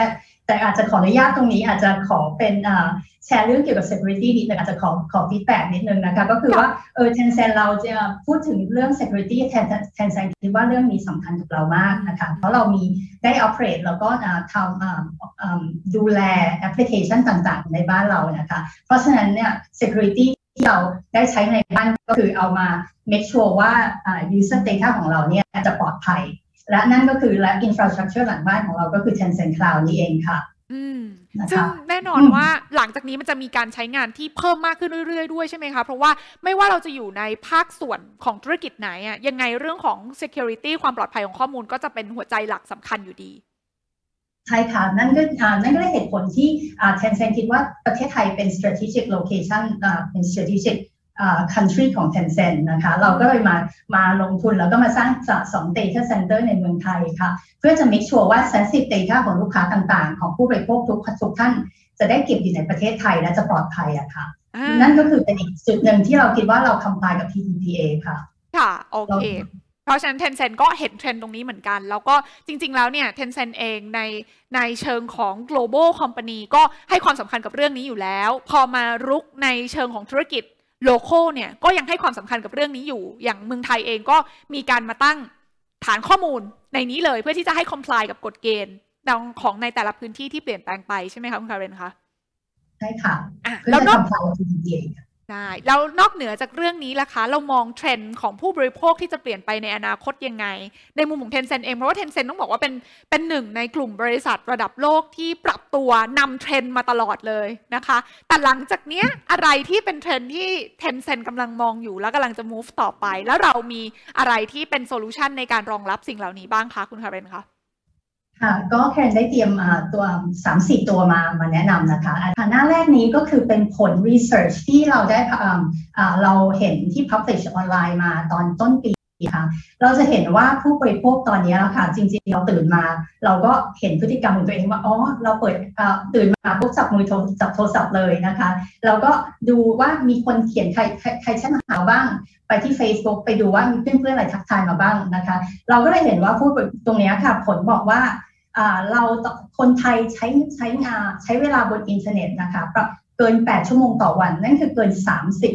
S5: แต่อาจจะขออนุญาตตรงนี้อาจจะขอเป็นแชร์เรื่องเกี่ยวกับ security นิดนึงอาจจะขอขอ feedback นิดนึงนะคะ ก็คือว่าเออ Tencent เราจะพูดถึงเรื่อง security Tencent คิดว่าเรื่องนี้สำคัญกับเรามากนะคะ เพราะเรามีได้ operate แล้วก็ทำดูแลแอปพลิเคชันต่างๆ ในบ้านเรานะคะ เพราะฉะนั้นเนี่ย security ที่เราได้ใช้ในบ้านก็คือเอามา make sure ว่า user data ของเราเนี่ยจะปลอดภัย และนั่นก็คือและ infrastructure หลังบ้านของเราก็คือ Tencent Cloud นี่เองค่ะ
S1: ซึ่งแน่นอนว่าหลังจากนี้มันจะมีการใช้งานที่เพิ่มมากขึ้นเรื่อยๆด้วยใช่ไหมคะ เพราะว่าไม่ว่าเราจะอยู่ในภาคส่วนของธุรกิจไหนอะยังไงเรื่องของ security ความปลอดภัยของข้อมูลก็จะเป็นหัวใจหลักสำคัญอยู่ดี
S5: ใช่ค่ะนั่นก็นั่นก็ได้เหตุผลที่เทนเซนคิดว่าประเทศไทยเป็น strategic location เป็น strategic country ของ Tencent นะคะเราก็เลยมามาลงทุนแล้วก็มาสร้างสอง data center ในเมืองไทยค่ะ เพื่อจะ make sure ว่า sensitive data ของลูกค้าต่างๆ ของผู้บริโภคทุกทุกท่าน จะได้เก็บอยู่ในประเทศไทยและจะปลอดภัยอะค่ะ นั่นก็คือเป็นอีกจุดหนึ่งที่เราคิดว่าเรา comply กับ PDPA ค่ะ
S1: ค่ะ โอเค เพราะฉะนั้น Tencent ก็เห็นเทรนด์ตรงนี้เหมือนกัน แล้วก็จริง ๆ แล้วเนี่ย Tencent เองในในเชิงของ global company ก็ให้ความสำคัญกับเรื่องนี้อยู่แล้ว พอมารุกในเชิงของธุรกิจโลโก้เนี่ยก็ยังให้ความสำคัญกับเรื่องนี้อยู่ อย่างเมืองไทยเองก็มีการมาตั้งฐานข้อมูลในนี้เลยเพื่อที่จะให้ comply กับกฎเกณฑ์ของในแต่ละพื้นที่ที่เปลี่ยนแปลงไปใช่ไหมคะคุณคาเรนคะ
S5: ใช่ค่ะ
S1: แล้วนอก ได้แล้วนอกเหนือจากเรื่องนี้ล่ะคะ เรามองเทรนด์ของผู้บริโภคที่จะเปลี่ยนไปในอนาคตยังไง ในมุมของ Tencent เอง เพราะว่า Tencent ต้องบอกว่าเป็นเป็นหนึ่งในกลุ่มบริษัทระดับโลกที่ปรับตัวนำเทรนด์มาตลอดเลยนะคะ แต่หลังจากนี้อะไรที่เป็นเทรนด์ที่ Tencent กำลังมองอยู่แล้วกำลังจะ move ต่อไป แล้วเรามีอะไรที่เป็นโซลูชันในการรองรับสิ่งเหล่านี้บ้างคะคุณคาเรนคะ
S5: ค่ะก็แคเรนได้เตรียมตัว 3-4 ตัวมามาแนะนำนะคะหน้าแรกนี้ก็คือเป็นผล research ที่เราได้เราเห็นที่ publish ออนไลน์มาตอนต้นปีค่ะเราจะเห็นว่าผู้บริโภคตอนนี้แล้วค่ะ จริงๆ เราตื่นมา เราก็เห็นพฤติกรรมของตัวเองว่าอ๋อเราเปิดตื่นมาปุ๊บจับมือโทรจับโทรศัพท์เลยนะคะเราก็ดูว่ามีคนเขียนใครใครแชทมาหาบ้างไปที่ Facebook ไปดูว่ามีเพื่อนๆอะไรทักทายมาบ้างนะคะ เราก็เลยเห็นว่าผู้ตรงนี้ค่ะ ผลบอกว่า เราคนไทยใช้ใช้งานใช้เวลาบนอินเทอร์เน็ตนะคะ เกิน 8 ชั่วโมงต่อวัน นั่นคือเกิน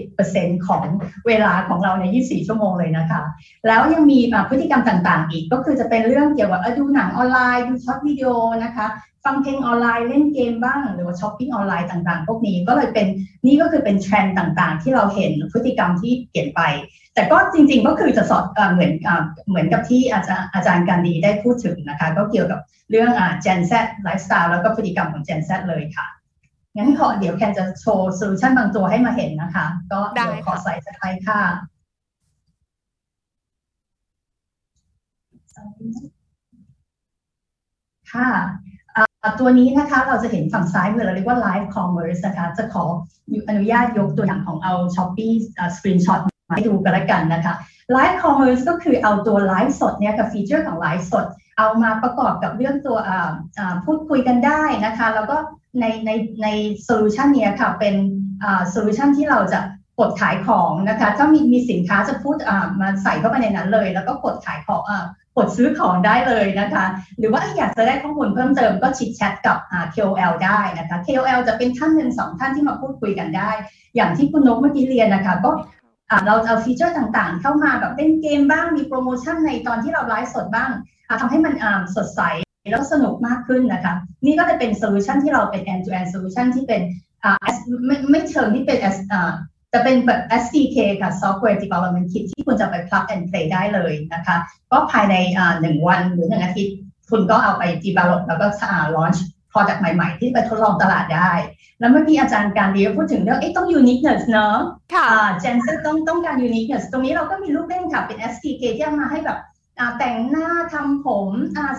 S5: 30%ของเวลาของเราใน 24 ชั่วโมงเลยนะคะ แล้วยังมีพฤติกรรมต่างๆ อีกก็คือจะเป็นเรื่องเกี่ยวกับดูหนังออนไลน์ ดู short video นะคะ ฟังเพลงออนไลน์เล่นเกมบ้าง หรือว่าช้อปปิ้งออนไลน์ต่างๆ พวกนี้ก็เลยเป็นนี่ก็คือเป็นเทรนด์ต่างๆ ที่เราเห็นพฤติกรรมที่เปลี่ยนไป แต่ก็จริง ๆ ก็คือจะสอดเหมือนเหมือนกับที่อาจารย์อาจารย์การดีได้พูดถึงนะคะ ก็เกี่ยวกับเรื่อง Gen Z ไลฟ์สไตล์แล้วก็พฤติกรรมของ Gen Z เลยค่ะ งั้นขอเดี๋ยวแคเรนจะโชว์โซลูชันบางตัวให้มาเห็นนะคะ ก็เดี๋ยวขอใส่สไลด์ค่ะค่ะตัวนี้นะคะเราจะเห็นฝั่งซ้ายมือเราเรียกว่า Live Commerce นะคะจะขออนุญาตยกตัวอย่างของเอา Shopee Screenshot มาให้ดูกันละกันนะคะ Live Commerce ก็คือเอาตัวไลฟ์สดเนี่ยกับฟีเจอร์ของไลฟ์สด เอามาประกอบกับเรื่องตัวพูดคุยกันได้นะคะ แล้วก็ ในในในโซลูชันนี้ค่ะเป็นโซลูชันที่เราจะกดขายของนะคะถ้ามีมีสินค้าจะพูดมาใส่เข้าไปในนั้นเลย แล้วก็กดขายของกดซื้อของได้เลยนะคะ หรือว่าอยากจะได้ข้อมูลเพิ่มเติมก็ chit chat กับ KOL ได้นะคะ KOL จะเป็นท่านหนึ่งสองท่านที่มาพูดคุยกันได้ อย่างที่คุณนกเมื่อกี้เรียนนะคะก็เราเอาฟีเจอร์ต่างๆ เข้ามาแบบเล่นเกมบ้างมีโปรโมชั่นในตอนที่เราไลฟ์สดบ้างทำให้มันสดใส แล้วสนุกมากขึ้นนะคะ นี่ก็จะเป็นโซลูชันที่เราเป็น end to end solution ที่เป็นไม่ไม่เชิงที่เป็นจะเป็นแบบ SDK ค่ะ Software Development Kit ที่คุณจะไป plug and play ได้เลยนะคะ ก็ภายในหนึ่งวันหรือหนึ่งอาทิตย์ คุณก็เอาไป develop แล้วก็ launch product ใหม่ ๆ ที่ไปทดลองตลาดได้ แล้วเมื่อกี้อาจารย์การดีพูดถึงเรื่องเอ๊ะต้อง uniqueness เนอะ
S1: ค่ะ
S5: อ่า Gen Z ต้องต้องการ uniqueness ตรงนี้เราก็มีลูกเล่นค่ะ เป็น SDK ที่เอามาให้แบบอ่า แต่งหน้าทำผม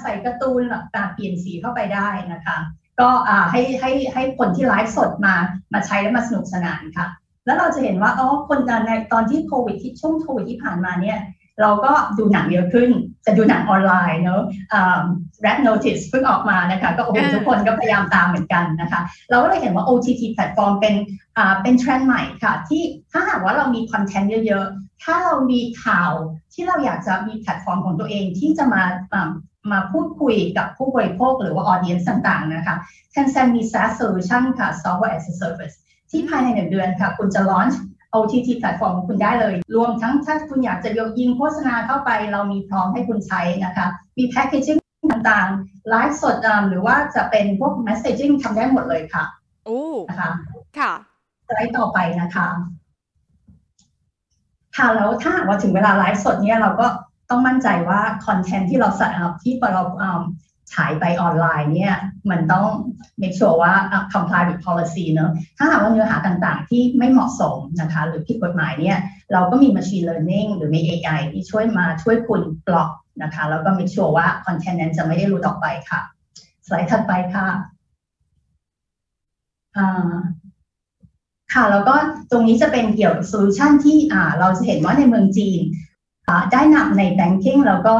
S5: ใส่การ์ตูนแบบเปลี่ยนสีเข้าไปได้นะคะ ก็ให้ให้ให้คนที่ไลฟ์สดมามาใช้และมาสนุกสนานค่ะ แล้วเราจะเห็นว่าอ๋อคนในตอนที่โควิดที่ช่วงโควิดที่ผ่านมาเนี่ยเราก็ดูหนังเยอะขึ้น จะดูหนังออนไลน์เนอะอ่า Red Notice เพิ่งออกมานะคะ ก็โอ้โห
S1: อ่า
S5: ทุกคนก็พยายามตามเหมือนกันนะคะ เราก็เลยเห็นว่า OTT แพลตฟอร์มเป็นอ่าเป็นเทรนด์ใหม่ค่ะ ที่ถ้าหากว่าเรามีคอนเทนต์เยอะๆ ถ้าเรามีข่าวที่เราอยากจะมีแพลตฟอร์มของตัวเองที่จะมาอ่ามาพูดคุยกับผู้บริโภคหรือว่า audience ต่างๆนะคะ Tencent มี SaaS solution ค่ะ Software as a Service ที่ภายในหนึ่งเดือนค่ะ คุณจะ launch OTT แพลตฟอร์มของคุณได้เลย รวมทั้งถ้าคุณอยากจะยกยิงโฆษณาเข้าไป เรามีพร้อมให้คุณใช้นะคะ มีแพ c เกจ i n g ต่างๆไลฟ์สดอ่าหรือว่าจะเป็นพวก messaging ทำได้หมดเลยค่ะ
S1: โอ้
S5: นะคะ
S1: ค่ะ
S5: สไลด์ต่อไปนะคะ ค่ะแล้วถ้าหากว่าถึงเวลาไลฟ์สดเนี่ยเราก็ต้องมั่นใจว่าคอนเทนต์ที่เราสัอัพที่เรา อ่ายไปออนไลน์เนี่ยมันต้อง make sure ว่า comply with policy เนอะถ้าหากว่าเนื้อหาต่างๆ ที่ไม่เหมาะสมนะคะ หรือผิดกฎหมายเนี่ยเราก็มี machine learning หรือมี AI ที่ช่วยมาช่วยคุณบล็อกนะคะ แล้วก็ make sure ว่าคอนเทนต์นั้นจะไม่ได้หลุดออกไปค่ะ สไลด์ถัดไปค่ะค่ะแล้วก็ตรงนี้จะเป็นเกี่ยวกับโซลูชันที่เราจะเห็นว่าในเมืองจีน ได้นำใน banking แล้วก็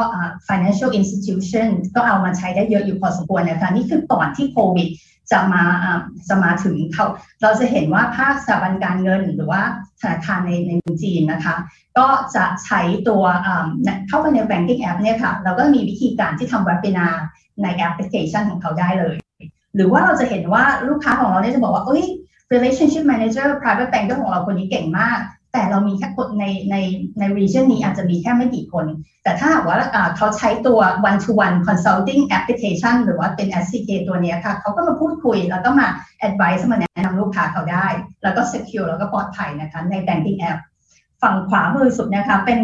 S5: financial institution ก็เอามาใช้ได้เยอะอยู่พอสมควรนะคะนี่คือก่อนที่โควิดจะมาจะมาถึงเขาเราจะเห็นว่าภาคสถาบันการเงินหรือว่าธนาคารในในจีนนะคะ ก็จะใช้ตัวเข้าไปใน banking app เนี่ยค่ะเราก็มีวิธีการที่ทำ webinar ในแอปพลิเคชันของเขาได้เลย หรือว่าเราจะเห็นว่าลูกค้าของเราเนี่ยจะบอกว่าเอ้ย relationship manager private banker ของเราคนนี้เก่งมาก แต่เรามีแค่คนในในใน region นี้อาจจะมีแค่ไม่กี่คน แต่ถ้าหากว่าอ่าเขาใช้ตัว one to one consulting application หรือว่าเป็น SCK ตัวเนี้ยค่ะ เขาก็มาพูดคุย แล้วก็มา advice มาแนะนำลูกค้าเขาได้ แล้วก็ secure แล้วก็ปลอดภัยนะคะใน banking app ฝั่งขวามือสุดนะคะเป็น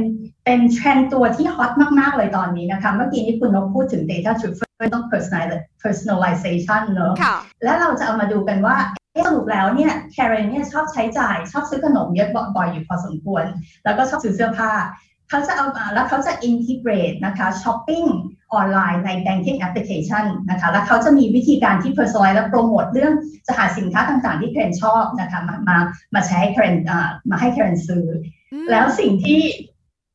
S5: เป็นเทรนด์ตัวที่ฮอตมาก ๆ เลยตอนนี้นะคะ เมื่อกี้นี้คุณนกพูดถึง data driven ต้อง personalization เนอะ
S1: ค่ะ
S5: และเราจะเอามาดูกันว่าเอ๊ะ สรุปแล้วเนี่ยแคเรนเนี่ยชอบใช้จ่าย ชอบซื้อขนมเยอะบ่อยๆอยู่พอสมควร แล้วก็ชอบซื้อเสื้อผ้า เขาจะเอามาแล้วเขาจะ integrate นะคะช้อปปิ้งออนไลน์ใน banking application นะคะ แล้วเขาจะมีวิธีการที่ personalize และโปรโมทเรื่องจะหาสินค้าต่างๆ ที่แคเรนชอบนะคะ มามามาใช้ให้แคเรนอ่ามาให้แคเรนซื้อ แล้วสิ่งที่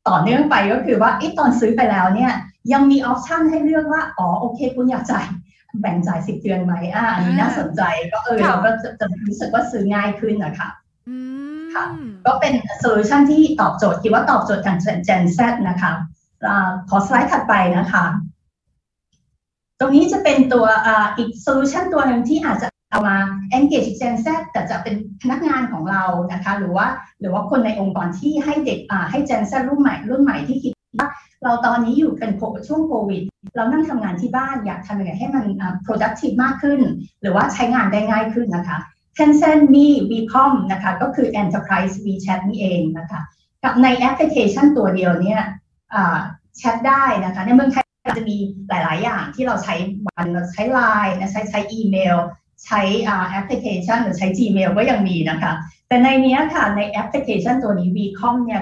S5: ต่อเนื่องไปก็คือว่าไอ้ตอนซื้อไปแล้วเนี่ยยังมีออปชันให้เลือกว่า อ๋อ โอเค คุณอยากจ่าย แบ่งจ่ายสิบเดือนไหมอ่าอันนี้น่าสนใจก็เออ
S1: ค่ะ
S5: เราก็จะจะรู้สึกว่าซื้อง่ายขึ้นนะคะ
S1: อืม
S5: ค่ะก็เป็นโซลูชันที่ตอบโจทย์คิดว่าตอบโจทย์ทาง Gen Z นะคะอาขอสไลด์ถัดไปนะคะ ตรงนี้จะเป็นตัวอ่าอีกโซลูชันตัวหนึ่งที่อาจจะเอามา engage Gen Z แต่จะเป็นพนักงานของเรานะคะ หรือว่าหรือว่าคนในองค์กรที่ให้เด็กอ่าให้ Gen Z รุ่นใหม่รุ่นใหม่ที่คิดว่า เราตอนนี้อยู่เป็นโคช่วงโควิด เรานั่งทำงานที่บ้านอยากทำยังไงให้มัน productive มากขึ้น หรือว่าใช้งานได้ง่ายขึ้นนะคะ Tencent มี WeCom นะคะก็คือ Enterprise WeChat นี่เองนะคะกับในแอปพลิเคชันตัวเดียวเนี่ยแชทได้นะคะในเมืองไทยจะมีหลาย ๆ อย่างที่เราใช้วันเราใช้ Line นะใช้ใช้อีเมล ใช้แอปพลิเคชันหรือใช้ Gmail ก็ยังมีนะคะ แต่ในนี้ค่ะในแอปพลิเคชันตัวนี้ WeCom เนี่ย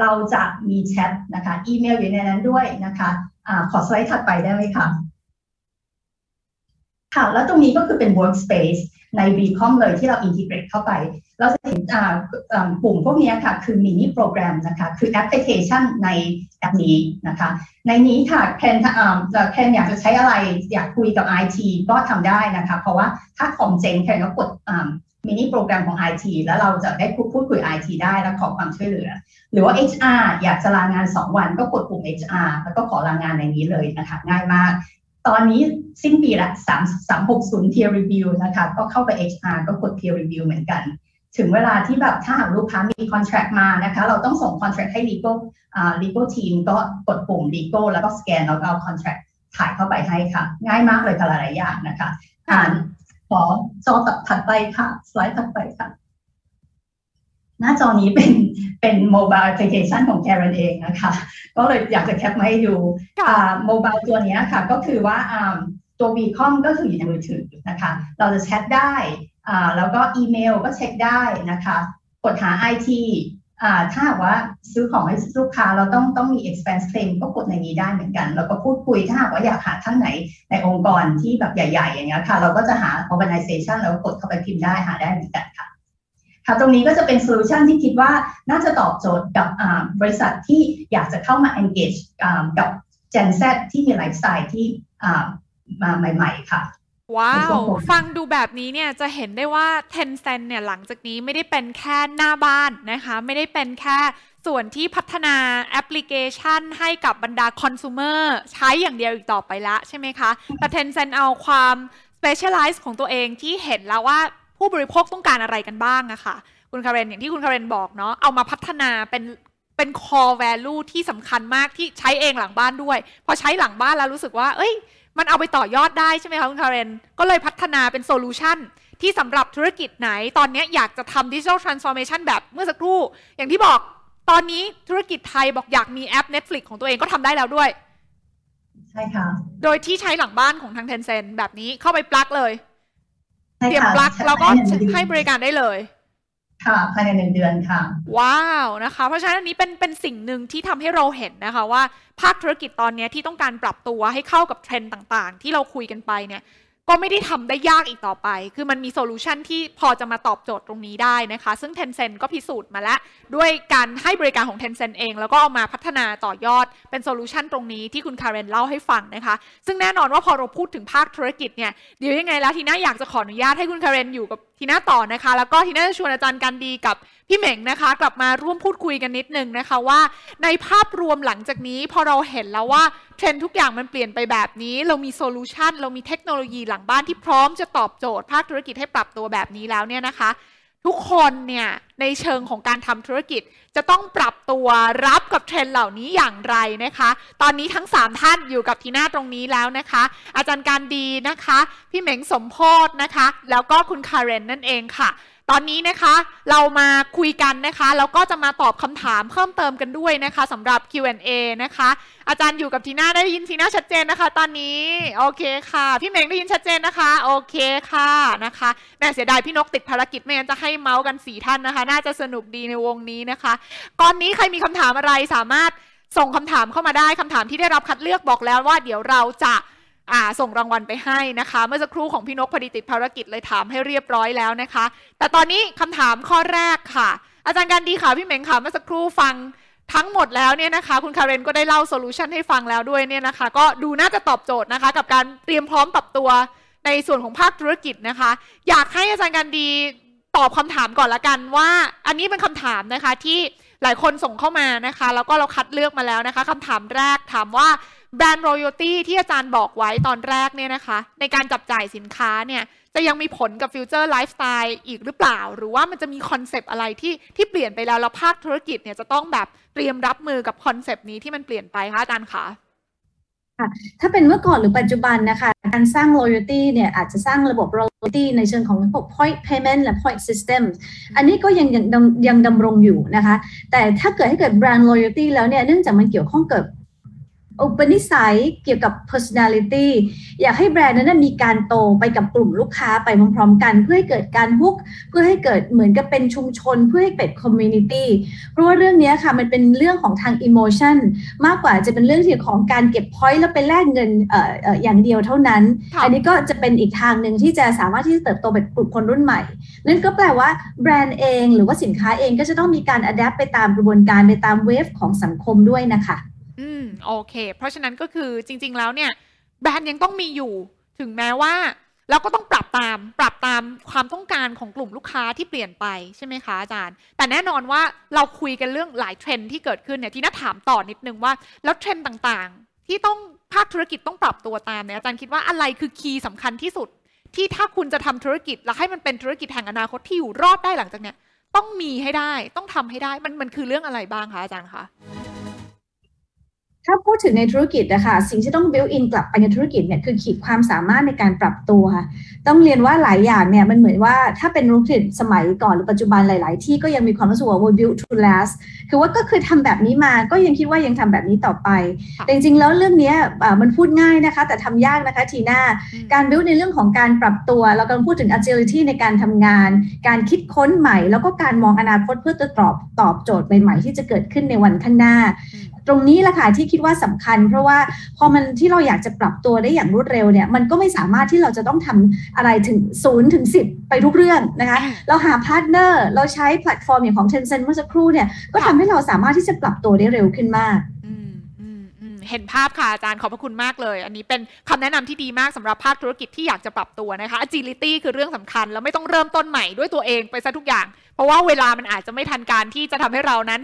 S5: เราจะมีแชทนะคะอีเมลอยู่ในนั้นด้วยนะคะอาขอสไลด์ถัดไปได้ไหมคะค่ะแล้วตรงนี้ก็คือเป็น workspace ใน VCOM เลยที่เรา integrate เข้าไป เราจะเห็นปุ่มพวกนี้ค่ะ คือมินิโปรแกรมนะคะ คือแอปพลิเคชันในแอปนี้นะคะ ในนี้ค่ะแคนอ่าแคนอยากจะใช้อะไรอยากคุยกับ IT ก็ทำได้นะคะ เพราะว่าถ้าคอมเจนแคนก็กดอ่า มินิโปรแกรมของ IT แล้วเราจะได้พูดคุย IT ได้และขอความช่วยเหลือ หรือว่า HR อยากจะลางาน 2 วันก็กดปุ่ม HR แล้วก็ขอลางานในนี้เลยนะคะง่ายมาก ตอนนี้สิ้นปีละ3 360 peer review นะคะก็เข้าไป HR ก็กด peer review เหมือนกัน ถึงเวลาที่แบบถ้าหากลูกค้ามี contract มานะคะเราต้องส่ง contract ให้ legal อ่า legal team ก็กดปุ่ม legal แล้วก็สแกนแล้วก็เอา contract ถ่ายเข้าไปให้ค่ะ ง่ายมากเลยค่ะหลายๆอย่างนะคะอ่าน ขอจอตัดถัดไปค่ะ สไลด์ถัดไปค่ะ หน้าจอนี้เป็นเป็นโมบายแอปพลิเคชันของ Karen เองนะคะ ก็เลยอยากจะแคปมาให้ดู
S1: ค่ะ
S5: อ่าโมบายตัวเนี้ยค่ะ ก็คือว่าอ่าตัว v c o m ก็คืออยู่ในมือถือนะคะ เราจะแชทได้อ่าแล้วก็อีเมลก็เช็คได้นะคะ กดหา IT อ่า ถ้าว่าซื้อของให้ลูกค้าเราต้องต้องมี expense claim ก็กดในนี้ได้เหมือนกัน แล้วก็พูดคุยถ้าว่าอยากหาท่านไหนในองค์กรที่แบบใหญ่ ๆ อย่างเงี้ยค่ะ เราก็จะหา organization แล้วกดเข้าไปพิมพ์ได้หาได้เหมือนกันค่ะค่ะตรงนี้ก็จะเป็นโซลูชันที่คิดว่าน่าจะตอบโจทย์กับบริษัทที่อยากจะเข้ามา engage กับ Gen Z ที่มีไลฟ์สไตล์ที่มาใหม่ ๆ ค่ะ
S1: ว้าว ฟังดูแบบนี้เนี่ยจะเห็นได้ว่า Tencent เนี่ยหลังจากนี้ไม่ได้เป็นแค่หน้าบ้านนะคะ ไม่ได้เป็นแค่ส่วนที่พัฒนาแอปพลิเคชันให้กับบรรดาคอน sumer ใช้อย่างเดียวอีกต่อไปละใช่ไหมคะ แต่ Tencent เอาความ specialize ของตัวเองที่เห็นแล้วว่าผู้บริโภคต้องการอะไรกันบ้างอะค่ะ คุณคาเรนอย่างที่คุณคาเรนบอกเนาะเอามาพัฒนาเป็นเป็น core value ที่สำคัญมากที่ใช้เองหลังบ้านด้วย พอใช้หลังบ้านแล้วรู้สึกว่า เอ้ย มันเอาไปต่อยอดได้ใช่ไหมคะคุณคาเรน ก็เลยพัฒนาเป็นโซลูชันที่สำหรับธุรกิจไหน ตอนนี้อยากจะทำ digital transformation แบบเมื่อสักครู่ อย่างที่บอกตอนนี้ธุรกิจไทยบอกอยากมีแอป Netflix ของตัวเองก็ทำได้แล้วด้วย
S5: ใช่ค่ะ
S1: โดยที่ใช้หลังบ้านของทาง Tencent แบบนี้เข้าไปปลั๊กเลย
S5: ใช่
S1: เสียบ
S5: ค่ะ
S1: ปลั๊กแล้วก็
S5: ใช้ใน
S1: ให้บริการได้เลย
S5: ค่ะภายในหนึ่งเดือนค่ะ
S1: ว้าวนะคะ เพราะฉะนั้นอันนี้เป็นเป็นสิ่งหนึ่งที่ทำให้เราเห็นนะคะว่าภาคธุรกิจตอนนี้ที่ต้องการปรับตัวให้เข้ากับเทรนด์ต่างๆ ที่เราคุยกันไปเนี่ย ก็ไม่ได้ทำได้ยากอีกต่อไป คือมันมีโซลูชันที่พอจะมาตอบโจทย์ตรงนี้ได้นะคะ ซึ่ง Tencent ก็พิสูจน์มาแล้ว ด้วยการให้บริการของ Tencent เอง แล้วก็เอามาพัฒนาต่อยอดเป็นโซลูชันตรงนี้ที่คุณคาร์เรนเล่าให้ฟังนะคะ ซึ่งแน่นอนว่าพอเราพูดถึงภาคธุรกิจเนี่ย เดี๋ยวยังไงแล้วทีน่าอยากจะขออนุญาตให้คุณคาร์เรนอยู่กับทีน่าต่อนะคะ แล้วก็ทีน่าจะชวนอาจารย์การดีกับ พี่เหม่งนะคะ กลับมาร่วมพูดคุยกันนิดนึงนะคะว่าในภาพรวมหลังจากนี้ พอเราเห็นแล้วว่าเทรนด์ทุกอย่างมันเปลี่ยนไปแบบนี้ เรามีโซลูชันเรามีเทคโนโลยีหลังบ้านที่พร้อมจะตอบโจทย์ภาคธุรกิจให้ปรับตัวแบบนี้แล้วเนี่ยนะคะ ทุกคนเนี่ยในเชิงของการทำธุรกิจจะต้องปรับตัวรับกับเทรนด์เหล่านี้อย่างไรนะคะ ตอนนี้ทั้ง 3 ท่านอยู่กับทีน่าตรงนี้แล้วนะคะ อาจารย์การดีนะคะ พี่เหม็งสมโพธนะคะ แล้วก็คุณคาเรนนั่นเองค่ะ ตอนนี้นะคะเรามาคุยกันนะคะแล้วก็จะมาตอบคำถามเพิ่มเติมกันด้วยนะคะสำหรับ Q&A นะคะ อาจารย์อยู่กับทีน่าได้ยินทีน่าชัดเจนนะคะ ตอนนี้โอเคค่ะ พี่เมงได้ยินชัดเจนนะคะโอเคค่ะนะคะแม่เสียดายพี่นกติดภารกิจไม่งั้นจะให้เมาส์กันสี่ท่านนะคะ น่าจะสนุกดีในวงนี้นะคะก่อนนี้ใครมีคำถามอะไรสามารถส่งคำถามเข้ามาได้คำถามที่ได้รับคัดเลือกบอกแล้วว่าเดี๋ยวเราจะ อ่าส่งรางวัลไปให้นะคะ เมื่อสักครู่ของพี่นกพอดีติดภารกิจเลยถามให้เรียบร้อยแล้วนะคะ แต่ตอนนี้คำถามข้อแรกค่ะ อาจารย์การดีค่ะพี่เหม่งค่ะเมื่อสักครู่ฟังทั้งหมดแล้วเนี่ยนะคะ คุณคาเรนก็ได้เล่าโซลูชันให้ฟังแล้วด้วยเนี่ยนะคะ ก็ดูน่าจะตอบโจทย์นะคะ กับการเตรียมพร้อมปรับตัวในส่วนของภาคธุรกิจนะคะ อยากให้อาจารย์การดีตอบคำถามก่อนละกันว่า อันนี้เป็นคำถามนะคะที่หลายคนส่งเข้ามานะคะ แล้วก็เราคัดเลือกมาแล้วนะคะคำถามแรกถามว่า brand loyalty ที่อาจารย์บอกไว้ตอนแรกเนี่ยนะคะ ในการจับจ่ายสินค้าเนี่ยจะยังมีผลกับ future lifestyle อีกหรือเปล่า หรือว่ามันจะมีคอนเซปต์อะไรที่ที่เปลี่ยนไปแล้ว แล้วภาคธุรกิจเนี่ยจะต้องแบบเตรียมรับมือกับคอนเซปต์นี้ที่มันเปลี่ยนไปคะอาจารย์คะ
S2: ถ้าเป็นเมื่อก่อนหรือปัจจุบันนะคะ การสร้าง loyalty เนี่ยอาจจะสร้างระบบ loyalty ในเชิงของระบบ point payment และ point system อันนี้ก็ยังยังยังดำรงอยู่นะคะ แต่ถ้าเกิดให้เกิด brand loyalty แล้วเนี่ยเนื่องจากมันเกี่ยวข้องกับ อุปนิสัยเกี่ยวกับ personality อยากให้แบรนด์นั้นมีการโตไปกับกลุ่มลูกค้าไปพร้อมๆกัน เพื่อให้เกิดการฮุก เพื่อให้เกิดเหมือนกับเป็นชุมชน เพื่อให้เป็น community เพราะว่าเรื่องนี้ค่ะมันเป็นเรื่องของทาง emotion มากกว่าจะเป็นเรื่องที่ของการเก็บ point แล้วไปแลกเงินเอ่อเอ่ออย่างเดียวเท่านั้น อันนี้ก็จะเป็นอีกทางหนึ่งที่จะสามารถที่จะเติบโตเป็นกลุ่มคนรุ่นใหม่ นั่นก็แปลว่าแบรนด์เอง หรือว่าสินค้าเองก็จะต้องมีการ adapt ไปตามกระบวนการไปตาม wave ของสังคมด้วยนะคะ
S1: อืมโอเค เพราะฉะนั้นก็คือจริง ๆ แล้วเนี่ย แบรนด์ยังต้องมีอยู่ถึงแม้ว่าเราก็ต้องปรับตามปรับตามความต้องการของกลุ่มลูกค้าที่เปลี่ยนไปใช่ไหมคะอาจารย์ แต่แน่นอนว่าเราคุยกันเรื่องหลายเทรนด์ที่เกิดขึ้นเนี่ยทีน่าถามต่อนิดนึงว่า แล้วเทรนด์ต่างๆ ที่ต้องภาคธุรกิจต้องปรับตัวตามเนี่ยอาจารย์คิดว่าอะไรคือ key สำคัญที่สุด ที่ถ้าคุณจะทำธุรกิจแล้วให้มันเป็นธุรกิจแห่งอนาคตที่อยู่รอดได้หลังจากเนี้ยต้องมีให้ได้ต้องทำให้ได้มันมันคือเรื่องอะไรบ้างคะอาจารย์คะ
S2: ถ้ถ้าพูดถึงในธุรกิจนะคะสิ่งที่ต้อง build in กลับไปในธุรกิจเนี่ยคือขีดความสามารถในการปรับตัวค่ะต้องเรียนว่าหลายอย่างเนี่ยมันเหมือนว่าถ้าเป็นธุรกิจสมัยก่อนหรือปัจจุบันหลาย ๆ ที่ก็ยังมีความรู้สึกว่า we build to last คือว่าก็คือทำแบบนี้มาก็ยังคิดว่ายังทำแบบนี้ต่อไป แต่จริง ๆ แล้วเรื่องนี้มันพูดง่ายนะคะ แต่ทำยากนะคะทีน่าการ build ในเรื่องของการปรับตัว เรากำลังพูดถึง agility ในการทำงาน การคิดค้นใหม่ แล้วก็การมองอนาคตเพื่อจะตอบตอบโจทย์ใหม่ ๆ ที่จะเกิดขึ้นในวันข้างหน้า ตรงนี้แหละค่ะที่คิดว่าสำคัญ เพราะว่าพอมันที่เราอยากจะปรับตัวได้อย่างรวดเร็วเนี่ยมันก็ไม่สามารถที่เราจะต้องทำอะไรถึงศูนย์ถึงสิบไปทุกเรื่องนะคะ เราหาพาร์ทเนอร์เราใช้แพลตฟอร์มอย่างของ Tencent เมื่อสักครู่เนี่ยก็ทำให้เราสามารถที่จะปรับตัวได้เร็วขึ้นมาก
S1: เห็นภาพค่ะอาจารย์ขอบพระคุณมากเลย อันนี้เป็นคำแนะนำที่ดีมากสำหรับภาคธุรกิจที่อยากจะปรับตัวนะคะ agility คือเรื่องสำคัญ แล้วไม่ต้องเริ่มต้นใหม่ด้วยตัวเองไปซะทุกอย่าง เพราะว่าเวลามันอาจจะไม่ทันการที่จะทำให้เรานั้น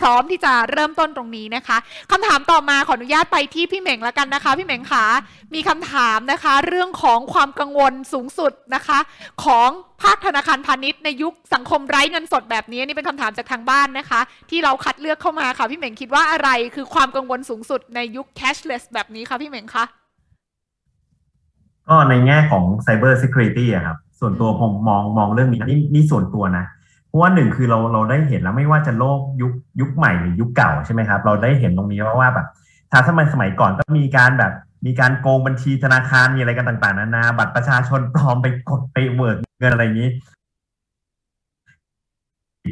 S1: พร้อมที่จะเริ่มต้นตรงนี้นะคะคำถามต่อมาขออนุญาตไปที่พี่เหม่งแล้วกันนะคะ พี่เหม่งคะมีคำถามนะคะ เรื่องของความกังวลสูงสุดนะคะ ของ ภาคธนาคารพาณิชย์ในยุคสังคมไร้เงินสดแบบนี้นี่เป็นคำถามจากทางบ้านนะคะ ที่เราคัดเลือกเข้ามาค่ะ พี่เหม่งคิดว่าอะไรคือความกังวลสูงสุดในยุค cashless แบบนี้คะพี่เหม่งคะ
S4: ก็ในแง่ของ cyber security อะครับ ส่วนตัวผมมองมองเรื่องนี้นี่นี่ส่วนตัวนะเพราะว่าหนึ่งคือเราเราได้เห็นแล้วไม่ว่าจะโลกยุคยุคใหม่หรือยุคเก่าใช่ไหมครับ เราได้เห็นตรงนี้ว่าว่าแบบถ้าสมัยสมัยก่อนก็มีการแบบมีการโกงบัญชีธนาคารมีอะไรกันต่าง ๆนานาบัตรประชาชนปลอมไปกดไปเวิร์ด เงินอะไรอย่างนี้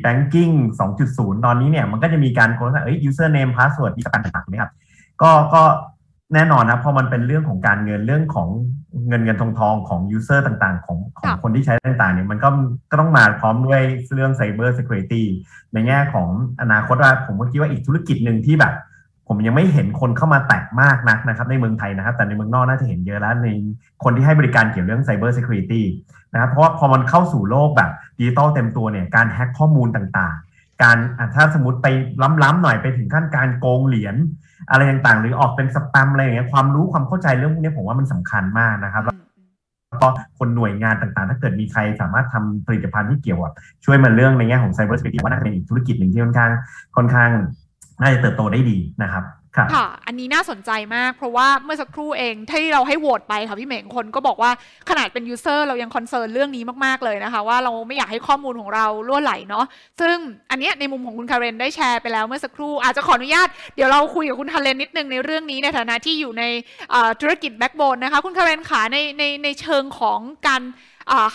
S4: banking 2.0 ตอนนี้เนี่ย มันก็จะมีการโค้ดเอ้ย username password ที่ต่างๆนะครับ ก็ก็แน่นอนนะพอมันเป็นเรื่องของการเงินเรื่องของเงินเงินทองทองของ user ต่างๆ ของของคนที่ใช้ต่างๆ เนี่ย มันก็ก็ต้องมาพร้อมด้วยเรื่อง cyber security ในแง่ของอนาคตว่าผมก็คิดว่าอีกธุรกิจหนึ่งที่แบบ ผมยังไม่เห็นคนเข้ามาแตะมากนักนะครับ ในเมืองไทยนะครับ แต่ในเมืองนอกน่าจะเห็นเยอะแล้วในคนที่ให้บริการเกี่ยวเรื่อง Cyber Security นะครับเพราะว่าพอมันเข้าสู่โลกแบบดิจิตอลเต็มตัวเนี่ยการแฮ็กข้อมูลต่างๆ การถ้าสมมติไปล้ำๆหน่อยไปถึงขั้นการโกงเหรียญอะไรต่างๆ หรือออกเป็นสแปมอะไรอย่างเงี้ยความรู้ความเข้าใจเรื่องพวกนี้ผมว่ามันสำคัญมากนะครับแล้วก็คนหน่วยงานต่างๆ ถ้าเกิดมีใครสามารถทำผลิตภัณฑ์ที่เกี่ยวกับช่วยมาเรื่องในแง่ของ Cyber Security ว่าน่าจะเป็นอีกธุรกิจหนึ่งที่ค่อนข้างค่อนข้างน่าจะเติบโตได้ดีนะครับ
S1: ค่ะ อันนี้น่าสนใจมาก เพราะว่าเมื่อสักครู่เองที่เราให้โหวตไปค่ะพี่เหม่งคนก็บอกว่าขนาดเป็น user เรายัง concern เรื่องนี้มากๆเลยนะคะ ว่าเราไม่อยากให้ข้อมูลของเรารั่วไหลเนาะซึ่งอันนี้ในมุมของคุณคาเรนได้แชร์ไปแล้วเมื่อสักครู่อาจจะขออนุญาตเดี๋ยวเราคุยกับคุณคาเรนนิดนึงในเรื่องนี้ในฐานะที่อยู่ในธุรกิจ backbone นะคะคุณคาเรนขาในในในเชิงของการ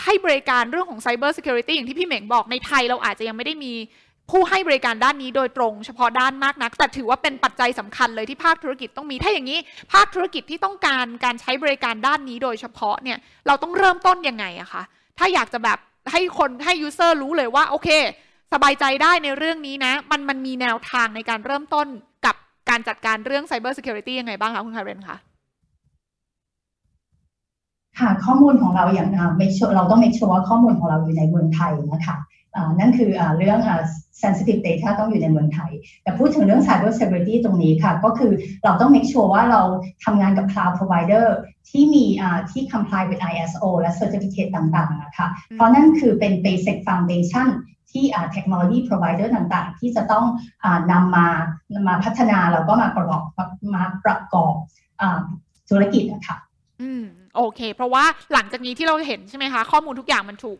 S1: ให้บริการเรื่องของ cyber security อย่างที่พี่เหม่งบอกในไทยเราอาจจะยังไม่ได้มี ผู้ให้บริการด้านนี้โดยตรงเฉพาะด้านมากนัก แต่ถือว่าเป็นปัจจัยสำคัญเลยที่ภาคธุรกิจต้องมี ถ้าอย่างนี้ ภาคธุรกิจที่ต้องการการใช้บริการด้านนี้โดยเฉพาะเนี่ยเราต้องเริ่มต้นยังไงอะคะถ้าอยากจะแบบให้คนให้ยูเซอร์รู้เลยว่าโอเค สบายใจได้ในเรื่องนี้นะ มันมันมีแนวทางในการเริ่มต้นกับการจัดการเรื่อง Cyber Security ยังไงบ้างคะคุณคาเรนคะ
S5: ค่ะข้อมูลของเราอย่างไม่เราต้อง make sure ว่าข้อมูลของเราอยู่ในเมืองไทยนะคะ นั่นคืออเรื่อง sensitive data ต้องอยู่ในเมืองไทย แต่พูดถึงเรื่อง cyber security ตรงนี้ค่ะ ก็คือเราต้อง make sure ว่าเราทำงานกับ cloud provider ที่มีที่ comply with ISO และ certificate ต่างๆนะคะเพราะนั่นคือเป็น basic foundation ที่ technology provider ต่างๆ ที่จะต้องอนำมามาพัฒนาแล้วก็มาประกอบมาประกอบธุรกิจนะคะ
S1: อืมโอเค เพราะว่าหลังจากนี้ที่เราเห็นใช่ไหมคะ ข้อมูลทุกอย่างมันถูก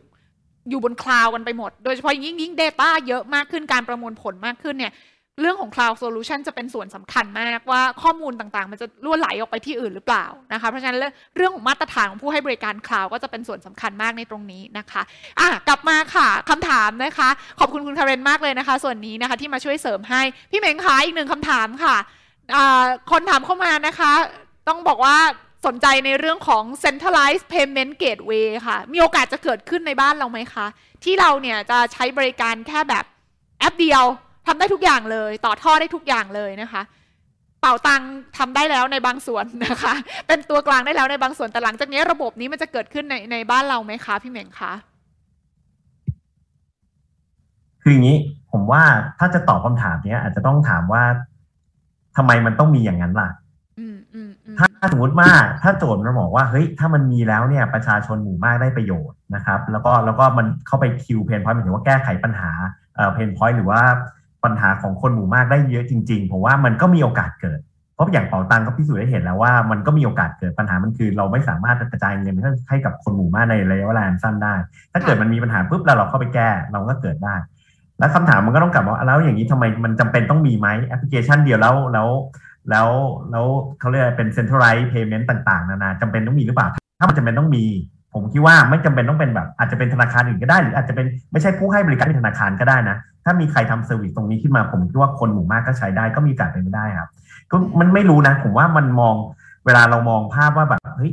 S1: อยู่บนคลาวด์กันไปหมด โดยเฉพาะยิ่งยิ่ง Data เยอะมากขึ้นการประมวลผลมากขึ้นเนี่ยเรื่องของ Cloud Solution จะเป็นส่วนสำคัญมากว่าข้อมูลต่างๆ มันจะรั่วไหลออกไปที่อื่นหรือเปล่านะคะเพราะฉะนั้นเรื่องของมาตรฐานของผู้ให้บริการคลาวด์ก็จะเป็นส่วนสำคัญมากในตรงนี้นะคะอะกลับมาค่ะคำถามนะคะ ขอบคุณคุณคาเรนมากเลยนะคะ ส่วนนี้นะคะที่มาช่วยเสริมให้ พี่เหม่งคะอีกหนึ่งคำถามค่ะคนถามเข้ามานะคะ ต้องบอกว่า สนใจในเรื่องของ centralized payment gateway ค่ะ มีโอกาสจะเกิดขึ้นในบ้านเราไหมคะ ที่เราเนี่ยจะใช้บริการแค่แบบแอปเดียวทำได้ทุกอย่างเลย ต่อท่อได้ทุกอย่างเลยนะคะ เป๋าตังทำได้แล้วในบางส่วนนะคะ เป็นตัวกลางได้แล้วในบางส่วนแต่หลังจากนี้ระบบนี้มันจะเกิดขึ้นในในบ้านเราไหมคะ พี่เหม่งคะ
S4: คืออย่างนี้ผมว่าถ้าจะตอบคำถามนี้อาจจะต้องถามว่าทำไมมันต้องมีอย่างนั้นล่ะ ถ้าสมมติว่าถ้าโจทย์มันบอกว่าเฮ้ยถ้ามันมีแล้วเนี่ยประชาชนหมู่มากได้ประโยชน์นะครับ แล้วก็แล้วก็มันเข้าไป cure pain point หมายถึงว่าแก้ไขปัญหาเอ่อ pain point หรือว่าปัญหาของคนหมู่มากได้เยอะจริงๆผมว่ามันก็มีโอกาสเกิด เพราะอย่างเป๋าตังก็พิสูจน์ได้เห็นแล้วว่ามันก็มีโอกาสเกิดปัญหามันคือเราไม่สามารถกระจายเงินให้กับคนหมู่มากในระยะเวลาสั้นได้ ถ้าเกิดมันมีปัญหาปุ๊บแล้วเราเข้าไปแก้เราก็เกิดได้ แล้วคำถามมันก็ต้องกลับว่าแล้วอย่างนี้ทำไมมันจำเป็นต้องมีไหมแอปพลิเคชันเดียวแล้วแล้ว แล้วแล้วเขาเรียกเป็น centralized payment ต่าง ๆ นานาจำเป็นต้องมีหรือเปล่า ถ้ามันจำเป็นต้องมี ผมคิดว่าไม่จำเป็นต้องเป็นแบบอาจจะเป็นธนาคารอื่นก็ได้ หรืออาจจะเป็นไม่ใช่ผู้ให้บริการเป็นธนาคารก็ได้นะ ถ้ามีใครทำ service ตรงนี้ขึ้นมา ผมคิดว่าคนหมู่มากก็ใช้ได้ก็มีโอกาสเป็นไปได้ครับก็มันไม่รู้นะ ผมว่ามันมองเวลาเรามองภาพว่าแบบเฮ้ย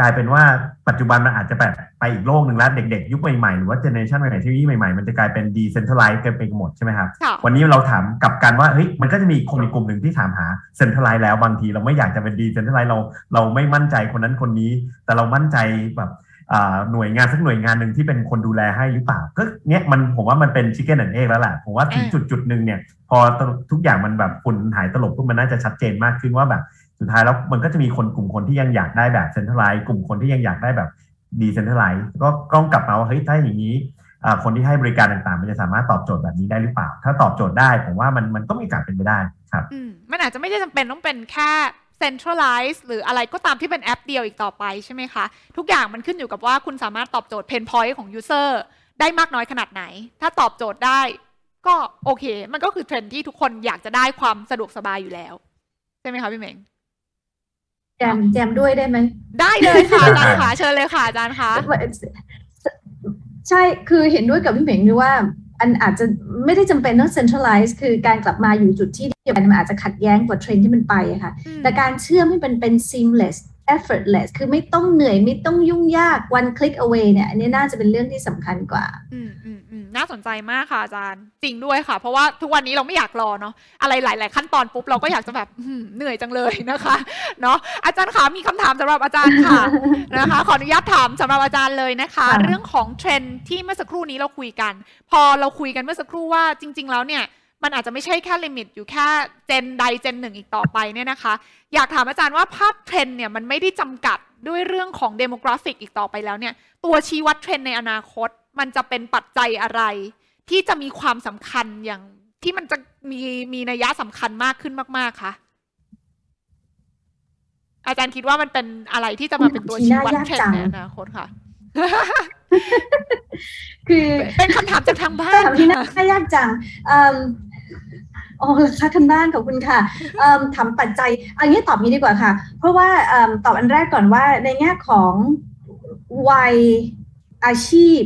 S4: กลายเป็นว่าปัจจุบันมันอาจจะแบบไปอีกโลกหนึ่งแล้ว เด็กๆ ยุคใหม่ๆ หรือว่าเจเนอเรชันใหม่ๆที่ใหม่ๆ มันจะกลายเป็น decentralized กันไปหมดใช่ไหมครับ วันนี้เราถามกับกันว่าเฮ้ยมันก็จะมีคนในกลุ่มหนึ่งที่ถามหา centralized แล้วบางทีเราไม่อยากจะเป็น decentralized เราเราไม่มั่นใจคนนั้นคนนี้ แต่เรามั่นใจแบบหน่วยงานสักหน่วยงานหนึ่งที่เป็นคนดูแลให้หรือเปล่า ก็เนี้ยมันผมว่ามันเป็นชิคเก้นแอนเอกแล้วแหละผมว่าถึงจุดจุดหนึ่งเนี่ย พอทุกอย่างมันแบบฝุ่นหายตลบปุ๊บมันน่าจะชัดเจนมากขึ้นว่าแบบ สุดท้ายแล้วมันก็จะมีคนกลุ่มคนที่ยังอยากได้แบบเซ็นทรัลไลซ์กลุ่มคนที่ยังอยากได้แบบดีเซ็นทรัลไลซ์ก็ต้องกลับมาว่าเฮ้ยถ้าอย่างนี้คนที่ให้บริการต่างๆ มันจะสามารถตอบโจทย์แบบนี้ได้หรือเปล่า ถ้าตอบโจทย์ได้ผมว่ามันมันก็มีโอกาสเป็นไปได้ครับ
S1: มันอาจจะไม่ได้จำเป็นต้องเป็นแค่ centralize หรืออะไรก็ตามที่เป็นแอปเดียวอีกต่อไปใช่ไหมคะ ทุกอย่างมันขึ้นอยู่กับว่าคุณสามารถตอบโจทย์ pain point ของ user ได้มากน้อยขนาดไหน ถ้าตอบโจทย์ได้ก็โอเค มันก็คือเทรนด์ที่ทุกคนอยากจะได้ความสะดวกสบายอยู่แล้ว ใช่ไหมคะพี่เมง
S2: แจมแจมด้วยได้ไหม
S1: ได้เลยค่ะอาจารย์ค่ะเชิญเลยค่ะอาจารย์คะ
S2: ใช่คือเห็นด้วยกับพี่เหม่งด้วยว่าอันอาจจะไม่ได้จำเป็นต้อง centralize คือการกลับมาอยู่จุดที่เดียวกันมันอาจจะขัดแย้งกับเทรนที่มันไปค่ะ แต่การเชื่อมให้มันเป็น seamless effortless คือไม่ต้องเหนื่อยไม่ต้องยุ่งยาก one click away เนี่ย อันนี้น่าจะเป็นเรื่องที่สำคัญกว่า
S1: อืมอืมอืมน่าสนใจมากค่ะอาจารย์ จริงด้วยค่ะ เพราะว่าทุกวันนี้เราไม่อยากรอเนาะ อะไรหลาย ๆ ขั้นตอนปุ๊บ เราก็อยากจะแบบเหนื่อยจังเลยนะคะ เนาะอาจารย์คะมีคำถามสำหรับอาจารย์ค่ะ นะคะ ขออนุญาตถามสำหรับอาจารย์เลยนะคะ เรื่องของเทรนที่เมื่อสักครู่นี้เราคุยกัน พอเราคุยกันเมื่อสักครู่ว่าจริง ๆ แล้วเนี่ย มันอาจจะไม่ใช่แค่ limit อยู่แค่เจนใดเจนหนึ่งอีกต่อไปเนี่ยนะคะ อยากถามอาจารย์ว่าภาพเทรนด์เนี่ยมันไม่ได้จำกัดด้วยเรื่องของ demographic อีกต่อไปแล้วเนี่ย ตัวชี้วัดเทรนด์ในอนาคต มันจะเป็นปัจจัยอะไร ที่จะมีความสำคัญอย่างที่มันจะมีมีนัยยะสำคัญมากขึ้นมาก ๆคะอาจารย์คิดว่ามันเป็นอะไรที่จะมาเป็นตัวชี้วัดเทรนในอนาคตค่ะคือเป็นคำถามจากทางบ้าน
S2: ถามที่น่ายากจัง อ๋อราคาคันบ้านขอบคุณค่ะถามปัจจัย อันนี้ตอบนี้ดีกว่าค่ะ เพราะว่าตอบอันแรกก่อนว่าในแง่ของวัยอาชีพ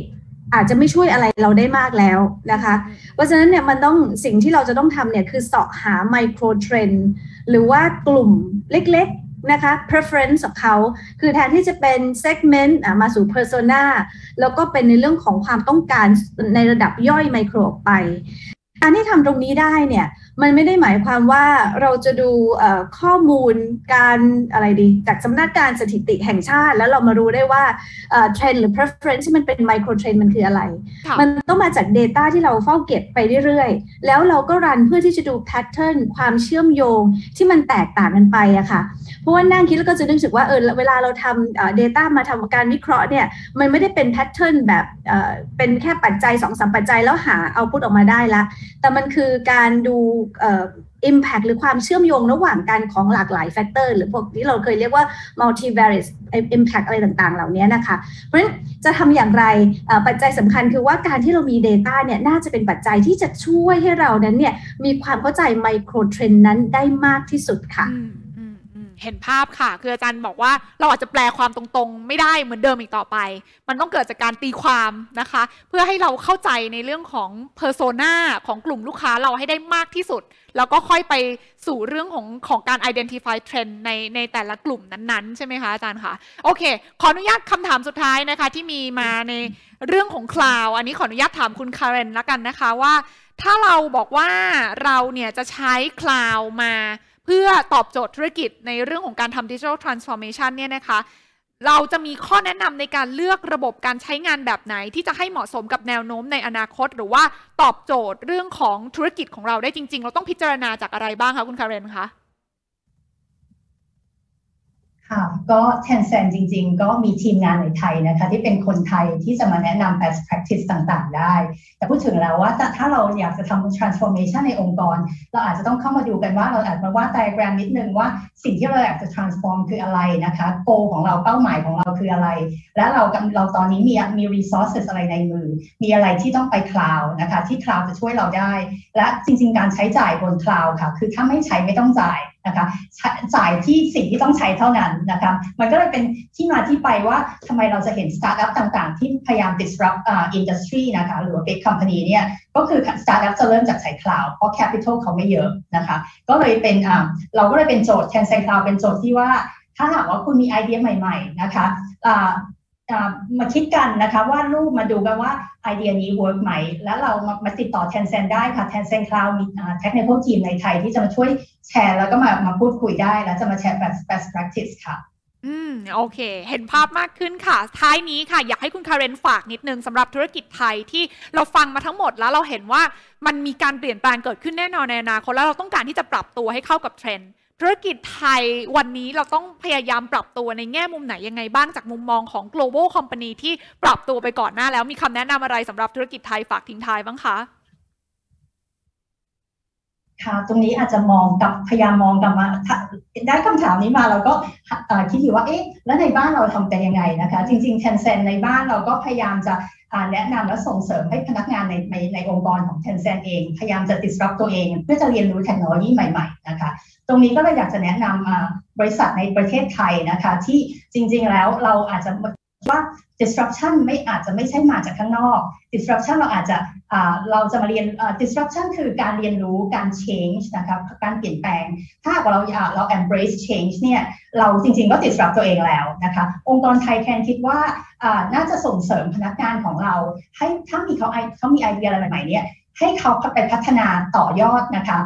S2: อาจจะไม่ช่วยอะไรเราได้มากแล้วนะคะ เพราะฉะนั้นเนี่ยมันต้องสิ่งที่เราจะต้องทำเนี่ยคือเสาะหาไมโครเทรนหรือว่ากลุ่มเล็กนะคะ preference ของเขา คือแทนที่จะเป็น segment มาสู่ persona แล้วก็เป็นในเรื่องของความต้องการในระดับย่อยไมโครออกไป การที่ทำตรงนี้ได้เนี่ย มันไม่ได้หมายความว่าเราจะดูข้อมูลการอะไรดี จากสำนักการสถิติแห่งชาติ แล้วเรามารู้ได้ว่าเทรนหรือ preference ที่มันเป็นไมโครเทรนมันคืออะไร มันต้องมาจาก Data ที่เราเฝ้าเก็บไปเรื่อยๆ แล้วเราก็ run เพื่อที่จะดู pattern ความเชื่อมโยงที่มันแตกต่างกันไปอะค่ะเพราะว่านั่งคิดแล้วก็จะนึกถึงว่าเออเวลาเราทำ Data มาทำการวิเคราะห์เนี่ยมันไม่ได้เป็น pattern แบบเป็นแค่ปัจจัย2อสปัจจัยแล้วหา output ออกมาได้ละแต่มันคือการดู impact หรือความเชื่อมโยงระหว่างกันของหลากหลาย factor หรือพวกที่เราเคยเรียกว่า multivariate impact อะไรต่างๆ เหล่านี้นะคะ เพราะฉะนั้นจะทำอย่างไรปัจจัยสำคัญคือว่าการที่เรามี Data เนี่ยน่าจะเป็นปัจจัยที่จะช่วยให้เรานั้นเนี่ยมีความเข้าใจไมโครเทรนนั้นได้มากที่สุดค่ะ
S1: เห็นภาพค่ะ คืออาจารย์บอกว่าเราอาจจะแปลความตรงๆ ไม่ได้เหมือนเดิมอีกต่อไป มันต้องเกิดจากการตีความนะคะ เพื่อให้เราเข้าใจในเรื่องของเพอร์โซนาของกลุ่มลูกค้าเราให้ได้มากที่สุด แล้วก็ค่อยไปสู่เรื่องของของการ identify trend ในในแต่ละกลุ่มนั้นๆ ใช่ไหมคะอาจารย์คะโอเค ขออนุญาตคำถามสุดท้ายนะคะ ที่มีมาในเรื่องของ cloud อันนี้ขออนุญาตถามคุณคาร์เรนแล้วกันนะคะว่า ถ้าเราบอกว่าเราเนี่ยจะใช้ cloud มา เพื่อตอบโจทย์ธุรกิจในเรื่องของการทำ digital transformation เนี่ยนะคะ เราจะมีข้อแนะนำในการเลือกระบบการใช้งานแบบไหน ที่จะให้เหมาะสมกับแนวโน้มในอนาคต หรือว่าตอบโจทย์เรื่องของธุรกิจของเราได้จริง ๆ เราต้องพิจารณาจากอะไรบ้างคะคุณคาเรนคะ
S5: ค่ะก็ Tencent จริง ๆ ก็มีทีมงานในไทยนะคะที่เป็นคนไทยที่จะมาแนะนำ best practice ต่างๆ ได้ แต่พูดถึงแล้วว่าถ้าเราอยากจะทำ transformation ในองค์กร เราอาจจะต้องเข้ามาดูกันว่าเราอาจจะวาด diagram นิดนึงว่าสิ่งที่เราอยากจะ transform คืออะไรนะคะ goal ของเราเป้าหมายของเราคืออะไร และเราเราตอนนี้มีมี resources อะไรในมือ มีอะไรที่ต้องไป cloud นะคะที่ cloud จะช่วยเราได้ และจริง ๆ การใช้จ่ายบน cloud ค่ะ คือถ้าไม่ใช้ไม่ต้องจ่าย นะคะจ่ายที่สิ่งที่ต้องใช้เท่านั้นนะคะมันก็เลยเป็นที่มาที่ไปว่าทำไมเราจะเห็นสตาร์ทอัพต่างๆ ที่พยายาม disrupt อ่า industry นะคะหรือว่า big company เนี่ยก็คือสตาร์ทอัพจะเริ่มจากใช้ cloud เพราะ capital เขาไม่เยอะนะคะก็เลยเป็นอ่าเราก็เลยเป็นโจทย์ Tencent Cloud เป็นโจทย์ที่ว่าถ้าหากว่าคุณมีไอเดียใหม่ ๆ นะคะอ่า มาคิดกันนะคะว่าลองมาดูกันว่าไอเดียนี้ work ไหม แล้วเรามามาติดต่อ Tencent ได้ค่ะ Tencent Cloud มีเทคนิคทีมในไทยที่จะมาช่วยแชร์ แล้วก็มามาพูดคุยได้ แล้วจะมาแชร์ best best practice ค่ะ
S1: อืมโอเค เห็นภาพมากขึ้นค่ะ ท้ายนี้ค่ะ อยากให้คุณคาเรนฝากนิดนึงสำหรับธุรกิจไทยที่เราฟังมาทั้งหมดแล้วเราเห็นว่ามันมีการเปลี่ยนแปลงเกิดขึ้นแน่นอนในอนาคตแล้วเราต้องการที่จะปรับตัวให้เข้ากับเทรนด์ ธุรกิจไทยวันนี้เราต้องพยายามปรับตัวในแง่มุมไหนยังไงบ้างจากมุมมองของ global company ที่ปรับตัวไปก่อนหน้าแล้วมีคำแนะนำอะไรสำหรับธุรกิจไทยฝากทิ้งท้ายบ้างคะ
S5: ค่ะ ตรงนี้อาจจะมองกับพยายามมองกลับมาได้คำถามนี้มาเราก็คิดอยู่ว่าเอ๊ะแล้วในบ้านเราทำกันยังไงนะคะ จริงๆแทนเซนในบ้านเราก็พยายามจะแนะนำและส่งเสริมให้พนักงานในในในองค์กรของ Tencent เอง พยายามจะ disrupt ตัวเอง เพื่อจะเรียนรู้เทคโนโลยีใหม่ๆนะคะตรงนี้ก็เลยอยากจะแนะนำบริษัทในประเทศไทยนะคะที่จริงๆแล้วเราอาจจะ ว่า disruption ไม่อาจจะไม่ใช่มาจากข้างนอก disruption เราอาจจะเราจะมาเรียน disruption คือการเรียนรู้การ change นะครับการเปลี่ยนแปลง ถ้าเราเรา embrace change เนี่ยเราจริงๆก็ disrupt ตัวเองแล้วนะคะองค์กรไทยแคนคิดว่าน่าจะส่งเสริมพนักงานของเรา ให้ถ้ามีเขาเขามีไอเดียอะไรใหม่ๆเนี่ยให้เขาไปพัฒนาต่อยอดนะคะ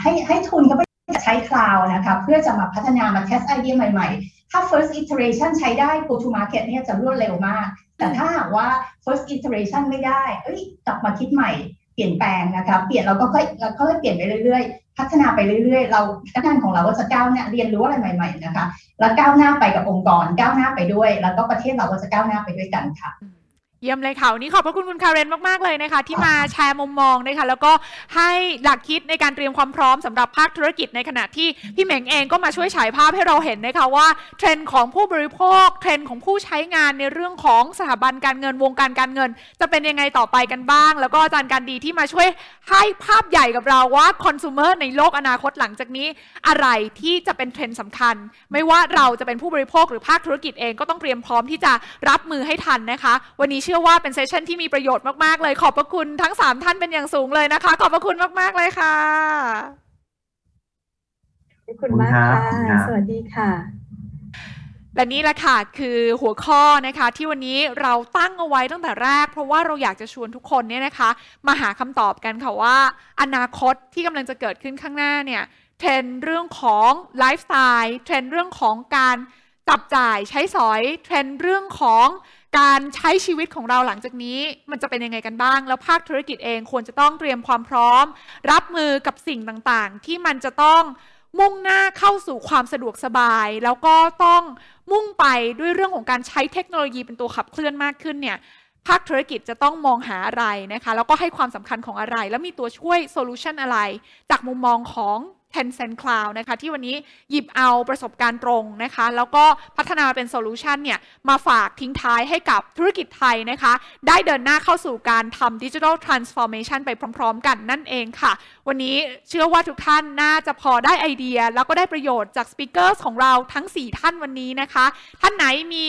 S5: ให้ให้ทุนเขาไปใช้คลาวนะคะเพื่อจะมาพัฒนามาเทสไอเดียใหม่ ๆ ถ้า first iteration ใช้ได้ go to market เนี่ยจะรวดเร็วมาก แต่ถ้าหากว่า first iteration ไม่ได้ เอ้ย กลับมาคิดใหม่เปลี่ยนแปลงนะคะ เปลี่ยนเราก็ค่อยเราก็ค่อยเปลี่ยนไปเรื่อยๆ พัฒนาไปเรื่อยๆ เราพนักงานของเราก็จะก้าวหน้าเรียนรู้อะไรใหม่ ๆ นะคะ แล้วก้าวหน้าไปกับองค์กร ก้าวหน้าไปด้วย แล้วก็ประเทศเราก็จะก้าวหน้าไปด้วยกันค่ะ
S1: เยี่ยมเลยค่ะวันนี้ขอบพระคุณคุณคาเรนมาก ๆ เลยนะคะ ที่มาแชร์มุมมองนะคะแล้วก็ให้หลักคิดในการเตรียมความพร้อมสำหรับภาคธุรกิจในขณะที่พี่เหม่งเองก็มาช่วยฉายภาพให้เราเห็นนะคะว่าเทรนด์ของผู้บริโภคเทรนด์ของผู้ใช้งานในเรื่องของสถาบันการเงินวงการการเงิน จะเป็นยังไงต่อไปกันบ้าง แล้วก็อาจารย์การดีที่มาช่วยให้ภาพใหญ่กับเราว่าคอน sumer ในโลกอนาคตหลังจากนี้ อะไรที่จะเป็นเทรนด์สำคัญ ไม่ว่าเราจะเป็นผู้บริโภคหรือภาคธุรกิจเองก็ต้องเตรียมพร้อมที่จะรับมือให้ทันนะคะ วันนี้เชื่อว่าเป็น session ที่มีประโยชน์มากๆเลย ขอบพระคุณทั้ง 3 ท่านเป็นอย่างสูงเลยนะคะ ขอบพระคุณมากๆเลยค่ะ
S2: ขอบคุณมากค่ะ สวัสดีค่ะ
S1: และนี่แหละค่ะคือหัวข้อนะคะที่วันนี้เราตั้งเอาไว้ตั้งแต่แรก เพราะว่าเราอยากจะชวนทุกคนเนี่ยนะคะ มาหาคำตอบกันค่ะว่า อนาคตที่กำลังจะเกิดขึ้นข้างหน้าเนี่ยเทรนด์เรื่องของไลฟ์สไตล์เทรนด์เรื่องของการจับจ่ายใช้สอยเทรนด์เรื่องของ การใช้ชีวิตของเราหลังจากนี้มันจะเป็นยังไงกันบ้าง แล้วภาคธุรกิจเองควรจะต้องเตรียมความพร้อม รับมือกับสิ่งต่างๆ ที่มันจะต้องมุ่งหน้าเข้าสู่ความสะดวกสบาย แล้วก็ต้องมุ่งไปด้วยเรื่องของการใช้เทคโนโลยีเป็นตัวขับเคลื่อนมากขึ้นเนี่ยภาคธุรกิจจะต้องมองหาอะไรนะคะ แล้วก็ให้ความสำคัญของอะไร แล้วมีตัวช่วยโซลูชันอะไร จากมุมมองของ Tencent Cloud นะคะที่วันนี้หยิบเอาประสบการณ์ตรงนะคะ แล้วก็พัฒนาเป็นโซลูชันเนี่ยมาฝากทิ้งท้ายให้กับธุรกิจไทยนะคะ ได้เดินหน้าเข้าสู่การทำ digital transformation ไปพร้อม ๆ กันนั่นเองค่ะ วันนี้เชื่อว่าทุกท่านน่าจะพอได้ไอเดีย แล้วก็ได้ประโยชน์จาก speaker ของเราทั้ง 4 ท่านวันนี้นะคะ ท่านไหนมี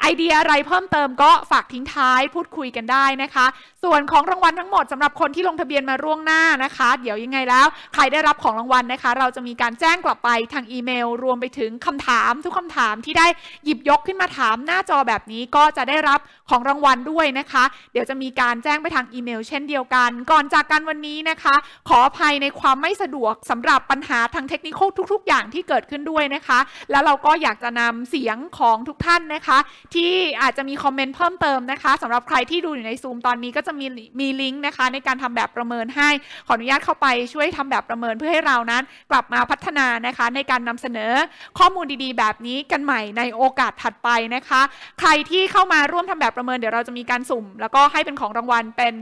S1: ไอเดียอะไรเพิ่มเติมก็ฝากทิ้งท้ายพูดคุยกันได้นะคะ ส่วนของรางวัลทั้งหมดสำหรับคนที่ลงทะเบียนมาล่วงหน้านะคะ เดี๋ยวยังไงแล้ว ใครได้รับของรางวัลนะคะ เราจะมีการแจ้งกลับไปทางอีเมล รวมไปถึงคำถามทุกคำถามที่ได้หยิบยกขึ้นมาถามหน้าจอแบบนี้ก็จะได้รับของรางวัลด้วยนะคะ เดี๋ยวจะมีการแจ้งไปทางอีเมล เช่นเดียวกัน ก่อนจากกันวันนี้นะคะ ขออภัยในความไม่สะดวกสำหรับปัญหาทางเทคนิคทุก ๆ อย่างที่เกิดขึ้นด้วยนะคะ แล้วเราก็อยากจะนำเสียงของทุกท่านนะคะที่อาจจะมีคอมเมนต์เพิ่มเติมนะคะสำหรับใครที่ดูอยู่ในซูมตอนนี้ก็จะมีมีลิงก์นะคะ ในการทำแบบประเมินให้ขออนุญาตเข้าไปช่วยทำแบบประเมินเพื่อให้เรานั้น กลับมาพัฒนานะคะ ในการนำเสนอข้อมูลดีๆ แบบนี้กันใหม่ในโอกาสถัดไปนะคะ ใครที่เข้ามาร่วมทำแบบประเมินเดี๋ยวเราจะมีการสุ่ม แล้วก็ให้เป็นของรางวัลเป็น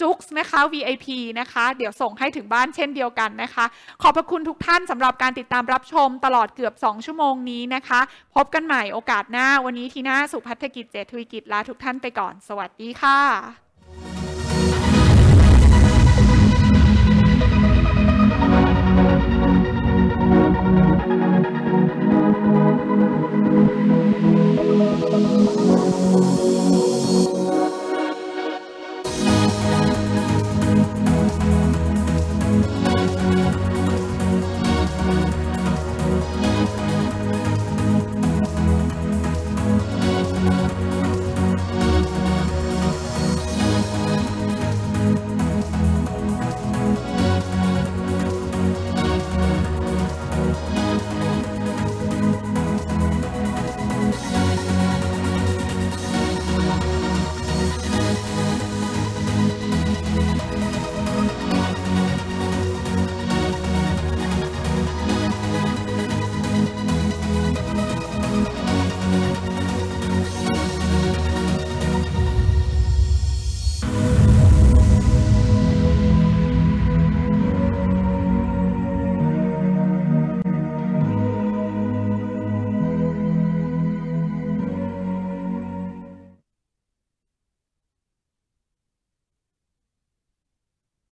S1: จุกส์นะคะ VIP นะคะ เดี๋ยวส่งให้ถึงบ้านเช่นเดียวกันนะคะ ขอบพระคุณทุกท่านสำหรับการติดตามรับชมตลอดเกือบ 2 ชั่วโมงนี้นะคะ พบกันใหม่โอกาสหน้าวันนี้ทีน่าสุพัฒกิจเจตทวิกิจลาทุกท่านไปก่อน สวัสดีค่ะ